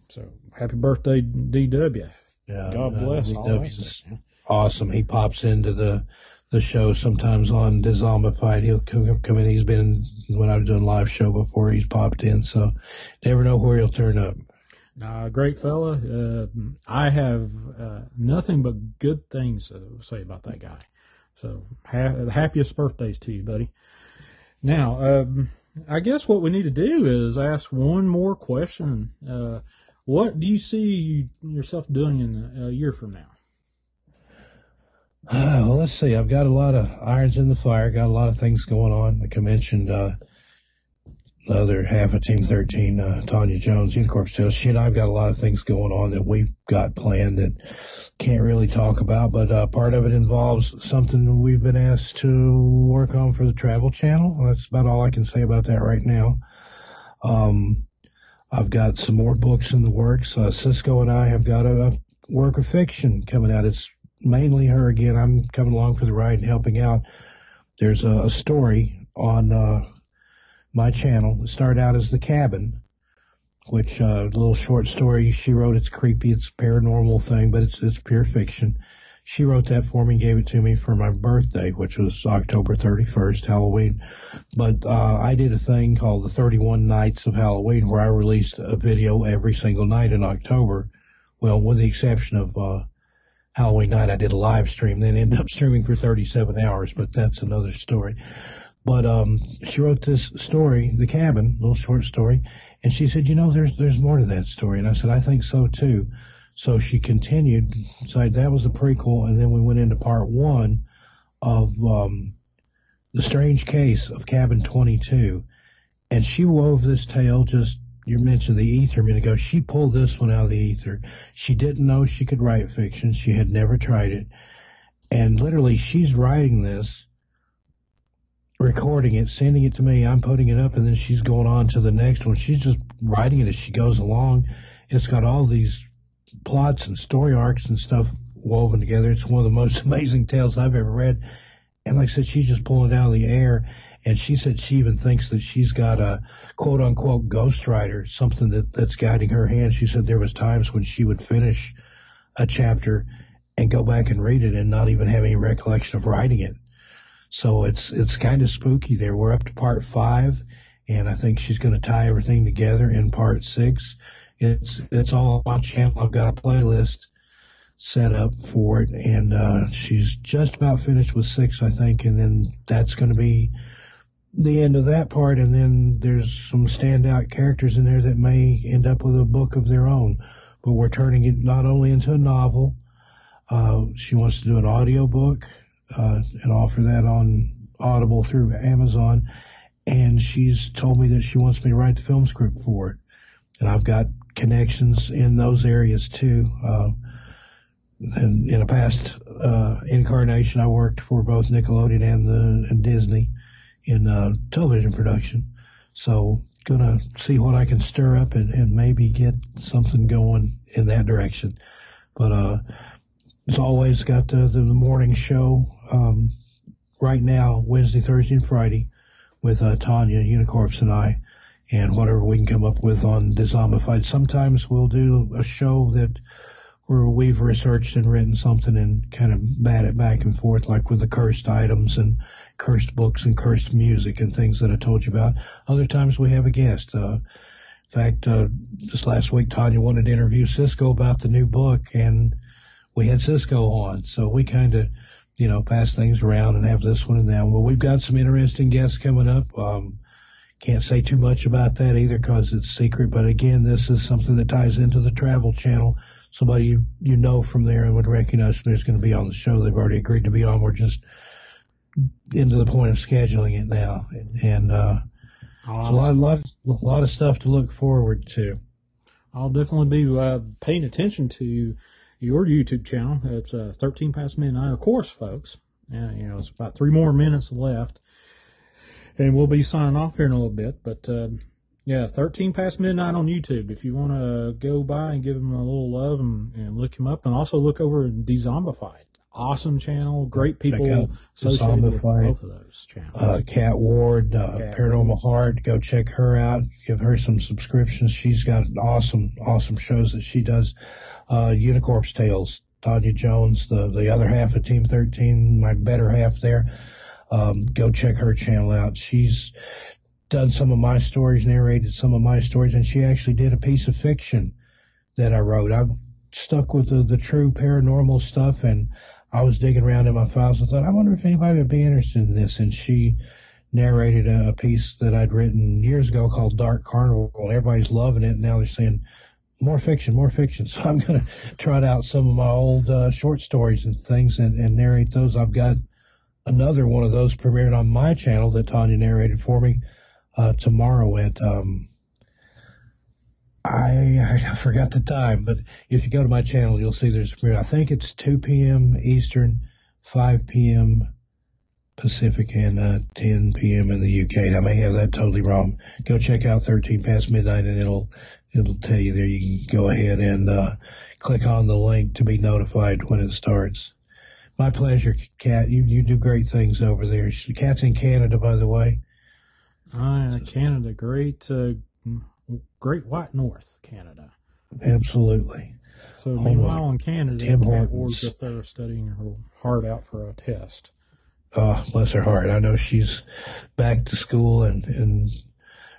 So happy birthday, DW. Yeah, God uh, bless he all knows that it's stuff. Awesome. He pops into the the show sometimes on Dizombified. He'll come, come in. He's been when I was doing live show before. He's popped in, so never know where he'll turn up. Uh, great fella. Uh, I have uh, nothing but good things to say about that guy. So ha- happiest birthdays to you, buddy. Now, um, I guess what we need to do is ask one more question. Uh, what do you see yourself doing in a year from now? Uh, well, let's see. I've got a lot of irons in the fire. Got a lot of things going on. Like I mentioned, uh, the other half of Team 13, uh, Tanya Jones, Unicorp Tales. She and I've got a lot of things going on that we've got planned that can't really talk about, but uh, part of it involves something we've been asked to work on for the Travel Channel. That's about all I can say about that right now. Um, I've got some more books in the works. Uh, Cisco and I have got a, a work of fiction coming out. It's mainly her again. I'm coming along for the ride and helping out. There's a, a story on uh, my channel. It started out as The Cabin, which uh, a little short story she wrote. It's creepy. It's a paranormal thing, but it's it's pure fiction. She wrote that for me, and gave it to me for my birthday, which was October 31st, Halloween. But uh, I did a thing called the 31 Nights of Halloween, where I released a video every single night in October. Well, with the exception of uh, Halloween night, I did a live stream, then ended up streaming for 37 hours, but that's another story. But um, she wrote this story, The Cabin, little short story, and she said, you know, there's there's more to that story, and I said, I think so too. So she continued. So that was the prequel, and then we went into part one of um, the strange case of Cabin 22, and she wove this tale just. You mentioned the ether a minute ago. She pulled this one out of the ether. She didn't know she could write fiction. She had never tried it. And literally, she's writing this recording it, sending it to me. I'm putting it up, and then she's going on to the next one. She's just writing it as she goes along. It's got all these plots and story arcs and stuff woven together. It's one of the most amazing tales I've ever read. And like I said, she's just pulling it out of the air. And she said she even thinks that she's got a quote unquote ghostwriter, something that, that's guiding her hand. She said there was times when she would finish a chapter and go back and read it and not even have any recollection of writing it. So it's it's kind of spooky there. We're up to part five, and I think she's going to tie everything together in part six. It's it's all on my channel. I've got a playlist set up for it, and uh, she's just about finished with six, I think, and then that's going to be the end of that part. And then there's some standout characters in there that may end up with a book of their own. But we're turning it not only into a novel. Uh, she wants to do an audio book uh, and offer that on Audible through Amazon. And she's told me that she wants me to write the film script for it. And I've got connections in those areas too. Uh, and in a past uh, incarnation, I worked for both Nickelodeon and the and Disney in uh, television production. So gonna see what I can stir up and, and maybe get something going in that direction. But uh, as always, got the, the morning show um, right now, Wednesday, Thursday, and Friday with uh, Tanya, Unicorps, and I, and whatever we can come up with on Dizombified. Sometimes we'll do a show that where we've researched and written something and kind of bat it back and forth, like with the cursed items and cursed books and cursed music and things that I told you about. Other times we have a guest. Uh, in fact, uh, last week, Tanya wanted to interview Cisco about the new book, and we had Cisco on. So we kind of, you know, pass things around and have this one and that one. Well, we've got some interesting guests coming up. Um, can't say too much about that either because it's secret. But again, this is something that ties into the Travel Channel. Somebody you, you know from there and would recognize them is going to be on the show. They've already agreed to be on. We're just into the point of scheduling it now, and uh, it's a lot, lot, a lot of stuff to look forward to. I'll definitely be uh, paying attention to your YouTube channel. It's uh, 13 past midnight, of course, folks. You know, it's about three more minutes left. and we'll be signing off here in a little bit. But um, yeah, 13 past midnight on YouTube. If you want to go by and give him a little love and, and look him up, and also look over in Dizombified. Awesome channel, great people associated with both of those channels. Uh, Kat Ward, uh, Kat Paranormal Heart. Go check her out. Give her some subscriptions. She's got awesome, awesome shows that she does. Uh, Unicorp's Tales. Tanya Jones, the, the other half of Team 13, my better half there. Um, go check her channel out. She's done some of my stories, narrated some of my stories, and she actually did a piece of fiction that I wrote. I stuck with the, the true paranormal stuff and I was digging around in my files and thought, I wonder if anybody would be interested in this. And she narrated a, piece that I'd written years ago called Dark Carnival, everybody's loving it. And now they're saying, more fiction, more fiction. So I'm going to trot out some of my old uh, short stories and things and, and narrate those. I've got another one of those premiered on my channel that Tanya narrated for me uh, tomorrow at um, I, I forgot the time, but if you go to my channel, you'll see there's. I think it's 2 p.m. Eastern, 5 p.m. Pacific, and uh, 10 p.m. in the UK. And I may have that totally wrong. Go check out 13 past midnight, and it'll it'll tell you there. You can go ahead and uh, click on the link to be notified when it starts. My pleasure, Kat. You you do great things over there. Kat's in Canada, by the way. Uh, Canada, great, uh, great white north, Canada. Absolutely. So meanwhile in Canada, Tim Hortons. Ward's up there studying her heart out for a test. Oh, bless her heart. I know she's back to school and, and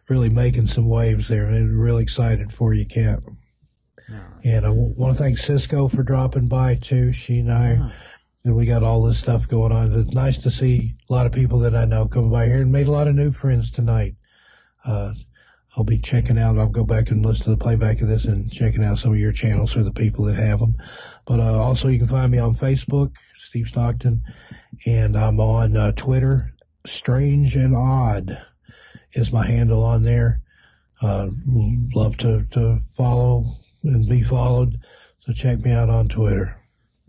really making some waves there. And really excited for you. All right. And I want to thank Cisco for dropping by too. She and I, Ah, and we got all this stuff going on. It's nice to see a lot of people that I know come by here and made a lot of new friends tonight. Uh, I'll be checking out. I'll go back and listen to the playback of this and checking out some of your channels for the people that have them. But uh, also, you can find me on Facebook, Steve Stockton, and I'm on uh, Twitter. Strange and Odd is my handle on there. Uh, love to, to follow and be followed. So check me out on Twitter.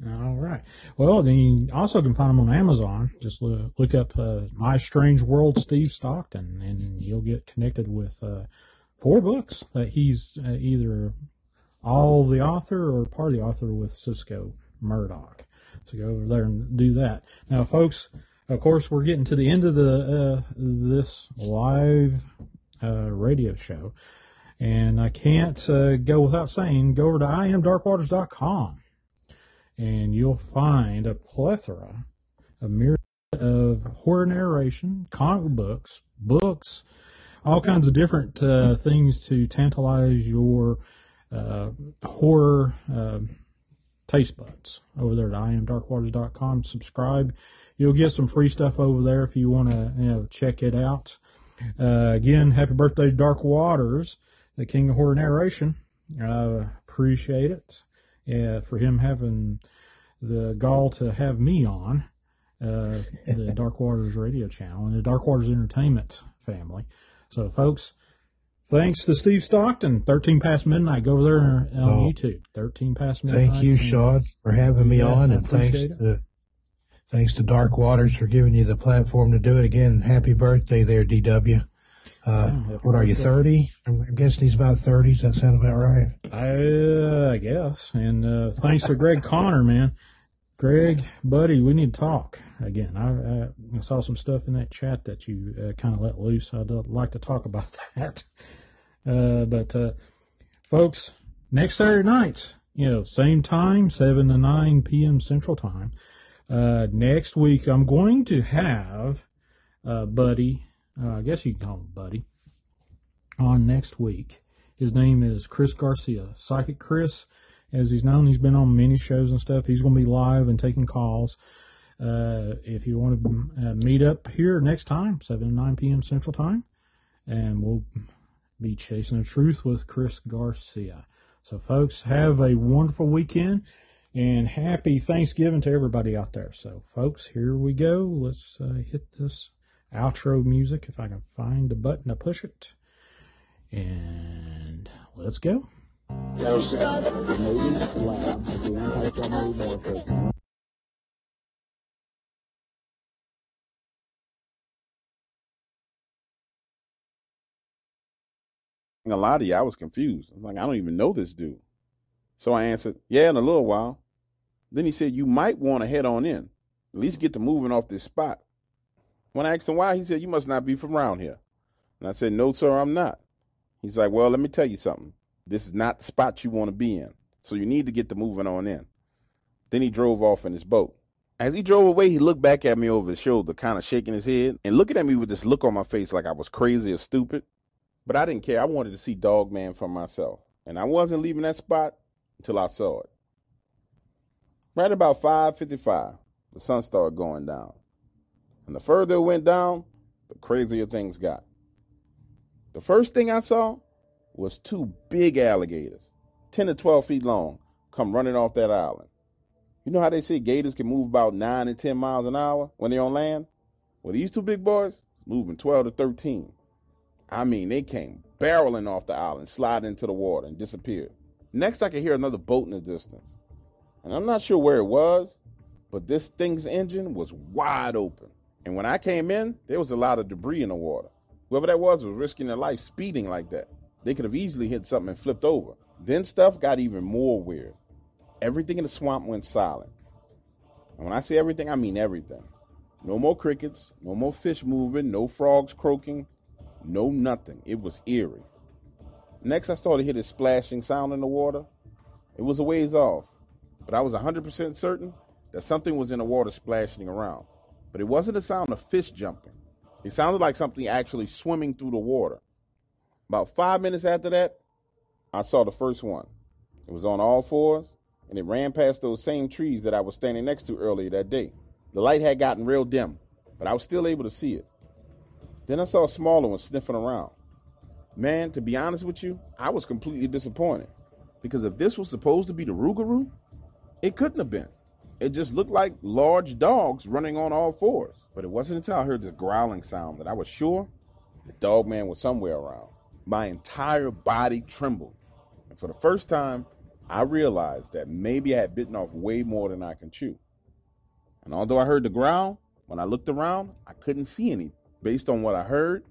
All right. Well, then you also can find them on Amazon. Just look, look up uh, My Strange World Steve Stockton, and you'll get connected with uh, four books that he's uh, either all the author or part of the author with Cisco Murdoch. So go over there and do that. Now, folks, of course, we're getting to the end of the uh, this live uh, radio show, and I can't uh, go without saying go over to imdarkwaters.com and you'll find a plethora, a myriad of horror narration, comic books, books, all kinds of different uh, things to tantalize your uh, horror uh, taste buds over there at imdarkwaters.com. Subscribe. You'll get some free stuff over there if you want to you know, check it out. Uh, again, happy birthday, Dark Waters, the king of horror narration. I appreciate it uh, for him having the gall to have me on uh, the Dark Waters radio channel and the Dark Waters Entertainment family. So, folks, thanks to Steve Stockton, 13 past midnight. Go over there on Oh. YouTube, 13 past midnight. Thank you, Shawn, for having me Yeah, on, and thanks it. to thanks to Dark Waters for giving you the platform to do it again. Happy birthday, there, DW. Uh, what are you, thirty? I'm I'm guessing he's about thirty. Does that sound about right? I, I guess. And uh, thanks to Greg Connor, man. Greg, buddy, we need to talk again. I, I, I saw some stuff in that chat that you uh, kind of let loose. I'd uh, like to talk about that. Uh, but, uh, folks, next Saturday night, you know, same time, 7 to 9 p.m. Central Time. Uh, next week, I'm going to have uh, Buddy, uh, I guess you can call him Buddy, on next week. His name is Chris Garcia, Psychic Chris, as he's known. He's been on many shows and stuff. He's going to be live and taking calls. Uh, if you want to uh, meet up here next time, 7 to 9 p.m. Central Time, and we'll be chasing the truth with Chris Garcia. So, folks, have a wonderful weekend and happy Thanksgiving to everybody out there. So, folks, here we go. Let's uh, hit this outro music if I can find the button to push it. And let's go. A lot of you, I was confused. I'm like, I don't even know this dude. So I answered, Yeah, in a little while. Then he said, You might want to head on in. At least get to moving off this spot when I asked him why, he said, You must not be from around here. And I said, No, sir, I'm not. He's like, Well, let me tell you something. This is not the spot you want to be in. So you need to get the moving on in. Then he drove off in his boat. As he drove away, he looked back at me over his shoulder, kind of shaking his head and looking at me with this look on my face like I was crazy or stupid. But I didn't care. I wanted to see Dog Man for myself. And I wasn't leaving that spot until I saw it. Right about 5:55, the sun started going down. And the further it went down, the crazier things got. The first thing I saw was two big alligators, 10 to 12 feet long, come running off that island. You know how they say gators can move about 9 and 10 miles an hour when they're on land? Well, these two big boys moving 12 to 13. I mean, they came barreling off the island, sliding into the water, and disappeared. Next, I could hear another boat in the distance. And I'm not sure where it was, but this thing's engine was wide open. And when I came in, there was a lot of debris in the water. Whoever that was was risking their life speeding like that. They could have easily hit something and flipped over. Then stuff got even more weird. Everything in the swamp went silent. And when I say everything, I mean everything. No more crickets, no more fish moving, no frogs croaking, no nothing. It was eerie. Next, I started to hear this splashing sound in the water. It was a ways off, but I was 100% certain that something was in the water splashing around. But it wasn't the sound of fish jumping. It sounded like something actually swimming through the water. About five minutes after that, I saw the first one. It was on all fours, and it ran past those same trees that I was standing next to earlier that day. The light had gotten real dim, but I was still able to see it. Then I saw a smaller one sniffing around. Man, to be honest with you, I was completely disappointed. Because if this was supposed to be the Rougarou, it couldn't have been. It just looked like large dogs running on all fours. But it wasn't until I heard this growling sound that I was sure the dog man was somewhere around. My entire body trembled. And for the first time, I realized that maybe I had bitten off way more than I can chew. And although I heard the growl, when I looked around, I couldn't see any. Based on what I heard,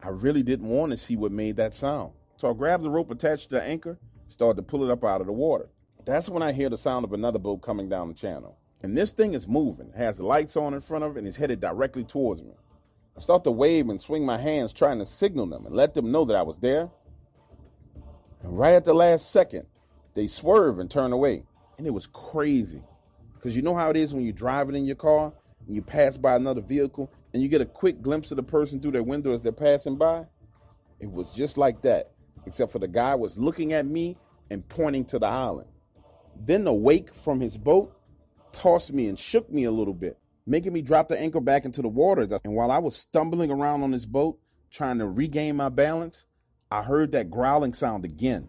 I really didn't want to see what made that sound. So I grabbed the rope attached to the anchor, started to pull it up out of the water. That's when I hear the sound of another boat coming down the channel. And this thing is moving, it has lights on in front of it, and it's headed directly towards me. I start to wave and swing my hands, trying to signal them and let them know that I was there. And right at the last second, they swerve and turn away. And it was crazy. Because you know how it is when you're driving in your car and you pass by another vehicle and you get a quick glimpse of the person through their window as they're passing by? It was just like that, except for the guy was looking at me and pointing to the island. Then the wake from his boat tossed me and shook me a little bit, making me drop the anchor back into the water. And while I was stumbling around on this boat, trying to regain my balance, I heard that growling sound again.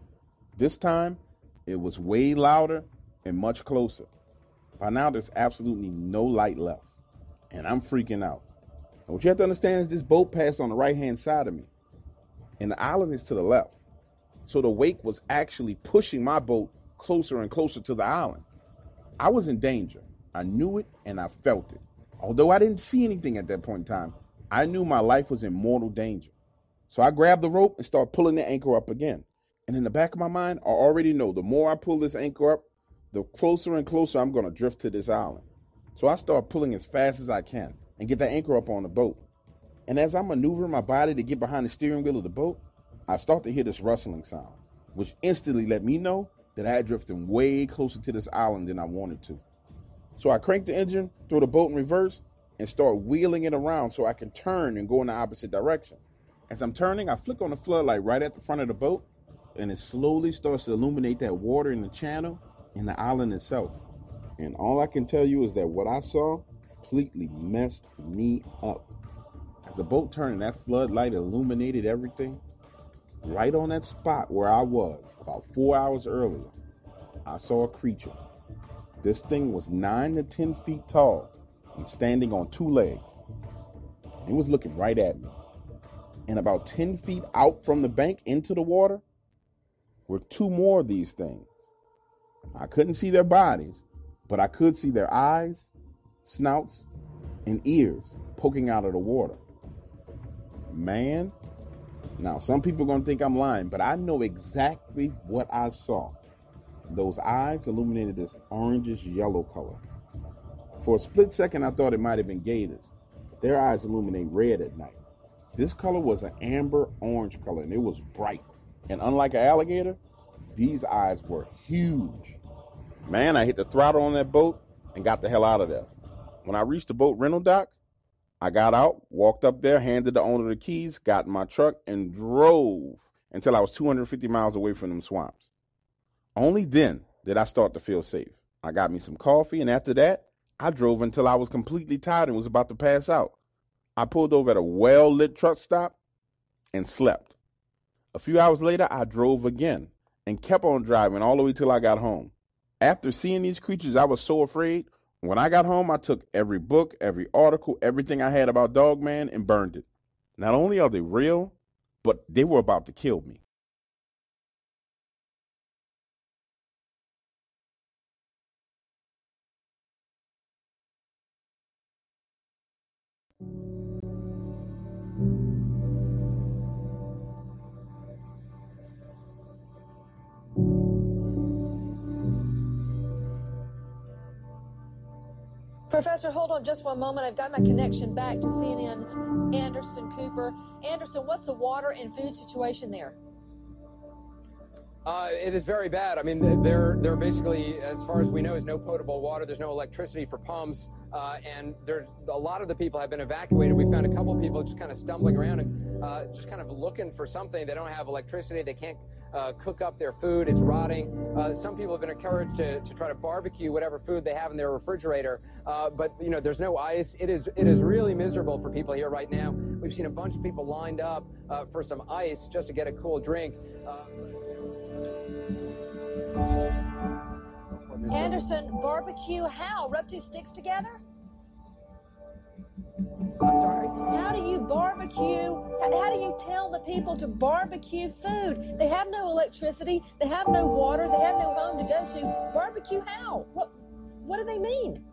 This time, it was way louder and much closer. By now, there's absolutely no light left, and I'm freaking out. And what you have to understand is this boat passed on the right hand side of me, and the island is to the left. So the wake was actually pushing my boat closer and closer to the island. I was in danger. I knew it and I felt it. Although I didn't see anything at that point in time, I knew my life was in mortal danger. So I grabbed the rope and started pulling the anchor up again. And in the back of my mind, I already know the more I pull this anchor up, the closer and closer I'm going to drift to this island. So I start pulling as fast as I can and get the anchor up on the boat. And as I'm maneuvering my body to get behind the steering wheel of the boat, I start to hear this rustling sound, which instantly let me know that I had drifted way closer to this island than I wanted to. So I crank the engine, throw the boat in reverse, and start wheeling it around so I can turn and go in the opposite direction. As I'm turning, I flick on the floodlight right at the front of the boat, and it slowly starts to illuminate that water in the channel and the island itself. And all I can tell you is that what I saw completely messed me up. As the boat turned, that floodlight illuminated everything. Right on that spot where I was about four hours earlier, I saw a creature. This thing was nine to 10 feet tall and standing on two legs. It was looking right at me. And about 10 feet out from the bank into the water were two more of these things. I couldn't see their bodies, but I could see their eyes, snouts, and ears poking out of the water. Man, Now, some people are going to think I'm lying, but I know exactly what I saw. Those eyes illuminated this orangish yellow color. For a split second, I thought it might have been gators, but their eyes illuminate red at night. This color was an amber orange color, and it was bright. And unlike an alligator, these eyes were huge. Man, I hit the throttle on that boat and got the hell out of there. When I reached the boat rental dock, I got out, walked up there, handed the owner the keys, got in my truck, and drove until I was 250 miles away from them swamps. Only then did I start to feel safe. I got me some coffee, and after that, I drove until I was completely tired and was about to pass out. I pulled over at a well lit truck stop and slept. A few hours later, I drove again and kept on driving all the way till I got home. After seeing these creatures, I was so afraid. When I got home, I took every book, every article, everything I had about Dogman and burned it. Not only are they real, but they were about to kill me. Professor, hold on just one moment. I've got my connection back to CNN's Anderson Cooper. Anderson, what's the water and food situation there? Uh, it is very bad. I mean, there, there basically, as far as we know, is no potable water. There's no electricity for pumps, uh, and there's a lot of the people have been evacuated. We found a couple of people just kind of stumbling around and uh, just kind of looking for something. They don't have electricity. They can't uh, cook up their food. It's rotting. Uh, some people have been encouraged to, to try to barbecue whatever food they have in their refrigerator. Uh, but you know, there's no ice. It is it is really miserable for people here right now. We've seen a bunch of people lined up uh, for some ice just to get a cool drink. Uh, Anderson, barbecue how? Rub two sticks together? I'm sorry? How do you barbecue? How do you tell the people to barbecue food? They have no electricity, they have no water, they have no home to go to. Barbecue how? What what do they mean?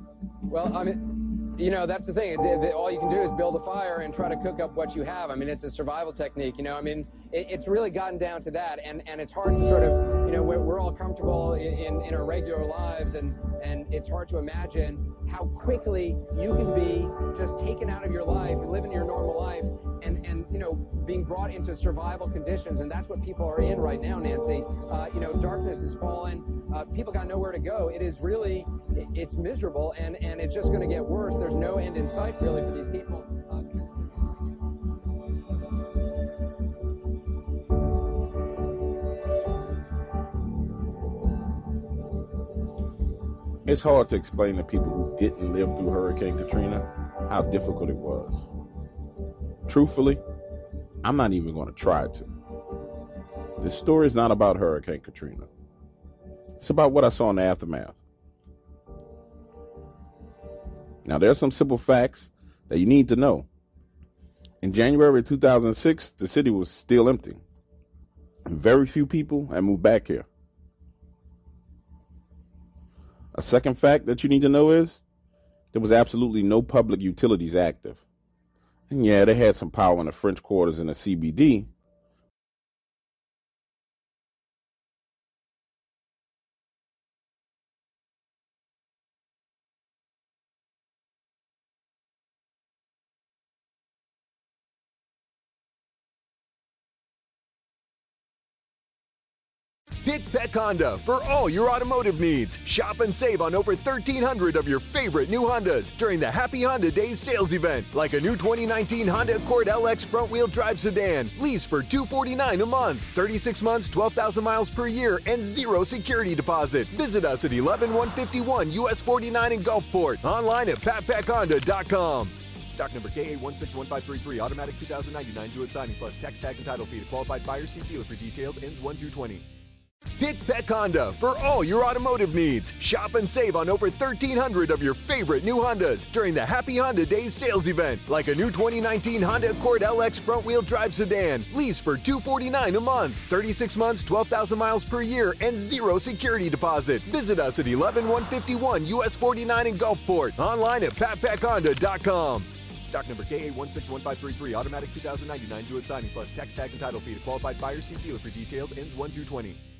Well, I mean, you know, that's the thing. It, it, all you can do is build a fire and try to cook up what you have. I mean, it's a survival technique. You know, I mean, it, it's really gotten down to that, and and it's hard to sort of, you know, we're, we're all comfortable in, in our regular lives, and and it's hard to imagine how quickly you can be just taken out of your life and living your normal life, and and you know, being brought into survival conditions, and that's what people are in right now, Nancy. Uh, you know, darkness is falling. Uh, people got nowhere to go. It is really, it's miserable, and and it's just going to get worse. There's no end in sight really for these people. It's hard to explain to people who didn't live through Hurricane Katrina how difficult it was. Truthfully, I'm not even going to try to. This story is not about Hurricane Katrina. It's about what I saw in the aftermath. Now, there are some simple facts that you need to know. In January 2006, the city was still empty. Very few people had moved back here. A second fact that you need to know is there was absolutely no public utilities active. And yeah, they had some power in the French quarters in the CBD, Pat Peck Honda for all your automotive needs. Shop and save on over 1,300 of your favorite new Hondas during the Happy Honda Days sales event, like a new 2019 Honda Accord LX front wheel drive sedan, lease for 249 a month, 36 months, 12,000 miles per year, and zero security deposit. Visit us at 11151 US 49 in Gulfport. Online at patpeckhonda.com. Stock number KA161533, automatic 2099, do it signing plus tax tag and title fee to qualified buyer. See dealer for details. Ends 1220. Pat Peck Honda for all your automotive needs. Shop and save on over 1,300 of your favorite new Hondas during the Happy Honda Days sales event, like a new 2019 Honda Accord LX front wheel drive sedan, lease for 249 a month, 36 months, 12,000 miles per year, and zero security deposit. Visit us at 11151 US 49 in Gulfport. Online at patpeckhonda.com. Stock number KA161533, automatic 2099 due at signing plus tax tag and title fee to qualified buyer. See dealer for details. Ends 1220.